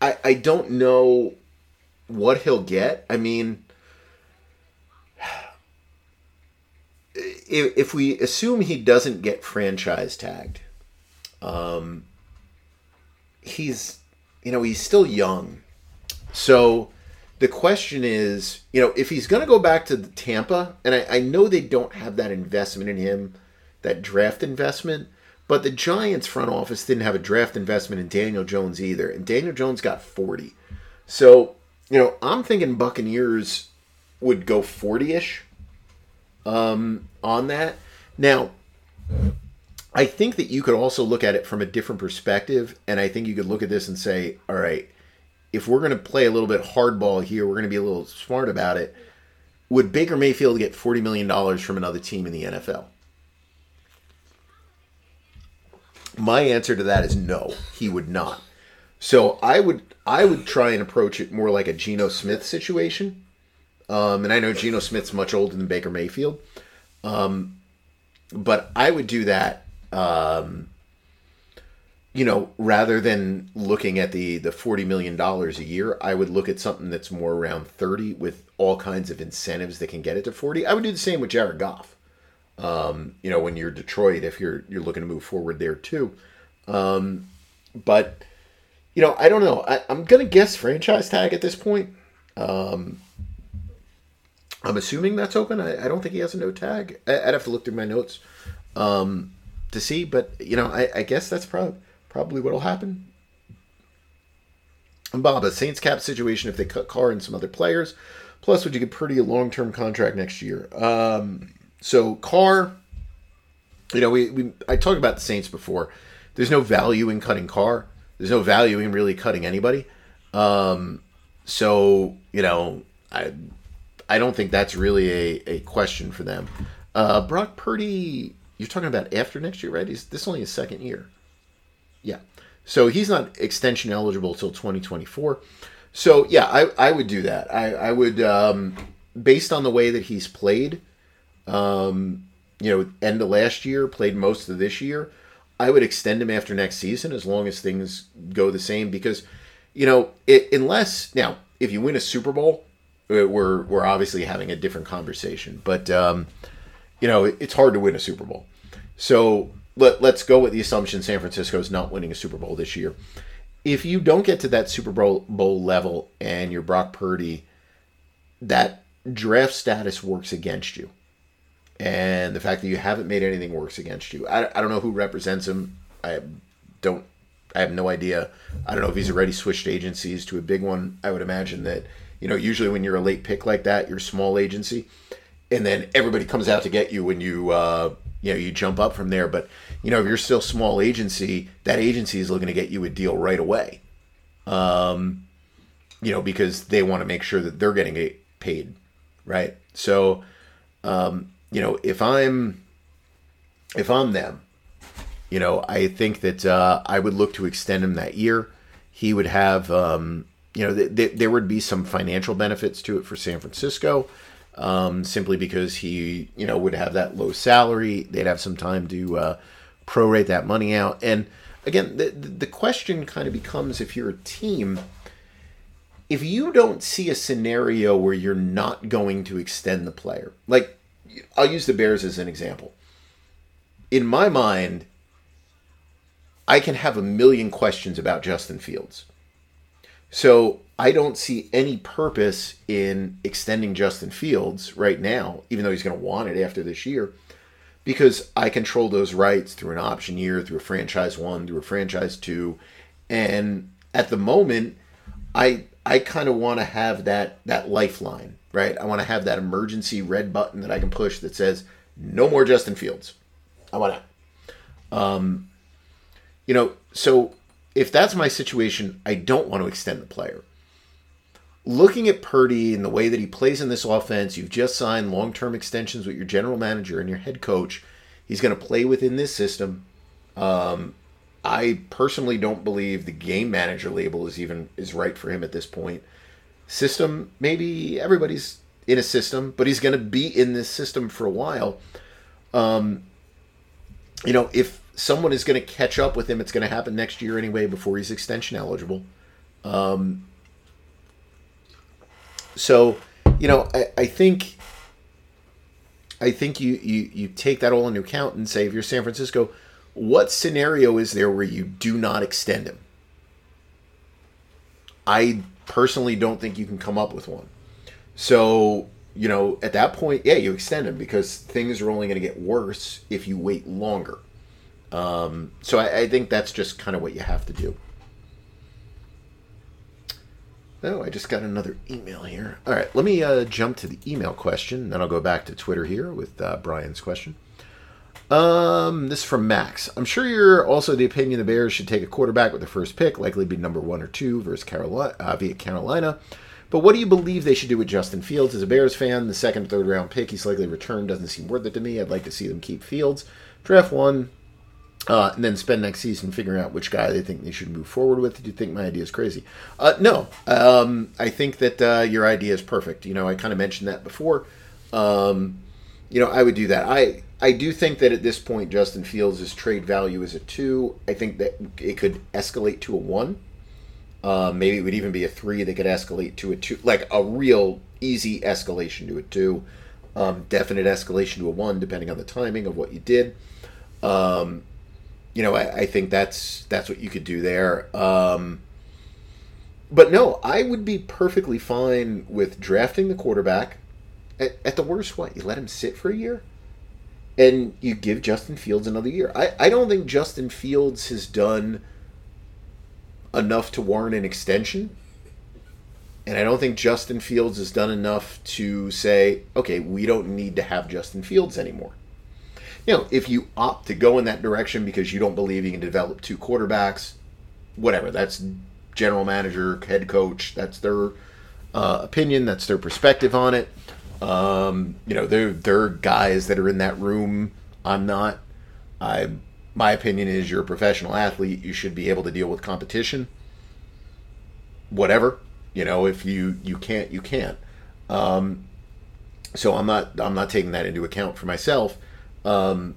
I, I don't know what he'll get. I mean, if, if we assume he doesn't get franchise tagged, um, he's you know he's still young, so the question is, you know, if he's going to go back to Tampa, and I, I know they don't have that investment in him, that draft investment. But the Giants front office didn't have a draft investment in Daniel Jones either, and Daniel Jones got 40. So you know, I'm thinking Buccaneers would go 40 ish um, on that. Now, I think that you could also look at it from a different perspective, and I think you could look at this and say, all right, if we're going to play a little bit hardball here, we're going to be a little smart about it. Would Baker Mayfield get $40 million from another team in the NFL? My answer to that is no, he would not. So I would I would try and approach it more like a Geno Smith situation. Um, and I know Geno Smith's much older than Baker Mayfield. Um, but I would do that, um, you know, rather than looking at the, the $40 million a year, I would look at something that's more around 30 with all kinds of incentives that can get it to 40. I would do the same with Jared Goff. Um, you know, when you're Detroit, if you're, you're looking to move forward there too. Um, but, you know, I don't know. I, am to guess franchise tag at this point. Um, I'm assuming that's open. I, I, don't think he has a no tag. I, would have to look through my notes um, to see, but you know, I, I guess that's probably probably what'll happen. Bob, a Saints cap situation if they cut Carr and some other players. Plus, would you get pretty a long term contract next year? Um, so Carr, you know, we, we I talked about the Saints before. There's no value in cutting Carr. There's no value in really cutting anybody. Um, so you know, I I don't think that's really a, a question for them. Uh, Brock Purdy, you're talking about after next year, right? He's this only his second year. Yeah, so he's not extension eligible till 2024. So yeah, I, I would do that. I I would um, based on the way that he's played. Um, you know, end of last year, played most of this year. I would extend him after next season as long as things go the same because, you know, it, unless now if you win a Super Bowl, uh, we're we're obviously having a different conversation. But um, you know, it, it's hard to win a Super Bowl. So let let's go with the assumption San Francisco is not winning a Super Bowl this year. If you don't get to that Super Bowl bowl level and you're Brock Purdy, that draft status works against you and the fact that you haven't made anything works against you. I, I don't know who represents him. I don't. I have no idea. I don't know if he's already switched agencies to a big one. I would imagine that you know usually when you're a late pick like that, you're a small agency, and then everybody comes out to get you when you uh, you know you jump up from there. But you know if you're still small agency, that agency is looking to get you a deal right away. Um, you know because they want to make sure that they're getting paid, right? So. Um, you know, if I'm if I'm them, you know, I think that uh, I would look to extend him that year. He would have, um, you know, th- th- there would be some financial benefits to it for San Francisco, um, simply because he, you know, would have that low salary. They'd have some time to uh, prorate that money out. And again, the the question kind of becomes if you're a team. If you don't see a scenario where you're not going to extend the player, like I'll use the Bears as an example. In my mind, I can have a million questions about Justin Fields. So I don't see any purpose in extending Justin Fields right now, even though he's going to want it after this year, because I control those rights through an option year, through a franchise one, through a franchise two. And at the moment, I I kind of want to have that that lifeline right? I want to have that emergency red button that I can push that says no more Justin Fields. I want to, um, you know, so if that's my situation, I don't want to extend the player. Looking at Purdy and the way that he plays in this offense, you've just signed long term extensions with your general manager and your head coach. He's going to play within this system. Um, I personally don't believe the game manager label is even is right for him at this point system. Maybe everybody's in a system, but he's going to be in this system for a while. Um, you know, if someone is going to catch up with him, it's going to happen next year anyway before he's extension eligible. Um, so, you know, I, I think I think you, you you take that all into account and say if you're San Francisco, what scenario is there where you do not extend him? I personally don't think you can come up with one. So, you know, at that point, yeah, you extend him because things are only going to get worse if you wait longer. Um, so I, I think that's just kind of what you have to do. Oh, I just got another email here. All right, let me uh, jump to the email question, then I'll go back to Twitter here with uh, Brian's question. Um, this is from Max. I'm sure you're also the opinion the Bears should take a quarterback with the first pick, likely be number one or two versus Carolina uh, via Carolina. But what do you believe they should do with Justin Fields? As a Bears fan, the second, third round pick he's likely returned doesn't seem worth it to me. I'd like to see them keep Fields, draft one, uh, and then spend next season figuring out which guy they think they should move forward with. Do you think my idea is crazy? Uh, no, um, I think that uh, your idea is perfect. You know, I kind of mentioned that before. Um, you know, I would do that. I I do think that at this point, Justin Fields' trade value is a two. I think that it could escalate to a one. Uh, maybe it would even be a three They could escalate to a two, like a real easy escalation to a two. Um, definite escalation to a one, depending on the timing of what you did. Um, you know, I, I, think that's that's what you could do there. Um, but no, I would be perfectly fine with drafting the quarterback. At, at the worst, what you let him sit for a year and you give Justin Fields another year. I, I don't think Justin Fields has done enough to warrant an extension. And I don't think Justin Fields has done enough to say, okay, we don't need to have Justin Fields anymore. You know, if you opt to go in that direction because you don't believe you can develop two quarterbacks, whatever, that's general manager, head coach, that's their uh, opinion, that's their perspective on it. Um, you know, there there are guys that are in that room. I'm not. I my opinion is you're a professional athlete. You should be able to deal with competition. Whatever you know, if you you can't, you can't. Um, so I'm not I'm not taking that into account for myself. Um,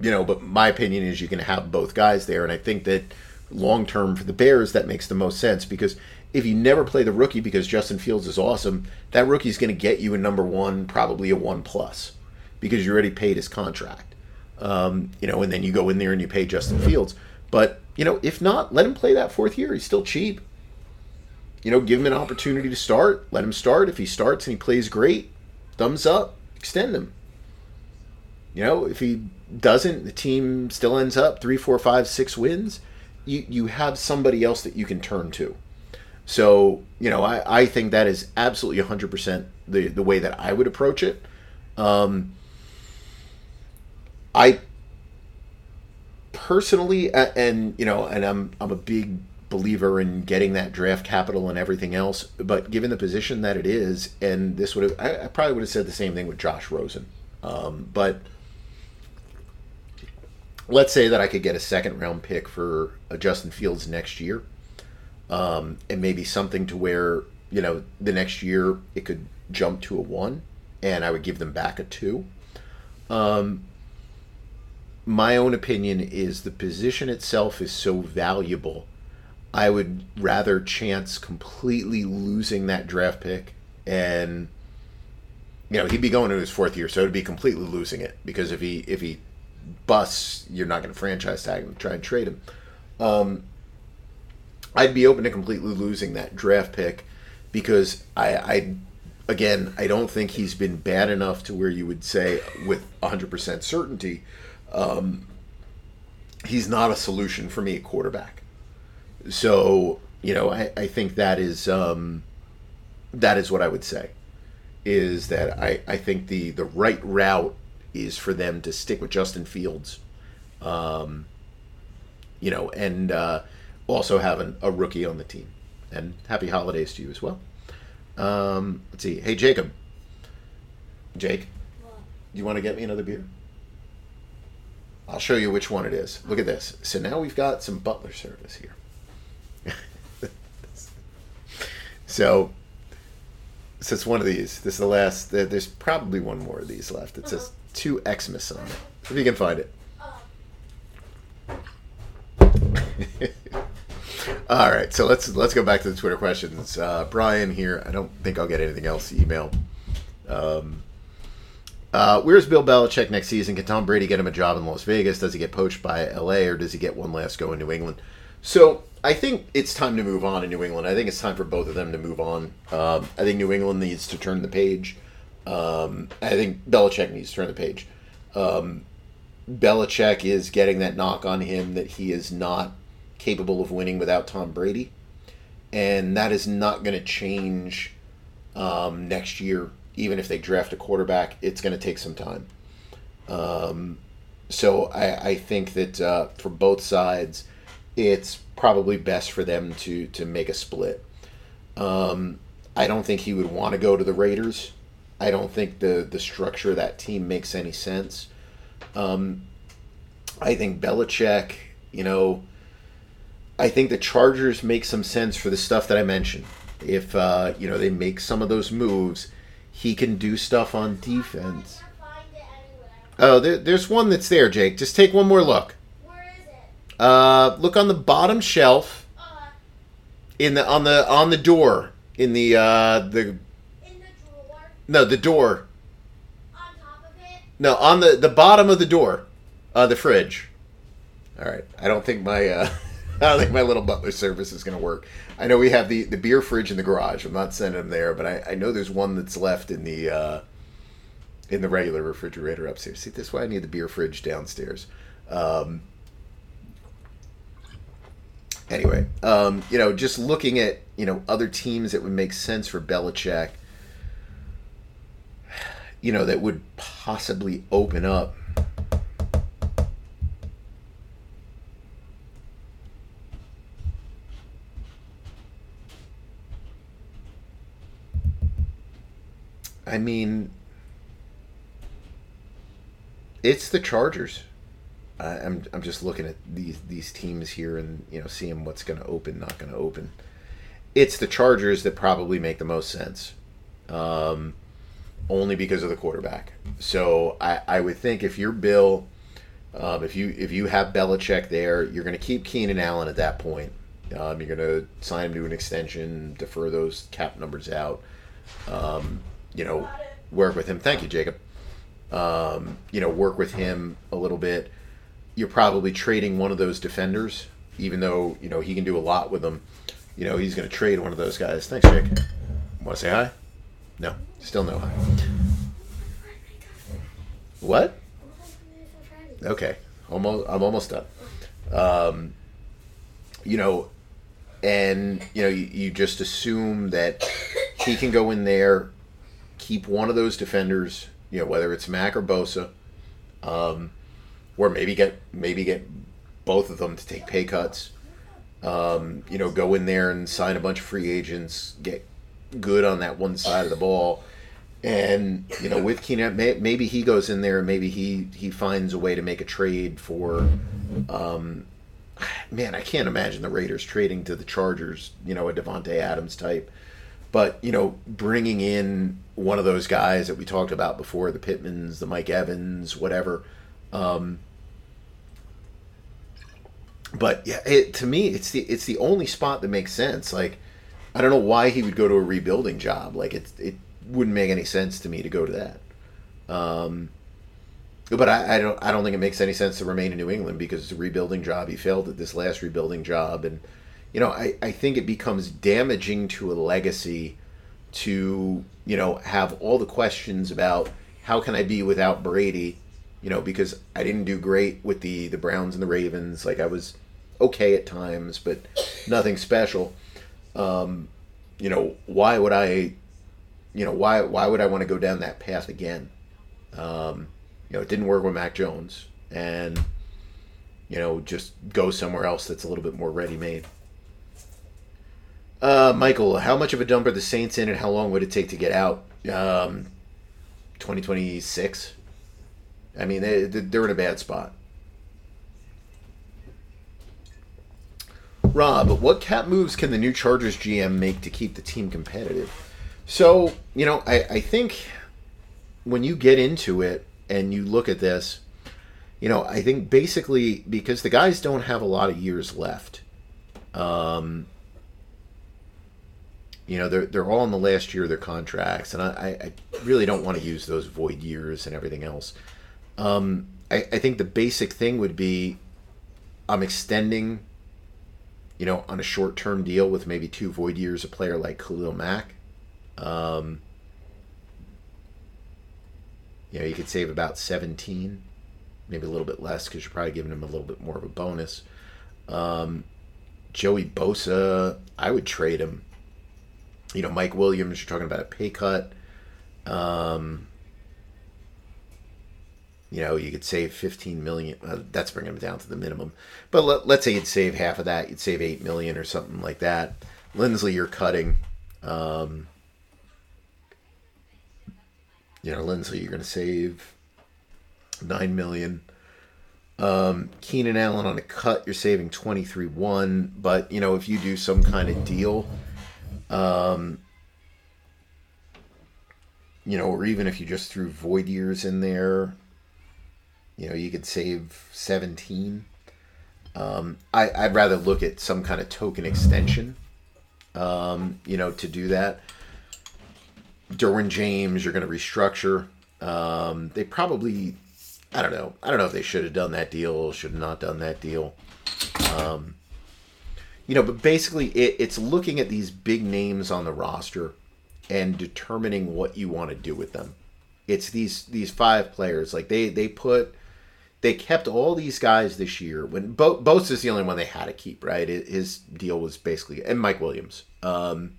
you know, but my opinion is you can have both guys there, and I think that long term for the Bears that makes the most sense because if you never play the rookie because Justin Fields is awesome, that rookie is going to get you a number one, probably a one plus, because you already paid his contract. Um, you know, and then you go in there and you pay Justin Fields. But you know, if not, let him play that fourth year. He's still cheap. You know, give him an opportunity to start. Let him start. If he starts and he plays great, thumbs up. Extend him. You know, if he doesn't, the team still ends up three, four, five, six wins. You you have somebody else that you can turn to. So, you know, I, I think that is absolutely 100% the, the way that I would approach it. Um, I personally, and, you know, and I'm, I'm a big believer in getting that draft capital and everything else, but given the position that it is, and this would have, I, I probably would have said the same thing with Josh Rosen. Um, but let's say that I could get a second round pick for a Justin Fields next year um, and maybe something to where you know the next year it could jump to a one, and I would give them back a two. Um, my own opinion is the position itself is so valuable. I would rather chance completely losing that draft pick and you know he'd be going to his fourth year, so it'd be completely losing it because if he if he busts, you're not going to franchise tag him, try and trade him. Um, I'd be open to completely losing that draft pick because I, I again, I don't think he's been bad enough to where you would say with 100% certainty um, he's not a solution for me at quarterback. So, you know, I, I think that is um, that is what I would say is that I, I think the, the right route is for them to stick with Justin Fields, um, you know, and uh, also have an, a rookie on the team. And happy holidays to you as well. Um, let's see. Hey, Jacob. Jake, What? you want to get me another beer? I'll show you which one it is. Look at this. So now we've got some butler service here. so, so it's one of these. This is the last. There's probably one more of these left. It says two Xmas on it. If you can find it. All right, so let's let's go back to the Twitter questions. Uh, Brian here. I don't think I'll get anything else emailed. Um, uh, where's Bill Belichick next season? Can Tom Brady get him a job in Las Vegas? Does he get poached by LA or does he get one last go in New England? So I think it's time to move on in New England. I think it's time for both of them to move on. Um, I think New England needs to turn the page. Um, I think Belichick needs to turn the page. Um, Belichick is getting that knock on him that he is not capable of winning without Tom Brady, and that is not going to change um, next year. Even if they draft a quarterback, it's going to take some time. Um, so I, I think that uh, for both sides, it's probably best for them to to make a split. Um, I don't think he would want to go to the Raiders. I don't think the the structure of that team makes any sense. Um, I think Belichick, you know, I think the Chargers make some sense for the stuff that I mentioned. If uh, you know they make some of those moves, he can do stuff on defense. Oh, there, there's one that's there, Jake. Just take one more look. Where is it? Uh, look on the bottom shelf in the on the on the door in the uh, the in the drawer. no the door On top of it. no on the the bottom of the door, uh, the fridge. All right, I don't think my uh, I don't think my little butler service is going to work. I know we have the the beer fridge in the garage. I'm not sending them there, but I, I know there's one that's left in the uh, in the regular refrigerator upstairs. See, that's why I need the beer fridge downstairs. Um, anyway, um, you know, just looking at you know other teams that would make sense for Belichick, you know, that would possibly open up. I mean, it's the Chargers. I, I'm I'm just looking at these these teams here and you know seeing what's going to open, not going to open. It's the Chargers that probably make the most sense, um, only because of the quarterback. So I I would think if you're Bill, Um, if you if you have Belichick there, you're going to keep Keenan Allen at that point. Um, you're going to sign him to an extension, defer those cap numbers out. Um, you know, work with him. Thank you, Jacob. Um, you know, work with him a little bit. You're probably trading one of those defenders, even though you know he can do a lot with them. You know, he's going to trade one of those guys. Thanks, Jake. Want to say hi? No, still no hi. What? Okay, almost. I'm almost done. Um, you know, and you know, you, you just assume that he can go in there, keep one of those defenders. You know, whether it's Mack or Bosa, um, or maybe get maybe get both of them to take pay cuts. Um, you know, go in there and sign a bunch of free agents, get good on that one side of the ball. And you know, with Keenan, may, maybe he goes in there, and maybe he he finds a way to make a trade for. Um, man, I can't imagine the Raiders trading to the Chargers. You know, a Davante Adams type, but you know, bringing in one of those guys that we talked about before, the Pittmans, the Mike Evans, whatever. Um, but yeah, it, to me, it's the it's the only spot that makes sense. Like, I don't know why he would go to a rebuilding job. Like, it it wouldn't make any sense to me to go to that. Um, but I, I don't I don't think it makes any sense to remain in New England because it's a rebuilding job. He failed at this last rebuilding job, and you know I, I think it becomes damaging to a legacy to you know have all the questions about how can I be without Brady, you know because I didn't do great with the the Browns and the Ravens. Like I was okay at times, but nothing special. Um, you know why would I you know why why would I want to go down that path again? Um, you know, it didn't work with Mac Jones, and you know, just go somewhere else that's a little bit more ready made. Uh, Michael, how much of a dump are the Saints in, and how long would it take to get out? Um, 2026. I mean, they, they're in a bad spot. Rob, what cap moves can the new Chargers GM make to keep the team competitive? So, you know, I, I think when you get into it and you look at this, you know, I think basically because the guys don't have a lot of years left. Um, you know, they're, they're all in the last year of their contracts, and I, I really don't want to use those void years and everything else. Um, I, I think the basic thing would be I'm extending, you know, on a short term deal with maybe two void years, a player like Khalil Mack. Um, you know, you could save about 17, maybe a little bit less because you're probably giving him a little bit more of a bonus. Um, Joey Bosa, I would trade him. You know, Mike Williams, you're talking about a pay cut. Um, you know, you could save 15 million. Uh, that's bringing him down to the minimum. But let, let's say you'd save half of that. You'd save 8 million or something like that. Linsley, you're cutting. Um, you know, Linsley, you're going to save nine million. Um, Keenan Allen on a cut, you're saving twenty three one. But you know, if you do some kind of deal, um, you know, or even if you just threw void years in there, you know, you could save seventeen. Um, I, I'd rather look at some kind of token extension, um, you know, to do that. Derwin James, you're going to restructure. Um, they probably, I don't know. I don't know if they should have done that deal, should have not done that deal. Um, you know, but basically, it, it's looking at these big names on the roster and determining what you want to do with them. It's these these five players. Like they they put they kept all these guys this year. When Bo- Bosa is the only one they had to keep, right? His deal was basically and Mike Williams. Um,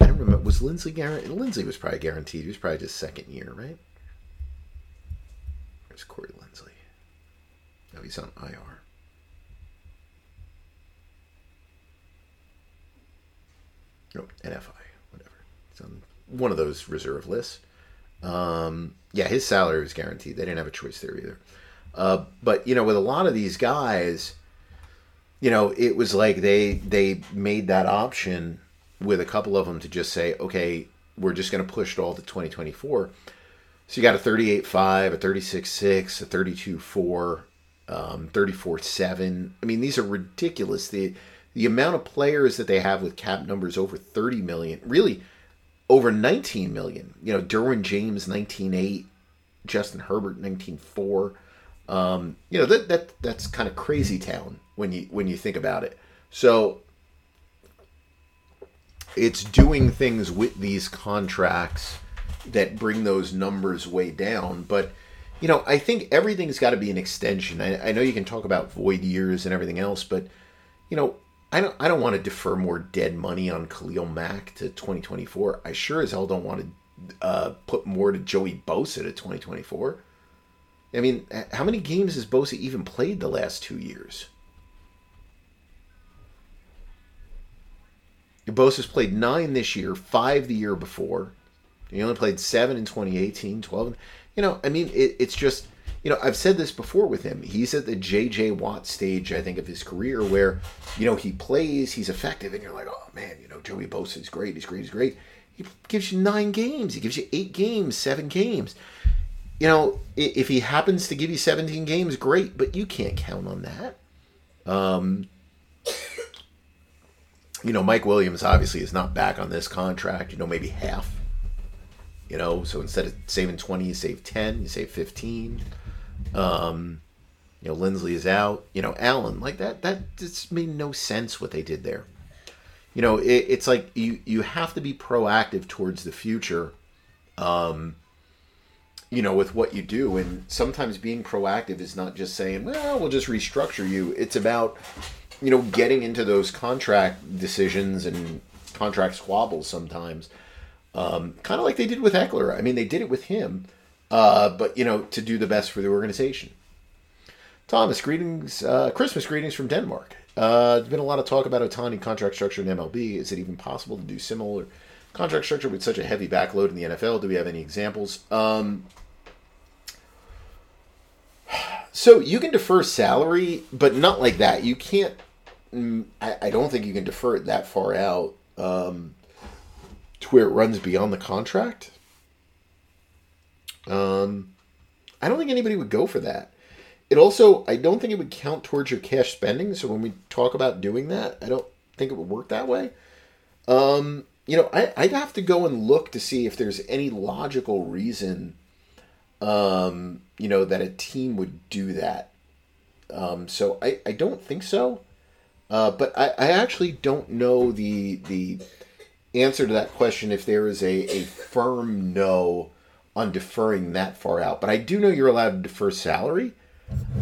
I don't remember. Was Linsley guaranteed? Linsley was probably guaranteed. He was probably just second year, right? There's Corey Linsley. No, he's on IR. Oh, NFI, whatever. It's on one of those reserve lists. Um, yeah, his salary was guaranteed. They didn't have a choice there either. Uh, but you know, with a lot of these guys, you know, it was like they they made that option with a couple of them to just say, okay, we're just going to push it all to 2024. So you got a 38.5, a 36.6, a 32.4, um, 34.7. I mean, these are ridiculous. The the amount of players that they have with cap numbers over 30 million, really over 19 million. You know, Derwin James 19.8, Justin Herbert 19.4. Um, you know that that that's kind of crazy town when you when you think about it. So it's doing things with these contracts that bring those numbers way down. But you know, I think everything's got to be an extension. I, I know you can talk about void years and everything else, but you know, I don't I don't want to defer more dead money on Khalil Mack to 2024. I sure as hell don't want to uh, put more to Joey Bosa to 2024. I mean, how many games has Bosa even played the last two years? Bosa's played nine this year, five the year before. He only played seven in 2018, 12. You know, I mean, it, it's just, you know, I've said this before with him. He's at the J.J. Watt stage, I think, of his career where, you know, he plays, he's effective, and you're like, oh, man, you know, Joey Bosa is great, he's great, he's great. He gives you nine games, he gives you eight games, seven games. You know, if he happens to give you 17 games, great, but you can't count on that. Um, you know, Mike Williams obviously is not back on this contract, you know, maybe half you know, so instead of saving 20, you save 10, you save 15. Um, you know, Linsley is out. You know, Allen, like that, that just made no sense what they did there. You know, it, it's like you, you have to be proactive towards the future, um, you know, with what you do. And sometimes being proactive is not just saying, well, we'll just restructure you. It's about, you know, getting into those contract decisions and contract squabbles sometimes um, kind of like they did with Ekeler. I mean, they did it with him, uh, but you know, to do the best for the organization. Thomas, greetings, uh, Christmas greetings from Denmark. Uh, there's been a lot of talk about Ohtani contract structure in MLB. Is it even possible to do similar contract structure with such a heavy backload in the NFL? Do we have any examples? Um, so you can defer salary, but not like that. You can't. Mm, I, I don't think you can defer it that far out. Um, to where it runs beyond the contract. Um, I don't think anybody would go for that. It also, I don't think it would count towards your cash spending. So when we talk about doing that, I don't think it would work that way. Um, you know, I, I'd have to go and look to see if there's any logical reason, um, you know, that a team would do that. Um, so I, I don't think so. Uh, but I, I actually don't know the the answer to that question if there is a, a firm no on deferring that far out. But I do know you're allowed to defer salary.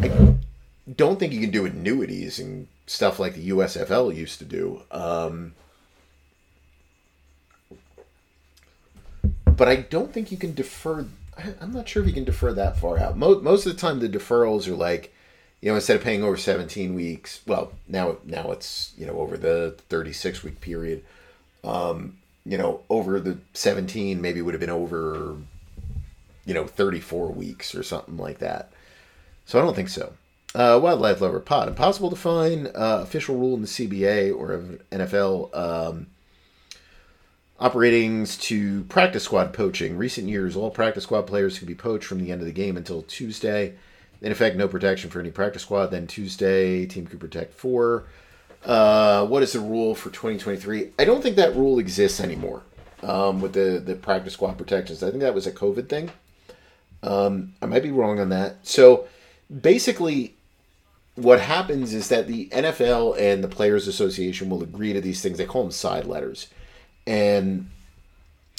I don't think you can do annuities and stuff like the USFL used to do. Um, but I don't think you can defer. I'm not sure if you can defer that far out. Most, most of the time, the deferrals are like, you know, instead of paying over 17 weeks, well, now now it's you know over the 36 week period um, you know, over the 17, maybe would have been over, you know, 34 weeks or something like that. So I don't think so. Uh, Wildlife Lover Pod. Impossible to find uh, official rule in the CBA or NFL um, operatings to practice squad poaching. Recent years, all practice squad players could be poached from the end of the game until Tuesday. In effect, no protection for any practice squad. Then Tuesday, team could protect four. Uh, what is the rule for 2023? I don't think that rule exists anymore um, with the, the practice squad protections. I think that was a COVID thing. Um, I might be wrong on that. So basically, what happens is that the NFL and the Players Association will agree to these things. They call them side letters. And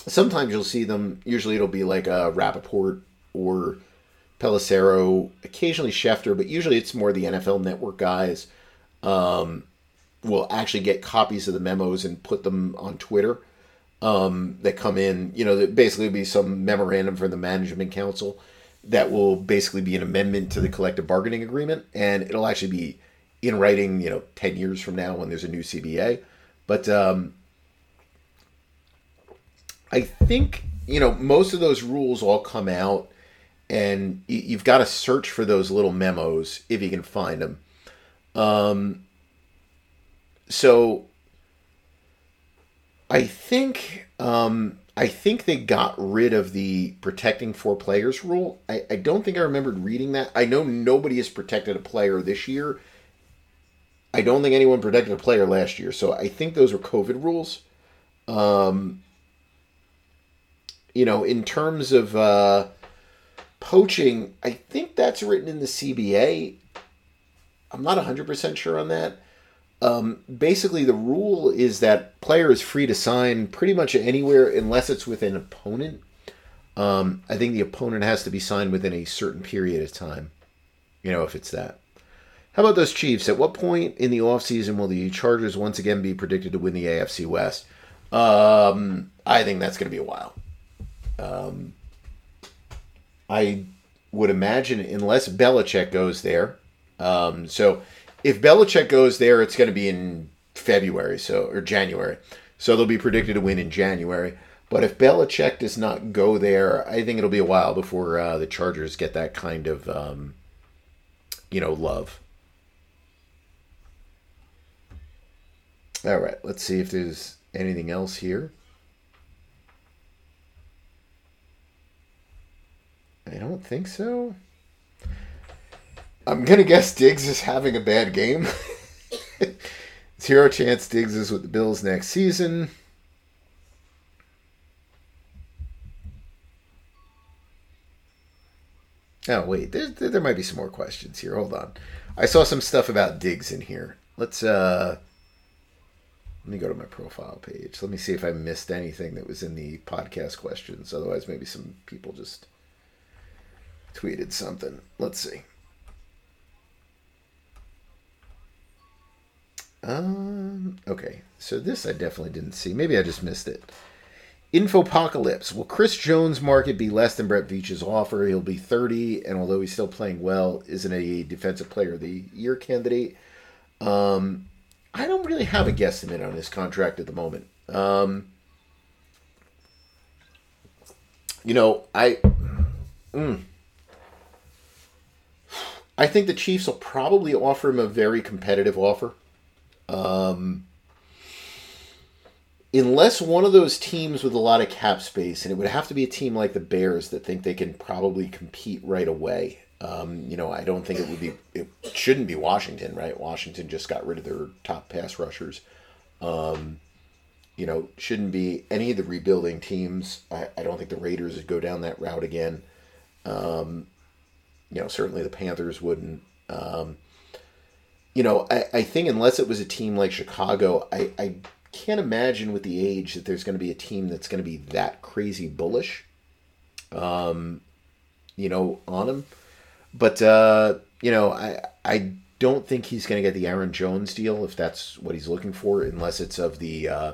sometimes you'll see them, usually it'll be like a Rapoport or Pelissero, occasionally Schefter, but usually it's more the NFL network guys. Um, will actually get copies of the memos and put them on Twitter um, that come in. You know, basically be some memorandum from the management council that will basically be an amendment to the collective bargaining agreement, and it'll actually be in writing. You know, ten years from now when there's a new CBA, but um, I think you know most of those rules all come out, and you've got to search for those little memos if you can find them. Um, so I think um, I think they got rid of the protecting four players rule. I, I don't think I remembered reading that. I know nobody has protected a player this year. I don't think anyone protected a player last year. So I think those were COVID rules. Um, you know, in terms of uh, poaching, I think that's written in the CBA. I'm not 100% sure on that. Um, basically, the rule is that player is free to sign pretty much anywhere unless it's with an opponent. Um, I think the opponent has to be signed within a certain period of time. You know, if it's that. How about those Chiefs? At what point in the offseason will the Chargers once again be predicted to win the AFC West? Um, I think that's going to be a while. Um, I would imagine, unless Belichick goes there. Um, so if Belichick goes there, it's going to be in February, so or January. So they'll be predicted to win in January. But if Belichick does not go there, I think it'll be a while before uh, the Chargers get that kind of, um, you know, love. All right, let's see if there's anything else here. I don't think so. I'm gonna guess Diggs is having a bad game. Zero chance Diggs is with the Bills next season. Oh wait, there, there might be some more questions here. Hold on. I saw some stuff about Diggs in here. Let's uh let me go to my profile page. Let me see if I missed anything that was in the podcast questions. Otherwise, maybe some people just tweeted something. Let's see. Um, okay, so this I definitely didn't see. Maybe I just missed it. Infopocalypse. Will Chris Jones' market be less than Brett Veach's offer? He'll be 30, and although he's still playing well, isn't a defensive player of the year candidate. Um, I don't really have a guesstimate on his contract at the moment. Um, you know, I. Mm, I think the Chiefs will probably offer him a very competitive offer. Um, unless one of those teams with a lot of cap space, and it would have to be a team like the Bears that think they can probably compete right away. Um, you know, I don't think it would be. It shouldn't be Washington, right? Washington just got rid of their top pass rushers. Um, you know, shouldn't be any of the rebuilding teams. I, I don't think the Raiders would go down that route again. Um, you know, certainly the Panthers wouldn't. Um, you know, I, I think unless it was a team like Chicago, I, I can't imagine with the age that there's going to be a team that's going to be that crazy bullish, um, you know, on him. But, uh, you know, I, I don't think he's going to get the Aaron Jones deal if that's what he's looking for, unless it's of the uh,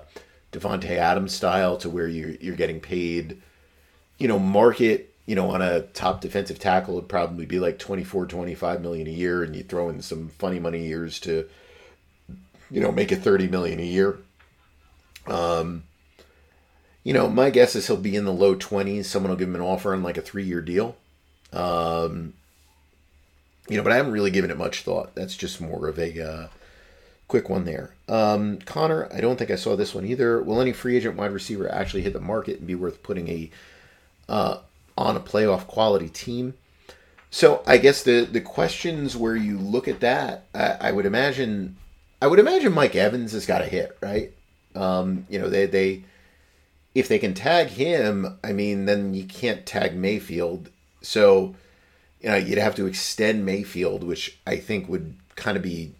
Davante Adams style to where you're, you're getting paid, you know, market you know, on a top defensive tackle, it'd probably be like 24, 25 million a year, and you throw in some funny money years to, you know, make it 30 million a year. Um, you know, my guess is he'll be in the low 20s. Someone will give him an offer on like a three year deal. Um, you know, but I haven't really given it much thought. That's just more of a uh, quick one there. Um, Connor, I don't think I saw this one either. Will any free agent wide receiver actually hit the market and be worth putting a uh, on a playoff quality team. So I guess the the questions where you look at that, I, I would imagine, I would imagine Mike Evans has got a hit, right? Um, you know, they they if they can tag him, I mean, then you can't tag Mayfield. So, you know, you'd have to extend Mayfield, which I think would kind of be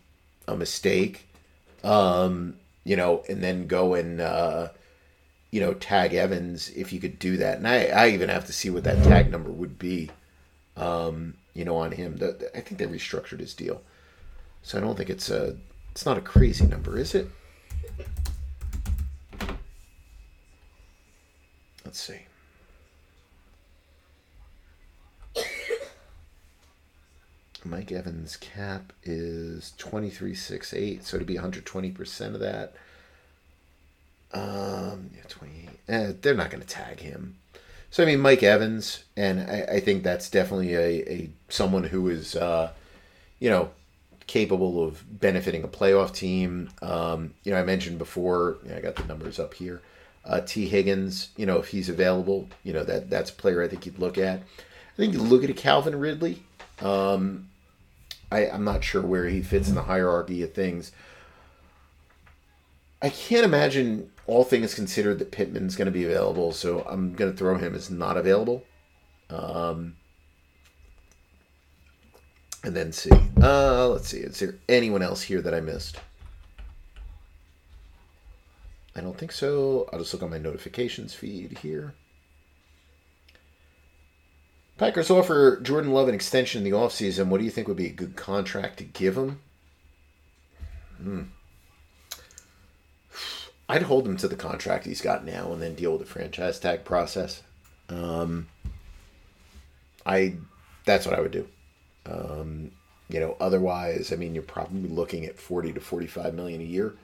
a mistake. Um, you know, and then go and uh, you know, tag Evans if you could do that. And I, I even have to see what that tag number would be, um, you know, on him. The, the, I think they restructured his deal. So I don't think it's a, it's not a crazy number, is it? Let's see. Mike Evans' cap is twenty three six eight, so to be 120% of that, um, yeah, 28. Eh, they're not going to tag him. So I mean, Mike Evans, and I, I think that's definitely a, a someone who is, uh, you know, capable of benefiting a playoff team. Um, you know, I mentioned before. I got the numbers up here. Uh, Tee Higgins, you know, if he's available, you know that that's a player I think you'd look at. I think you look at a Calvin Ridley. Um, I, I'm not sure where he fits in the hierarchy of things. I can't imagine, all things considered, that Pittman's going to be available, so I'm going to throw him as not available. Um, and then see. Uh, let's see. Is there anyone else here that I missed? I don't think so. I'll just look on my notifications feed here. Packers offer Jordan Love an extension in the offseason. What do you think would be a good contract to give him? Hmm. I'd hold him to the contract he's got now and then deal with the franchise tag process. Um, I that's what I would do. Um, you know, otherwise, I mean, you're probably looking at 40 to 45 million a year.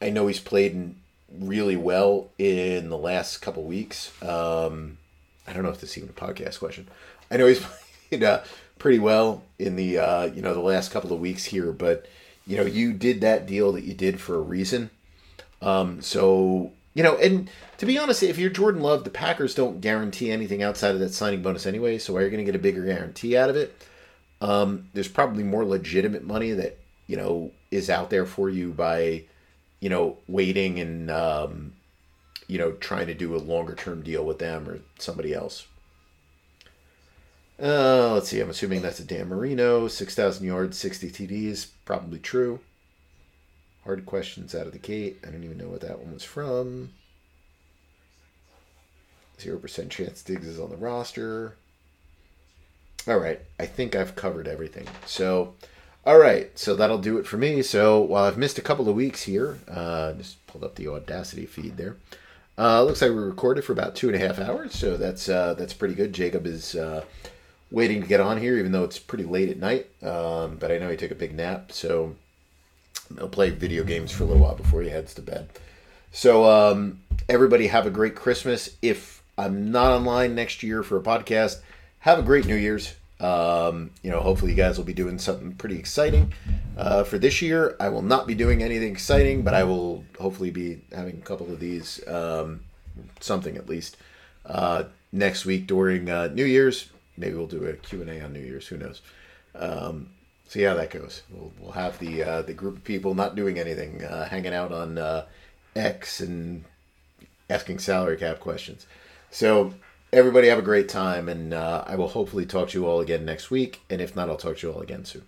I know he's played really well in the last couple weeks. Um, I don't know if this is even a podcast question. I know he's played uh, pretty well in the uh, you know the last couple of weeks here, but you know you did that deal that you did for a reason. Um, so you know, and to be honest, if you're Jordan Love, the Packers don't guarantee anything outside of that signing bonus anyway. So why are you going to get a bigger guarantee out of it? Um, there's probably more legitimate money that you know is out there for you by you know waiting and um, you know trying to do a longer term deal with them or somebody else. Uh, let's see. I'm assuming that's a Dan Marino, six thousand yards, sixty TDs. Probably true. Hard questions out of the gate. I don't even know what that one was from. Zero percent chance Diggs is on the roster. All right, I think I've covered everything. So, all right, so that'll do it for me. So while I've missed a couple of weeks here, uh, just pulled up the Audacity feed there. Uh, looks like we recorded for about two and a half hours, so that's uh, that's pretty good. Jacob is uh, waiting to get on here, even though it's pretty late at night. Um, but I know he took a big nap, so he'll play video games for a little while before he heads to bed. So um, everybody have a great Christmas. If I'm not online next year for a podcast, have a great New Year's. Um, you know, hopefully you guys will be doing something pretty exciting uh, for this year. I will not be doing anything exciting, but I will hopefully be having a couple of these, um, something at least, uh, next week during uh, New Year's. Maybe we'll do a Q&A on New Year's. Who knows? Um, see how that goes. We'll, we'll have the uh, the group of people not doing anything, uh, hanging out on uh, X and asking salary cap questions. So everybody have a great time, and uh, I will hopefully talk to you all again next week. And if not, I'll talk to you all again soon.